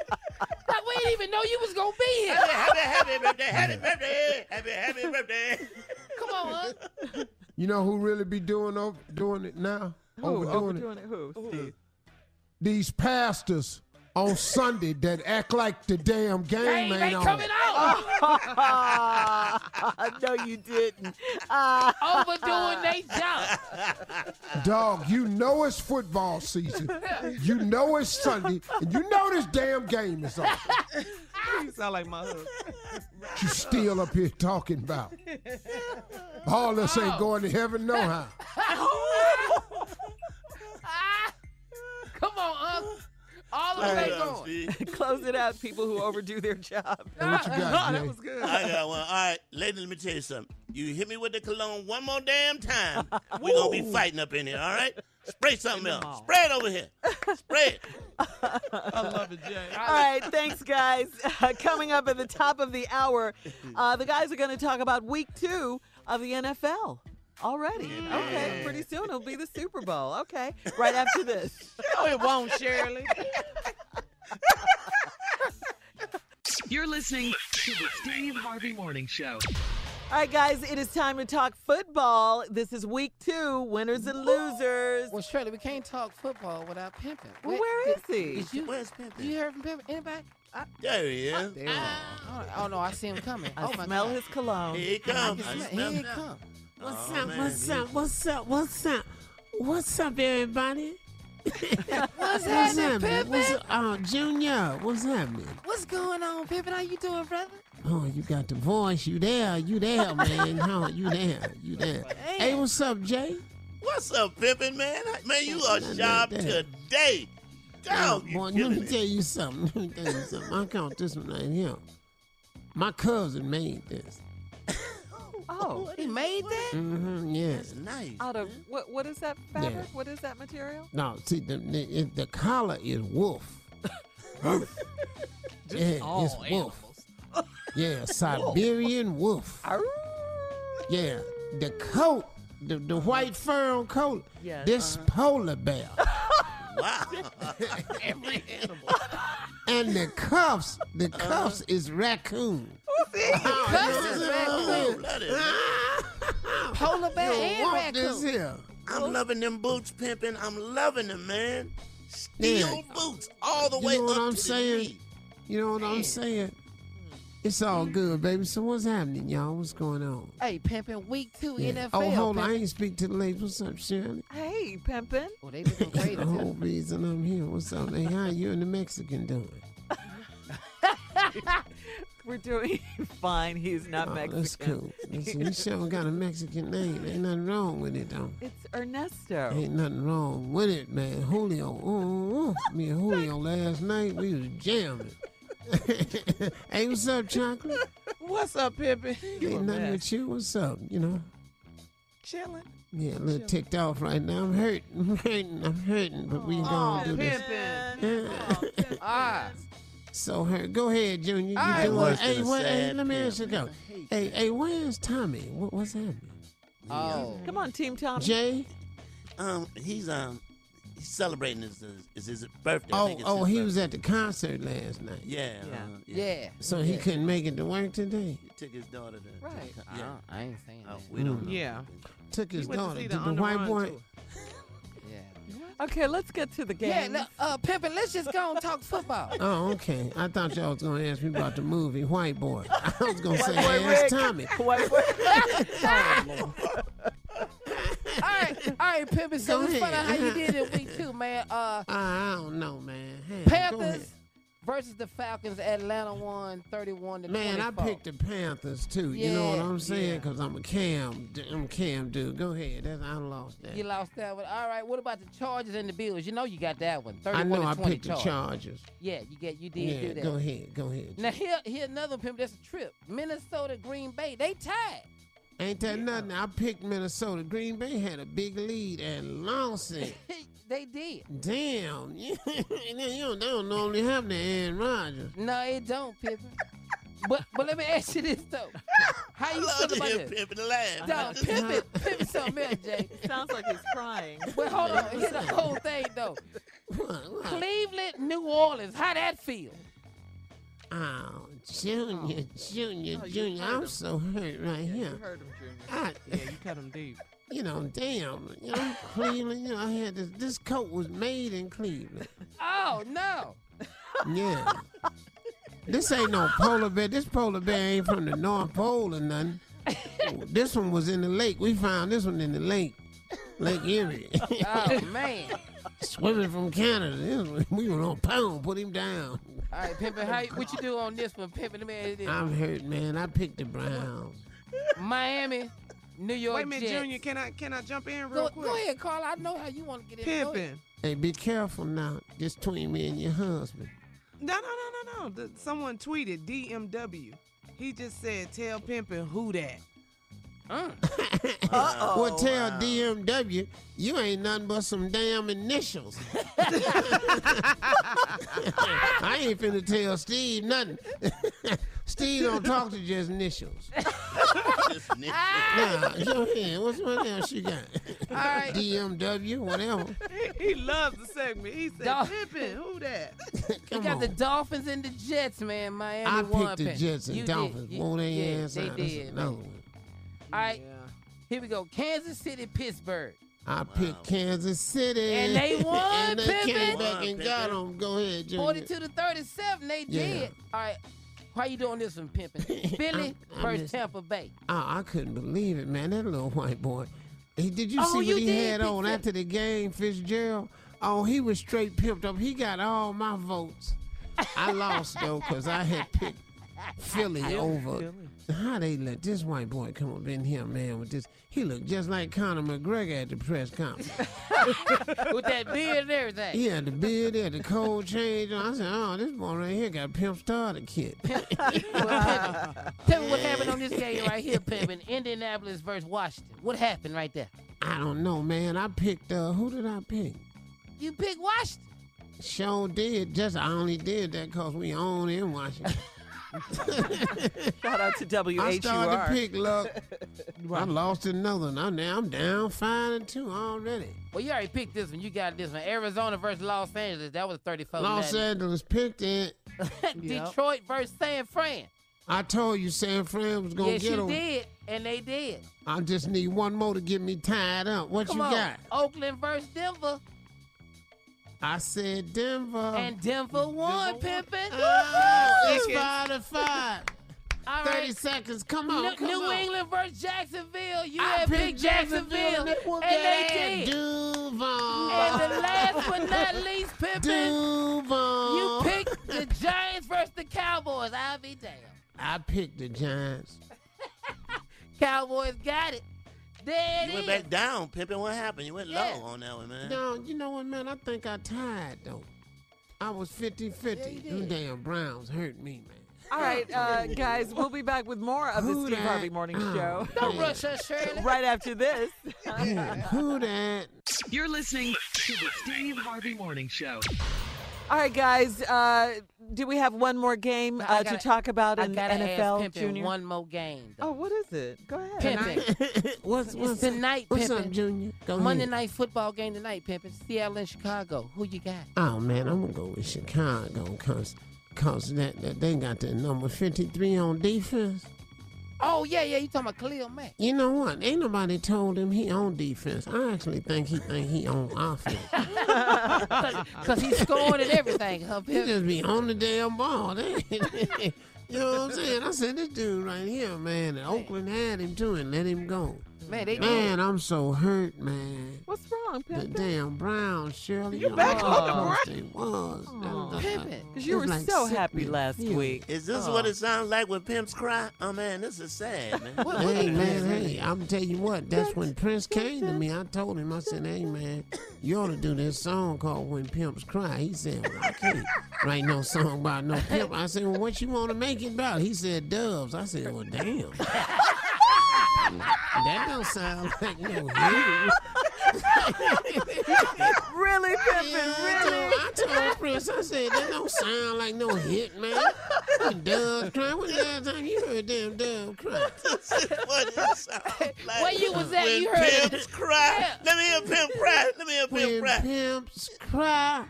[SPEAKER 9] like we didn't even know you was gonna be here.
[SPEAKER 6] Happy, happy, happy birthday! Happy birthday! Happy, happy birthday!
[SPEAKER 9] Come on, huh?
[SPEAKER 4] You know who really be doing over, doing it now?
[SPEAKER 7] Who?
[SPEAKER 4] Overdoing
[SPEAKER 7] Overdoing
[SPEAKER 4] it.
[SPEAKER 7] it. Who? Steve.
[SPEAKER 4] These pastors on Sunday that act like the damn game
[SPEAKER 9] Game
[SPEAKER 4] ain't
[SPEAKER 9] ain't
[SPEAKER 4] on.
[SPEAKER 9] coming out.
[SPEAKER 7] no, you didn't.
[SPEAKER 9] Overdoing their job.
[SPEAKER 4] Dog, you know it's football season. You know it's Sunday, and you know this damn game is on.
[SPEAKER 8] You sound like my husband.
[SPEAKER 4] You still up here talking about. All us ain't oh. going to heaven no how.
[SPEAKER 9] Oh, Come on, Unc. All of
[SPEAKER 6] I
[SPEAKER 9] them going.
[SPEAKER 7] Close it out, people who overdo their job.
[SPEAKER 4] Hey, what you got,
[SPEAKER 8] that
[SPEAKER 4] Jay?
[SPEAKER 8] was good.
[SPEAKER 6] I got one. All right, lady, let me tell you something. You hit me with the cologne one more damn time, we're gonna be fighting up in here. All right, spray something else. Spray it over here. Spray it.
[SPEAKER 8] I love it, Jay.
[SPEAKER 7] All right, thanks, guys. coming up at the top of the hour, uh, the guys are going to talk about week two of the NFL already. Okay, pretty soon it'll be the Super Bowl. Okay, right after this.
[SPEAKER 9] No, it won't, Shirley.
[SPEAKER 5] You're listening to the Steve Harvey Morning Show.
[SPEAKER 7] All right, guys, it is time to talk football. This is week two, winners and losers.
[SPEAKER 9] Well, Shirley, we can't talk football without pimping.
[SPEAKER 7] Well, where is he?
[SPEAKER 9] Did you,
[SPEAKER 6] Where's
[SPEAKER 9] did
[SPEAKER 6] Pimpin?
[SPEAKER 9] you hear from pimping? Anybody?
[SPEAKER 6] There he is.
[SPEAKER 9] There he is. Oh, oh, no, I see him coming.
[SPEAKER 7] I
[SPEAKER 9] oh my
[SPEAKER 7] smell
[SPEAKER 9] God.
[SPEAKER 7] his cologne.
[SPEAKER 6] Here he comes.
[SPEAKER 9] can
[SPEAKER 6] I
[SPEAKER 9] smell-
[SPEAKER 6] smell
[SPEAKER 9] Here he
[SPEAKER 6] him.
[SPEAKER 9] come.
[SPEAKER 4] What's
[SPEAKER 6] Oh,
[SPEAKER 4] up?
[SPEAKER 6] man,
[SPEAKER 4] What's up? What's up? What's up? What's up, everybody?
[SPEAKER 9] What's
[SPEAKER 4] What's
[SPEAKER 9] happening,
[SPEAKER 4] happening?
[SPEAKER 9] Pippin?
[SPEAKER 4] What's up? Oh, Junior, what's happening?
[SPEAKER 9] What's going on, Pippin? How you doing, brother?
[SPEAKER 4] Oh, you got the voice. You there? You there, man? How you there? You there? Hey, what's up, Jay?
[SPEAKER 6] What's up, Pippin, man? Man, you are
[SPEAKER 4] Nothing
[SPEAKER 6] sharp
[SPEAKER 4] like
[SPEAKER 6] today. Oh, Dog, you
[SPEAKER 4] boy, let
[SPEAKER 6] killing
[SPEAKER 4] me
[SPEAKER 6] it.
[SPEAKER 4] tell you something. Let me tell you something. I count this one right here. My cousin made this.
[SPEAKER 7] Oh,
[SPEAKER 9] He made that?
[SPEAKER 4] Mm-hmm, yeah.
[SPEAKER 6] That's nice.
[SPEAKER 7] out of what? What is that fabric?
[SPEAKER 4] Yeah.
[SPEAKER 7] What is that material?
[SPEAKER 4] No, see, the, the, it- the collar is wolf. yeah, it's wolf. Yeah, Siberian wolf. Yeah, the coat, the, the white fur on coat,
[SPEAKER 7] Yes,
[SPEAKER 4] this polar bear.
[SPEAKER 6] Wow.
[SPEAKER 4] and the cuffs, the cuffs uh-huh. is raccoon.
[SPEAKER 9] Oh, cuffs is raccoon.
[SPEAKER 6] Bloody,
[SPEAKER 9] Polar bear and
[SPEAKER 4] want this
[SPEAKER 9] raccoon.
[SPEAKER 4] here?
[SPEAKER 6] I'm loving them boots, pimping. I'm loving them, man. Steel
[SPEAKER 4] Yeah.
[SPEAKER 6] boots all the way.
[SPEAKER 4] You
[SPEAKER 6] way
[SPEAKER 4] know what
[SPEAKER 6] up
[SPEAKER 4] I'm
[SPEAKER 6] to
[SPEAKER 4] saying? You know what I'm saying? It's all good, baby. So what's happening, y'all? What's going on?
[SPEAKER 9] Hey, Pimpin, week two
[SPEAKER 4] Yeah.
[SPEAKER 9] NFL.
[SPEAKER 4] Oh, hold on. I ain't speak to the ladies. What's up, Shirley?
[SPEAKER 7] Hey, pimpin'.
[SPEAKER 9] Oh, they looking great.
[SPEAKER 4] The whole reason I'm here. What's up? Hey, how you and the Mexican doing?
[SPEAKER 7] We're doing fine. He's not
[SPEAKER 4] oh,
[SPEAKER 7] Mexican.
[SPEAKER 4] that's cool. Listen, you sure got a Mexican name. Ain't nothing wrong with it, though.
[SPEAKER 7] It's Ernesto.
[SPEAKER 4] Ain't nothing wrong with it, man. Julio. Ooh, ooh, ooh. Me and Julio last night, we was jamming. hey, what's up, Chocolate?
[SPEAKER 8] What's up, Pippin?
[SPEAKER 4] Ain't nothing with you. What's up? You know?
[SPEAKER 8] Chilling.
[SPEAKER 4] Yeah, a little ticked off right now. I'm hurting. I'm hurting. I'm hurting. But we
[SPEAKER 8] Oh,
[SPEAKER 4] gonna do this.
[SPEAKER 8] Pimpin.
[SPEAKER 9] Ah,
[SPEAKER 4] So hurt. Go ahead, Junior. You
[SPEAKER 9] All right,
[SPEAKER 4] doing?
[SPEAKER 6] worse
[SPEAKER 4] Hey,
[SPEAKER 6] than a
[SPEAKER 4] what, hey,
[SPEAKER 6] sad
[SPEAKER 4] let me
[SPEAKER 6] pimp.
[SPEAKER 4] ask you go. Hey, hey, where's Tommy? What, what's happening?
[SPEAKER 9] oh.
[SPEAKER 7] Come on, Team Tommy.
[SPEAKER 4] Jay?
[SPEAKER 6] Um, he's um, he's celebrating his his, his birthday. I
[SPEAKER 4] Oh,
[SPEAKER 6] think it's
[SPEAKER 4] oh,
[SPEAKER 6] his
[SPEAKER 4] he
[SPEAKER 6] birthday.
[SPEAKER 4] was at the concert last night.
[SPEAKER 6] Yeah,
[SPEAKER 7] Yeah.
[SPEAKER 6] uh,
[SPEAKER 9] Yeah.
[SPEAKER 4] So he couldn't make it to work today.
[SPEAKER 6] He took his daughter to. to
[SPEAKER 7] Right.
[SPEAKER 6] the con-
[SPEAKER 9] I, I ain't saying
[SPEAKER 6] Oh,
[SPEAKER 9] that.
[SPEAKER 6] we don't know.
[SPEAKER 8] Yeah.
[SPEAKER 4] Took his
[SPEAKER 8] He went to
[SPEAKER 4] daughter.
[SPEAKER 8] see
[SPEAKER 4] Did
[SPEAKER 8] the
[SPEAKER 4] the, white boy?
[SPEAKER 9] Yeah.
[SPEAKER 7] Okay, let's get to the
[SPEAKER 9] Yeah,
[SPEAKER 7] game.
[SPEAKER 9] look, uh, Pimpin, let's just go and talk football.
[SPEAKER 4] Oh, okay. I thought y'all was gonna ask me about the movie White Boy. I was gonna say
[SPEAKER 7] White Boy
[SPEAKER 4] ask
[SPEAKER 7] Rick.
[SPEAKER 4] Tommy.
[SPEAKER 7] White boy.
[SPEAKER 9] all right, all right, Pimpin. So
[SPEAKER 4] Go
[SPEAKER 9] let's find how you did in week two, man. Uh,
[SPEAKER 4] I don't know, man. Hey.
[SPEAKER 9] Panthers versus the Falcons. Atlanta won 31 to
[SPEAKER 4] Man, I picked the Panthers too. you know what I'm saying?
[SPEAKER 9] yeah.
[SPEAKER 4] Because I'm a Cam. I'm a Cam dude. Go ahead. That's, I lost that.
[SPEAKER 9] You lost that one. All right. What about the Chargers and the Bills? You know you got that one.
[SPEAKER 4] I
[SPEAKER 9] 31
[SPEAKER 4] know
[SPEAKER 9] to
[SPEAKER 4] I
[SPEAKER 9] 20
[SPEAKER 4] picked the
[SPEAKER 9] Chargers.
[SPEAKER 4] Chargers.
[SPEAKER 9] Yeah, you get you did
[SPEAKER 4] Yeah,
[SPEAKER 9] do that.
[SPEAKER 4] go ahead. Go ahead.
[SPEAKER 9] Now here here another pimp. That's a trip. Minnesota Green Bay. They tied.
[SPEAKER 4] Ain't that nothing? I picked Minnesota. Green Bay had a big lead and lost it.
[SPEAKER 9] they did.
[SPEAKER 4] Damn. you don't, they don't normally have to Aaron Rodgers.
[SPEAKER 9] No, it don't, Pippin. but but let me ask you this though. How you
[SPEAKER 6] love
[SPEAKER 9] feel
[SPEAKER 6] to
[SPEAKER 9] about
[SPEAKER 6] hear
[SPEAKER 9] this?
[SPEAKER 6] Pimpin' laugh.
[SPEAKER 9] Dog, Pippin, Pippin something else, Jay.
[SPEAKER 7] Sounds like he's crying.
[SPEAKER 9] But hold on, here's the whole thing though.
[SPEAKER 4] What, what?
[SPEAKER 9] Cleveland, New Orleans, how that feel?
[SPEAKER 4] Oh, Junior, Junior,
[SPEAKER 7] Oh, you
[SPEAKER 4] Junior.
[SPEAKER 7] hurt
[SPEAKER 4] I'm
[SPEAKER 7] him.
[SPEAKER 4] so hurt right
[SPEAKER 7] You
[SPEAKER 4] here.
[SPEAKER 7] heard him, Junior.
[SPEAKER 4] I,
[SPEAKER 8] Yeah, you cut him deep.
[SPEAKER 4] you know, damn. You know, Cleveland, you know, I had this, this coat was made in Cleveland.
[SPEAKER 9] Oh no.
[SPEAKER 4] Yeah. This ain't no polar bear. This polar bear ain't from the North Pole or nothing. this one was in the lake. We found this one in the lake. Lake Erie.
[SPEAKER 9] Oh man.
[SPEAKER 4] Swimming from Canada. This one, we were on pound, put him down.
[SPEAKER 9] All right, Pimpin, how what you do on this one, Pimpin? Let me ask you this.
[SPEAKER 4] I'm hurt, man. I picked the Browns.
[SPEAKER 9] Miami, New York
[SPEAKER 8] Wait a minute,
[SPEAKER 9] Jets.
[SPEAKER 8] Junior. Can I can I jump in real
[SPEAKER 9] Go,
[SPEAKER 8] quick?
[SPEAKER 9] go ahead, Carl. I know how you want to get in. Go ahead.
[SPEAKER 8] Pimpin.
[SPEAKER 4] Hey, be careful now. Just between me and your husband.
[SPEAKER 8] No, no, no, no, no. The, someone tweeted DMW. He just said, "Tell Pimpin who that."
[SPEAKER 4] well, tell DMW you ain't nothing but some damn initials. I ain't finna tell Steve nothing. Steve don't talk to just initials.
[SPEAKER 6] Just nick-
[SPEAKER 4] Nah, go ahead. What's what else you got?
[SPEAKER 9] All right.
[SPEAKER 4] DMW, whatever.
[SPEAKER 8] He loves the segment. He said,
[SPEAKER 9] Dog.
[SPEAKER 8] "Pimpin, who that?"
[SPEAKER 9] You
[SPEAKER 4] Come
[SPEAKER 9] got the. Dolphins and the Jets, man. Miami
[SPEAKER 4] I
[SPEAKER 9] won.
[SPEAKER 4] picked the Jets and
[SPEAKER 9] You did.
[SPEAKER 4] Dolphins.
[SPEAKER 9] You-
[SPEAKER 4] Won't they
[SPEAKER 9] yeah,
[SPEAKER 4] ass
[SPEAKER 9] They
[SPEAKER 4] out?
[SPEAKER 9] Did.
[SPEAKER 4] another
[SPEAKER 9] man.
[SPEAKER 4] one.
[SPEAKER 9] All right, here we go. Kansas City, Pittsburgh.
[SPEAKER 4] I picked Kansas City.
[SPEAKER 9] And they won,
[SPEAKER 4] and they came
[SPEAKER 9] Pimpin'.
[SPEAKER 4] back and got them. Go ahead, Junior.
[SPEAKER 9] 42 to 37, they
[SPEAKER 4] Yeah.
[SPEAKER 9] did. All right. How you doing this one, pimping? Philly
[SPEAKER 4] I'm
[SPEAKER 9] versus
[SPEAKER 4] just-
[SPEAKER 9] Tampa Bay.
[SPEAKER 4] Oh, I couldn't believe it, man. That little white boy. He, did you
[SPEAKER 9] Oh,
[SPEAKER 4] see what
[SPEAKER 9] you
[SPEAKER 4] he
[SPEAKER 9] did,
[SPEAKER 4] had on
[SPEAKER 9] Phil.
[SPEAKER 4] after the game, Fitzpatrick? Oh, he was straight pimped up. He got all my votes. I lost though because I had picked Philly over. How they let this white boy come up in here, man? With this, he looked just like Conor McGregor at the press conference.
[SPEAKER 9] With that beard and everything.
[SPEAKER 4] Yeah, the beard, he had the cold change. I said, "Oh, this boy right here got pimp starter kit."
[SPEAKER 9] Tell me what happened on this game right here, pimping. Indianapolis versus Washington. What happened right there?
[SPEAKER 4] I don't know, man. I picked. uh Who did I pick?
[SPEAKER 9] You picked Washington.
[SPEAKER 4] Sure did. Just I only did that because we own in Washington.
[SPEAKER 7] Shout out to WHUR.
[SPEAKER 4] I started to pick luck. I lost another. one. I'm now I'm down five and two already.
[SPEAKER 9] Well, you already picked this one. You got this one. Arizona versus Los Angeles. That was 34
[SPEAKER 4] Los Angeles picked it.
[SPEAKER 9] Detroit versus San Fran.
[SPEAKER 4] I told you San Fran was gonna
[SPEAKER 9] yes,
[SPEAKER 4] get
[SPEAKER 9] you
[SPEAKER 4] them.
[SPEAKER 9] did, and they did.
[SPEAKER 4] I just need one more to get me tied up. What
[SPEAKER 9] Come
[SPEAKER 4] you
[SPEAKER 9] on.
[SPEAKER 4] got?
[SPEAKER 9] Oakland versus Denver.
[SPEAKER 4] I said Denver.
[SPEAKER 9] And Denver won, pimping.
[SPEAKER 4] Oh, uh, it's five to five.
[SPEAKER 9] All
[SPEAKER 4] 30
[SPEAKER 9] right.
[SPEAKER 4] seconds. Come on.
[SPEAKER 9] New,
[SPEAKER 4] come
[SPEAKER 9] New
[SPEAKER 4] on.
[SPEAKER 9] England versus Jacksonville. You
[SPEAKER 4] I
[SPEAKER 9] had
[SPEAKER 4] picked
[SPEAKER 9] Jacksonville,
[SPEAKER 4] Jacksonville, and they whooped
[SPEAKER 9] and
[SPEAKER 4] that
[SPEAKER 9] they
[SPEAKER 4] ass.
[SPEAKER 9] did.
[SPEAKER 4] Duval.
[SPEAKER 9] And the last but not least, pimping.
[SPEAKER 4] Duval.
[SPEAKER 9] You picked the Giants versus the Cowboys. I'll be damned.
[SPEAKER 4] I picked the Giants.
[SPEAKER 9] Cowboys got it. There it
[SPEAKER 6] You went
[SPEAKER 9] is.
[SPEAKER 6] back down, pimping. What happened? You went
[SPEAKER 9] Yeah.
[SPEAKER 6] low on that one, man.
[SPEAKER 4] No, you know what, man? I think I tied, though. I was 50 50. Them damn Browns hurt me, man.
[SPEAKER 7] All right, uh, guys, we'll be back with more of the
[SPEAKER 4] Who
[SPEAKER 7] Steve
[SPEAKER 4] dat?
[SPEAKER 7] Harvey Morning
[SPEAKER 4] Oh,
[SPEAKER 7] Show.
[SPEAKER 9] Don't rush us, Shirley.
[SPEAKER 7] right after this.
[SPEAKER 4] Who that?
[SPEAKER 15] You're listening to the Steve Harvey Morning Show.
[SPEAKER 7] All right, guys, uh, do we have one more game uh, to
[SPEAKER 9] gotta-
[SPEAKER 7] talk about in
[SPEAKER 9] gotta
[SPEAKER 7] NFL,
[SPEAKER 9] ask
[SPEAKER 7] Junior?
[SPEAKER 9] one more game.
[SPEAKER 7] Oh, what is it? Go ahead.
[SPEAKER 9] Pimpin'.
[SPEAKER 4] What's,
[SPEAKER 9] It's
[SPEAKER 4] what's
[SPEAKER 9] tonight,
[SPEAKER 4] What's
[SPEAKER 9] Pimpin'.
[SPEAKER 4] up, Junior? Go
[SPEAKER 9] Monday
[SPEAKER 4] ahead.
[SPEAKER 9] night football game tonight, Pimpin'. Seattle and Chicago. Who you got?
[SPEAKER 4] Oh, man, I'm going to go with Chicago because cause that, that they got the number 53 on defense.
[SPEAKER 9] Oh, yeah, yeah. You talking about Khalil Mack.
[SPEAKER 4] You know what? Ain't nobody told him he on defense. I actually think he think he on offense.
[SPEAKER 9] Because he's scoring and everything, huh,
[SPEAKER 4] He just be on the damn ball. you know what I'm saying? I said, this dude right here, man, and Oakland had him too and let him go.
[SPEAKER 9] Man, they
[SPEAKER 4] Man, I'm so hurt, man.
[SPEAKER 7] What's wrong,
[SPEAKER 4] The damn Browns, Shirley.
[SPEAKER 7] You back on the
[SPEAKER 4] close
[SPEAKER 7] right?
[SPEAKER 4] They was.
[SPEAKER 9] Pimpin'.
[SPEAKER 7] Because you were
[SPEAKER 4] like
[SPEAKER 7] so happy last
[SPEAKER 4] feel.
[SPEAKER 7] week.
[SPEAKER 6] Is this what it sounds like when pimps cry? Oh man, this is sad, man.
[SPEAKER 4] Hey man, hey, I'm tell you what. That's when Prince came to me. I told him, I said, "Hey man, you ought to do this song called When Pimps Cry." He said, well, "I can't write no song about no pimp." I said, "Well, what you want to make it about?" He said, "Doves." I said, "Well, damn." that don't sound like no hit.
[SPEAKER 7] really, Pimpin',
[SPEAKER 4] Yeah,
[SPEAKER 7] really?
[SPEAKER 4] I told, I told Prince, I said, that don't sound like no hit, man. Doves cry. When the last time you heard them doves cry?
[SPEAKER 6] what it sound like?
[SPEAKER 9] Where you was at,
[SPEAKER 6] when
[SPEAKER 9] you heard it.
[SPEAKER 6] pimps cry. Let me hear pimp cry. Let me hear pimp
[SPEAKER 4] When
[SPEAKER 6] cry.
[SPEAKER 4] pimps cry.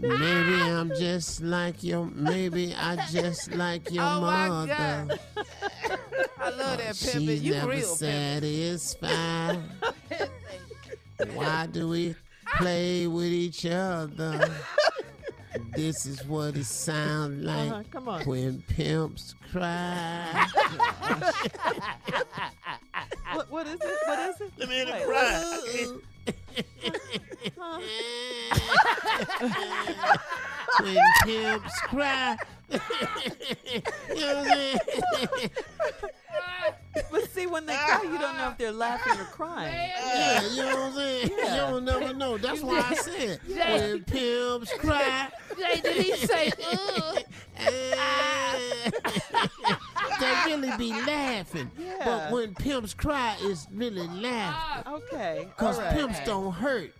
[SPEAKER 4] Maybe I'm just like your, maybe I just like your
[SPEAKER 9] Oh, my. God. I love that, Pimpin'. You real, Pimpin'.
[SPEAKER 4] satisfied. Why do we play with each other? This is what it sounds like
[SPEAKER 7] Uh-huh, come on.
[SPEAKER 4] when pimps cry.
[SPEAKER 7] What, what is it? What is it?
[SPEAKER 6] Let me hear the
[SPEAKER 7] Wait,
[SPEAKER 6] cry.
[SPEAKER 4] when pimps cry. you know what I'm?
[SPEAKER 7] But see, when they cry, you don't know if they're laughing or crying.
[SPEAKER 4] Yeah, you know what I'm saying? You don't never know. That's why I said when pimps cry.
[SPEAKER 9] Jay, did he say, ugh?
[SPEAKER 4] they really be laughing.
[SPEAKER 7] Yeah.
[SPEAKER 4] But when pimps cry, it's really laughing.
[SPEAKER 7] Okay.
[SPEAKER 4] Because
[SPEAKER 7] right.
[SPEAKER 4] pimps don't hurt.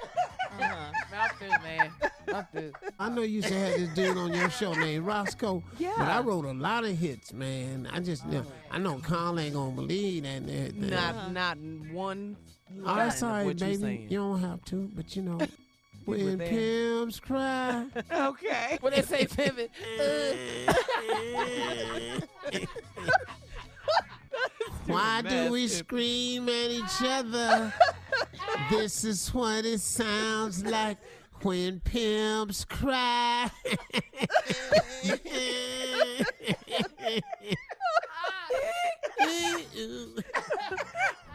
[SPEAKER 9] Uh-huh. I'm through, man. I'm through.
[SPEAKER 4] I know you used to have this dude on your show named Roscoe.
[SPEAKER 7] Yeah.
[SPEAKER 4] But I wrote a lot of hits, man. I just know. I know Carl ain't gonna believe that. that, that.
[SPEAKER 8] Not, not one.
[SPEAKER 4] Oh,
[SPEAKER 8] line
[SPEAKER 4] that's
[SPEAKER 8] of
[SPEAKER 4] all right,
[SPEAKER 8] what you're
[SPEAKER 4] baby.
[SPEAKER 8] saying.
[SPEAKER 4] You don't have to, but you know, when
[SPEAKER 7] there.
[SPEAKER 4] pimps cry.
[SPEAKER 8] Okay.
[SPEAKER 9] When they say Pimpin', uh,
[SPEAKER 16] Why do we scream at each other? this is what it sounds like when pimps cry.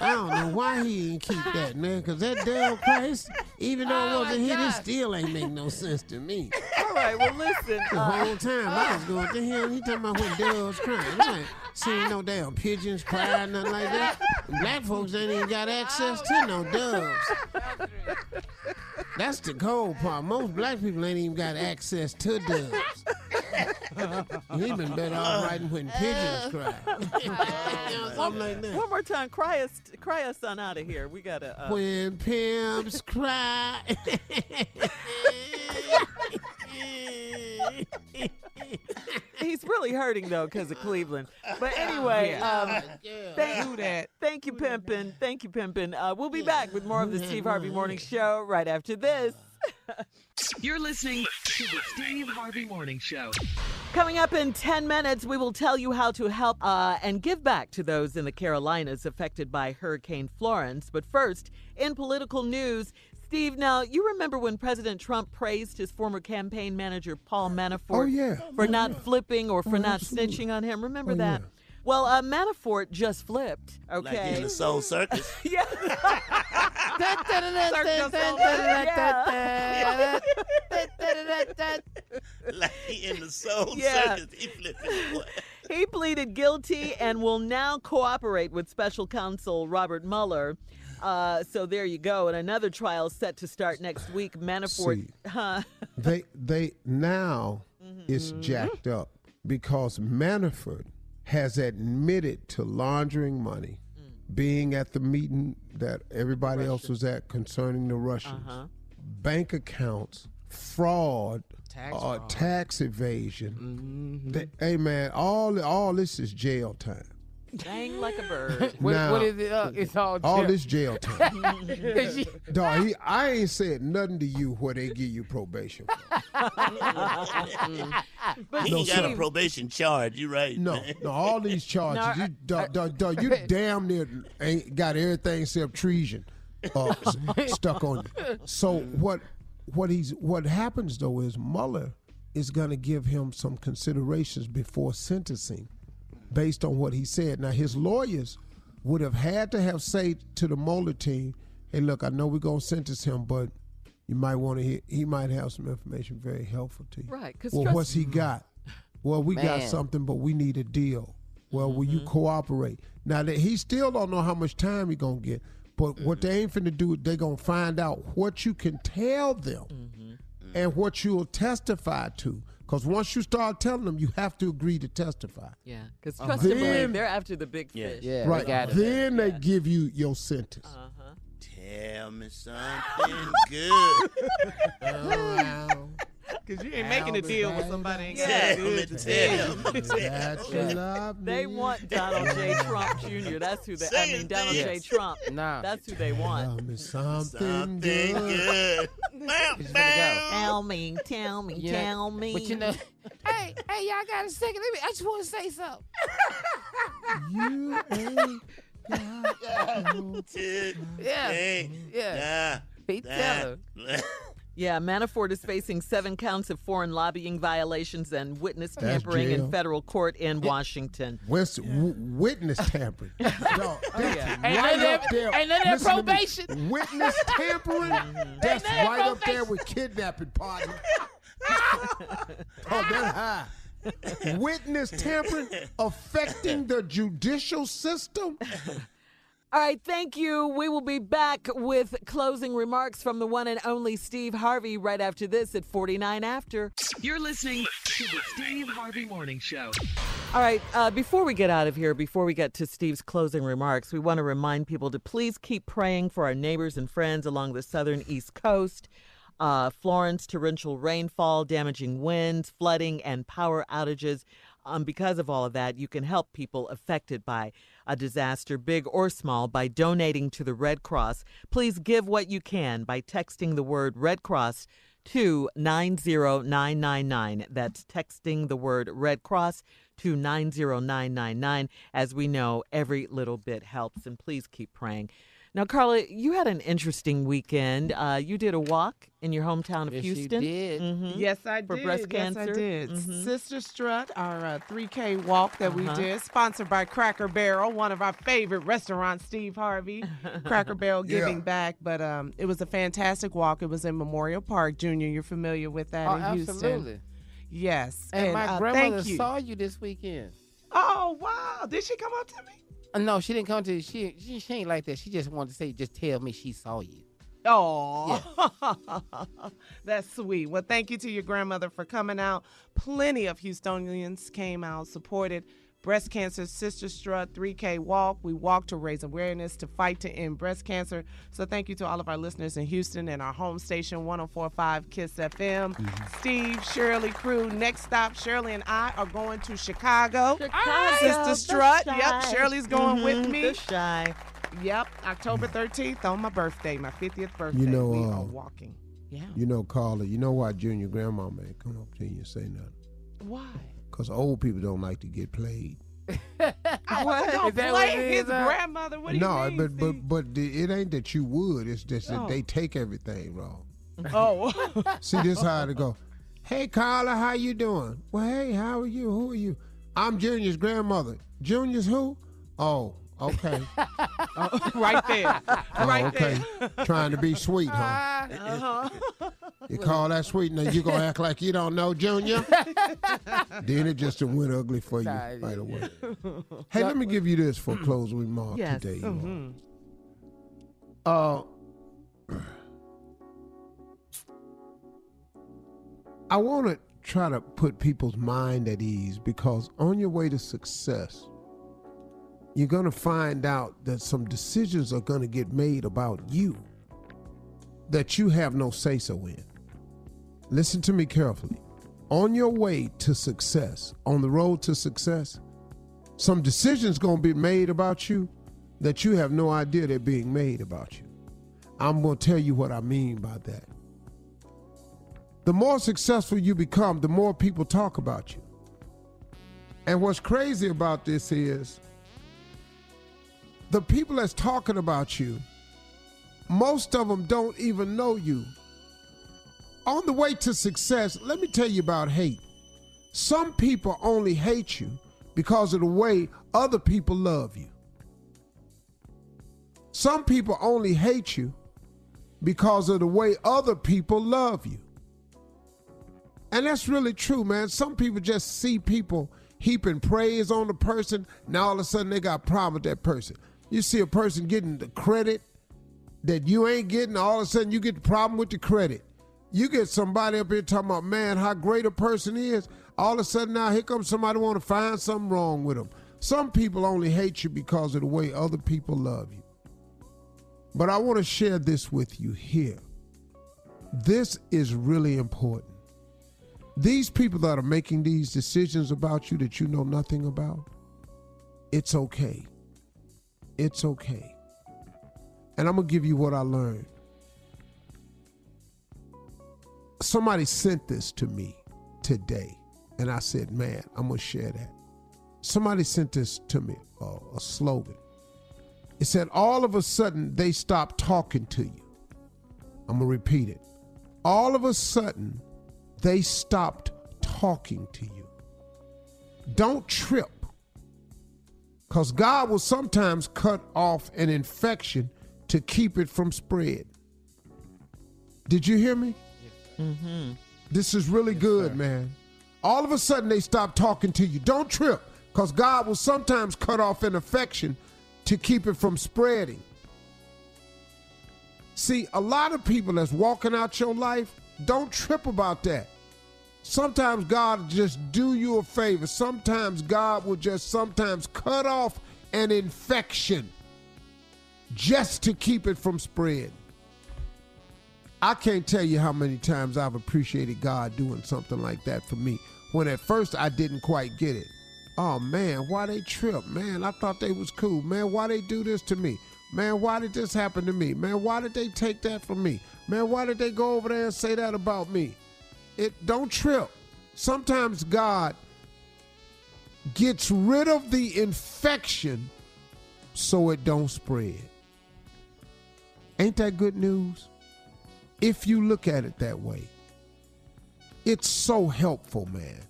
[SPEAKER 16] I don't know why he didn't keep that, man, because that damn Christ, even though it
[SPEAKER 7] Oh,
[SPEAKER 16] wasn't
[SPEAKER 7] my
[SPEAKER 16] hit, it still ain't make no sense to me.
[SPEAKER 7] All right, well, listen.
[SPEAKER 16] The
[SPEAKER 7] uh,
[SPEAKER 16] whole time I was going to him, he talking about when doves crying. I'm like, seeing no damn pigeons cry, nothing like that. Black folks ain't even got access to no doves. That's the cold part. Most black people ain't even got access to doves. He been better off writing when pigeons cry. Something like that.
[SPEAKER 7] One more time, cry us, cry us on out of here. We gotta. Uh,
[SPEAKER 16] When pimps cry.
[SPEAKER 7] He's really hurting though because of Cleveland. But anyway,
[SPEAKER 8] Yeah.
[SPEAKER 7] um,
[SPEAKER 8] Do
[SPEAKER 7] thank,
[SPEAKER 8] that.
[SPEAKER 7] thank you, Pimpin. Thank you, Pimpin. Uh, we'll be back with more of the Steve Harvey Morning Show right after this.
[SPEAKER 5] You're listening to the Steve Harvey Morning Show.
[SPEAKER 7] Coming up in 10 minutes, we will tell you how to help uh, and give back to those in the Carolinas affected by Hurricane Florence. But first, in political news, Steve, now you remember when President Trump praised his former campaign manager, Paul Manafort,
[SPEAKER 4] Oh, yeah.
[SPEAKER 7] for not flipping or for
[SPEAKER 4] Oh,
[SPEAKER 7] not
[SPEAKER 4] absolutely.
[SPEAKER 7] snitching on him? Remember
[SPEAKER 4] Oh,
[SPEAKER 7] that?
[SPEAKER 4] yeah.
[SPEAKER 7] Well, uh, Manafort just flipped, Okay.
[SPEAKER 6] Like in the Soul Circus.
[SPEAKER 7] yeah.
[SPEAKER 6] like he in the Soul
[SPEAKER 7] Yeah.
[SPEAKER 6] Circus. He flipping.
[SPEAKER 7] He pleaded guilty and will now cooperate with special counsel Robert Mueller. Uh, so there you go. And another trial set to start next week. Manafort,
[SPEAKER 4] See.
[SPEAKER 7] huh?
[SPEAKER 4] they they now
[SPEAKER 7] Mm-hmm.
[SPEAKER 4] it's jacked up because Manafort has admitted to laundering money,
[SPEAKER 7] Mm.
[SPEAKER 4] being at the meeting that everybody else was at concerning the Russians,
[SPEAKER 7] Uh-huh.
[SPEAKER 4] bank accounts, fraud,
[SPEAKER 8] Tax
[SPEAKER 4] uh,
[SPEAKER 8] fraud.
[SPEAKER 4] tax evasion.
[SPEAKER 7] Mm-hmm.
[SPEAKER 4] They- hey man, all all this is jail time.
[SPEAKER 7] Dang like a bird.
[SPEAKER 9] What,
[SPEAKER 4] Now-
[SPEAKER 9] what is it? Uh, it's all
[SPEAKER 4] All this jail time. Dog, he, I ain't said nothing to you where they give you probation. for.
[SPEAKER 7] But
[SPEAKER 6] He
[SPEAKER 4] No,
[SPEAKER 6] ain't got a probation charge. You right?
[SPEAKER 4] No, no, all these charges.
[SPEAKER 7] No,
[SPEAKER 4] you, dog, dog, dog, you damn near ain't got everything except treason uh, stuck on you. So what? What he's what happens though is Mueller is going to give him some considerations before sentencing, based on what he said. Now his lawyers would have had to have said to the Mueller team, "Hey, look, I know we're going to sentence him, but." You might want to hear. He might have some information very helpful to you.
[SPEAKER 7] Right, 'cause
[SPEAKER 4] Well,
[SPEAKER 7] trust-
[SPEAKER 4] what's he got? Well, we got
[SPEAKER 9] Man. Mm-hmm.
[SPEAKER 4] something, but we need a deal. Well, will you cooperate? Now that he still don't know how much time he gonna get, but what they ain't finna do, they gonna find out what you can tell them
[SPEAKER 7] Mm-hmm.
[SPEAKER 4] and what you'll testify to. Because once you start telling them, you have to agree to testify.
[SPEAKER 7] Yeah, because trust and believe,
[SPEAKER 4] Then-
[SPEAKER 7] they're after the big
[SPEAKER 6] Yeah.
[SPEAKER 7] fish.
[SPEAKER 9] Yeah,
[SPEAKER 4] right.
[SPEAKER 9] they got it.
[SPEAKER 4] Then they give you your sentence.
[SPEAKER 7] Uh-huh.
[SPEAKER 6] Tell me something good.
[SPEAKER 8] Because you ain't making a deal with somebody ain't got
[SPEAKER 7] Yeah.
[SPEAKER 6] Tell me,
[SPEAKER 8] good to
[SPEAKER 6] tell me, tell
[SPEAKER 4] That you love
[SPEAKER 7] They want Donald J. Trump Jr. That's who they. I mean, Donald
[SPEAKER 6] Dave.
[SPEAKER 7] J. Trump.
[SPEAKER 9] Nah.
[SPEAKER 7] That's who they want.
[SPEAKER 4] Tell me something,
[SPEAKER 6] something
[SPEAKER 4] good.
[SPEAKER 6] good. Bow,
[SPEAKER 9] It's finna
[SPEAKER 6] bow.
[SPEAKER 7] Tell me, tell me,
[SPEAKER 9] You know,
[SPEAKER 7] tell me.
[SPEAKER 9] But you know, hey, hey, y'all got a second? Let me. I just want to say something.
[SPEAKER 4] You ain't got no
[SPEAKER 9] Yeah,
[SPEAKER 6] Hey,
[SPEAKER 9] yeah.
[SPEAKER 6] nah,
[SPEAKER 9] He
[SPEAKER 6] nah.
[SPEAKER 9] tell her.
[SPEAKER 7] Yeah, Manafort is facing seven counts of foreign lobbying violations and witness tampering in federal court in Washington.
[SPEAKER 4] West, w- witness tampering. Dog, oh, that's
[SPEAKER 7] yeah.
[SPEAKER 9] Ain't
[SPEAKER 4] right
[SPEAKER 9] none of
[SPEAKER 4] up
[SPEAKER 9] that-
[SPEAKER 4] there.
[SPEAKER 9] ain't none of that
[SPEAKER 4] Listen me.
[SPEAKER 9] probation.
[SPEAKER 4] Witness tampering. That's
[SPEAKER 9] none of that
[SPEAKER 4] right up there with kidnapping, partner. oh, that's high. Witness tampering affecting the judicial system.
[SPEAKER 7] All right, thank you. We will be back with closing remarks from the one and only Steve Harvey right after this at 49 after.
[SPEAKER 5] You're listening to the Steve Harvey Morning Show.
[SPEAKER 7] All right, uh, before we get out of here, before we get to Steve's closing remarks, we want to remind people to please keep praying for our neighbors and friends along the southern East Coast. Uh, Florence, torrential rainfall, damaging winds, flooding, and power outages. Um, because of all of that, you can help people affected by a disaster, big or small, by donating to the Red Cross. Please give what you can by texting the word Red Cross to 90999. That's texting the word Red Cross to 90999. As we know, every little bit helps, and please keep praying. Now, Carla, you had an interesting weekend. Uh, you did a walk in your hometown of
[SPEAKER 9] Yes, you
[SPEAKER 7] Houston.
[SPEAKER 9] did.
[SPEAKER 7] Mhm.
[SPEAKER 8] Yes, I
[SPEAKER 7] For
[SPEAKER 8] did.
[SPEAKER 7] For breast cancer.
[SPEAKER 8] yes,
[SPEAKER 7] cancer.
[SPEAKER 8] I did.
[SPEAKER 7] Mhm.
[SPEAKER 8] Sister Strut, our uh, 3K walk that we
[SPEAKER 7] Uh-huh.
[SPEAKER 8] did, sponsored by Cracker Barrel, one of our favorite restaurants, Steve Harvey. Cracker Barrel giving
[SPEAKER 9] Yeah.
[SPEAKER 8] back, but um, it was a fantastic walk. It was in Memorial Park, Junior. You're familiar with that
[SPEAKER 9] Oh,
[SPEAKER 8] in Houston?
[SPEAKER 9] absolutely.
[SPEAKER 8] Yes,
[SPEAKER 9] And, my
[SPEAKER 8] uh,
[SPEAKER 9] grandmother
[SPEAKER 8] thank you.
[SPEAKER 9] saw you this weekend.
[SPEAKER 8] Oh wow! Did she come up to me?
[SPEAKER 9] Uh, no, she didn't come to. She, she she ain't like that. She just wanted to say, just tell me she saw you.
[SPEAKER 8] Oh, that's sweet. Well, thank you to your grandmother for coming out. Plenty of Houstonians came out, supported Breast Cancer Sister Strut 3K Walk. We walk to raise awareness to fight to end breast cancer. So thank you to all of our listeners in Houston and our home station 1045 Kiss FM. Steve, Shirley, crew. Next stop, Shirley and I are going to Chicago.
[SPEAKER 7] Chicago,
[SPEAKER 8] Sister
[SPEAKER 7] the
[SPEAKER 8] Strut. Yep, Shirley's going with
[SPEAKER 7] Mhm,
[SPEAKER 8] me.
[SPEAKER 7] the Chi.
[SPEAKER 8] Yep, October 13th on my birthday, my 50th birthday.
[SPEAKER 4] You know,
[SPEAKER 8] we
[SPEAKER 4] uh,
[SPEAKER 8] are walking. Yeah.
[SPEAKER 4] You know, Carla, you know why Junior Grandma man come up to you and say nothing?
[SPEAKER 8] Why?
[SPEAKER 4] Because old people don't like to get played.
[SPEAKER 8] What? Don't
[SPEAKER 9] Is that
[SPEAKER 8] play
[SPEAKER 9] what
[SPEAKER 8] his
[SPEAKER 9] is,
[SPEAKER 8] grandmother. What do
[SPEAKER 4] no,
[SPEAKER 8] you mean?
[SPEAKER 4] but but but the, it ain't that you would. It's just that
[SPEAKER 8] Oh.
[SPEAKER 4] they take everything wrong.
[SPEAKER 8] Oh.
[SPEAKER 4] See, this how it go. Hey, Carla, how you doing? Well, hey, how are you? Who are you? I'm Junior's grandmother. Junior's who? Oh, okay.
[SPEAKER 8] right there.
[SPEAKER 4] Oh,
[SPEAKER 8] right
[SPEAKER 4] okay. Trying to be sweet, huh?
[SPEAKER 8] Uh-huh.
[SPEAKER 4] You call that sweet, now you gonna act like you don't know Junior? then it just went ugly for you
[SPEAKER 9] Nah, it
[SPEAKER 4] right
[SPEAKER 9] is.
[SPEAKER 4] away. Hey, let me give you this for closing remark
[SPEAKER 7] Yes.
[SPEAKER 4] today. you
[SPEAKER 8] Mhm.
[SPEAKER 4] Uh, I want to try to put people's mind at ease because on your way to success, you're going to find out that some decisions are going to get made about you that you have no say so in. Listen to me carefully. On your way to success, on the road to success, some decisions going to be made about you that you have no idea they're being made about you. I'm going to tell you what I mean by that. The more successful you become, the more people talk about you. And what's crazy about this is the people that's talking about you, most of them don't even know you. On the way to success, let me tell you about hate. Some people only hate you because of the way other people love you. Some people only hate you because of the way other people love you. And that's really true, man. Some people just see people heaping praise on the person, now all of a sudden they got a problem with that person. You see a person getting the credit that you ain't getting, all of a sudden you get the problem with the credit. You get somebody up here talking about, man, how great a person is. All of a sudden now here comes somebody want to find something wrong with them. Some people only hate you because of the way other people love you. But I want to share this with you here. This is really important. These people that are making these decisions about you that you know nothing about, it's okay. It's okay. And I'm going to give you what I learned. Somebody sent this to me today, and I said, man, I'm going to share that. Somebody sent this to me, uh, a slogan. It said, all of a sudden, they stopped talking to you. I'm going to repeat it. All of a sudden, they stopped talking to you. Don't trip. Because God will sometimes cut off an infection to keep it from spread. Did you hear me?
[SPEAKER 7] Mm-hmm.
[SPEAKER 4] This is really good, man. All of a sudden they stop talking to you. Don't trip, because God will sometimes cut off an affection to keep it from spreading. See, a lot of people that's walking out your life, don't trip about that. Sometimes God just do you a favor. Sometimes God will just sometimes cut off an infection just to keep it from spread. I can't tell you how many times I've appreciated God doing something like that for me. When at first I didn't quite get it. Oh man, why they trip? Man, I thought they was cool. Man, why they do this to me? Man, why did this happen to me? Man, why did they take that from me? Man, why did they go over there and say that about me? It don't trip. Sometimes God gets rid of the infection so it don't spread. Ain't that good news? If you look at it that way. It's so helpful, man.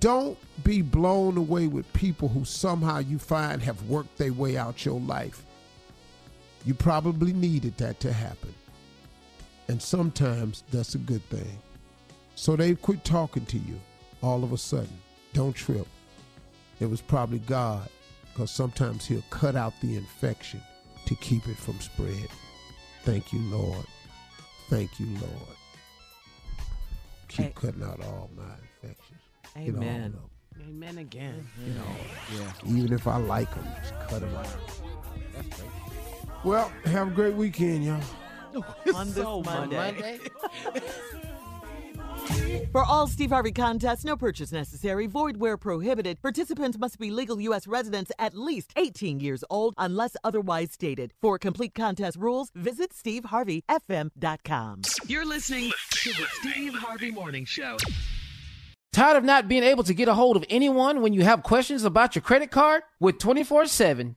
[SPEAKER 4] Don't be blown away with people who somehow you find have worked their way out your life. You probably needed that to happen. And sometimes that's a good thing. So they quit talking to you all of a sudden. Don't trip. It was probably God, because sometimes He'll cut out the infection to keep it from spread. Thank you, Lord. Thank you, Lord. Keep
[SPEAKER 7] Hey.
[SPEAKER 4] cutting out all my infections.
[SPEAKER 7] Amen.
[SPEAKER 8] Amen again. Mm-hmm.
[SPEAKER 4] You know, yeah. even if I like them, just cut them out. Well, have a great weekend, y'all.
[SPEAKER 7] On this
[SPEAKER 8] so
[SPEAKER 7] Monday.
[SPEAKER 9] Monday.
[SPEAKER 7] For all Steve Harvey contests, no purchase necessary, void where prohibited. Participants must be legal U.S. residents at least 18 years old unless otherwise stated. For complete contest rules, visit SteveHarveyFM.com.
[SPEAKER 5] You're listening to the Steve Harvey Morning Show.
[SPEAKER 9] Tired of not being able to get a hold of anyone when you have questions about your credit card? With 24 7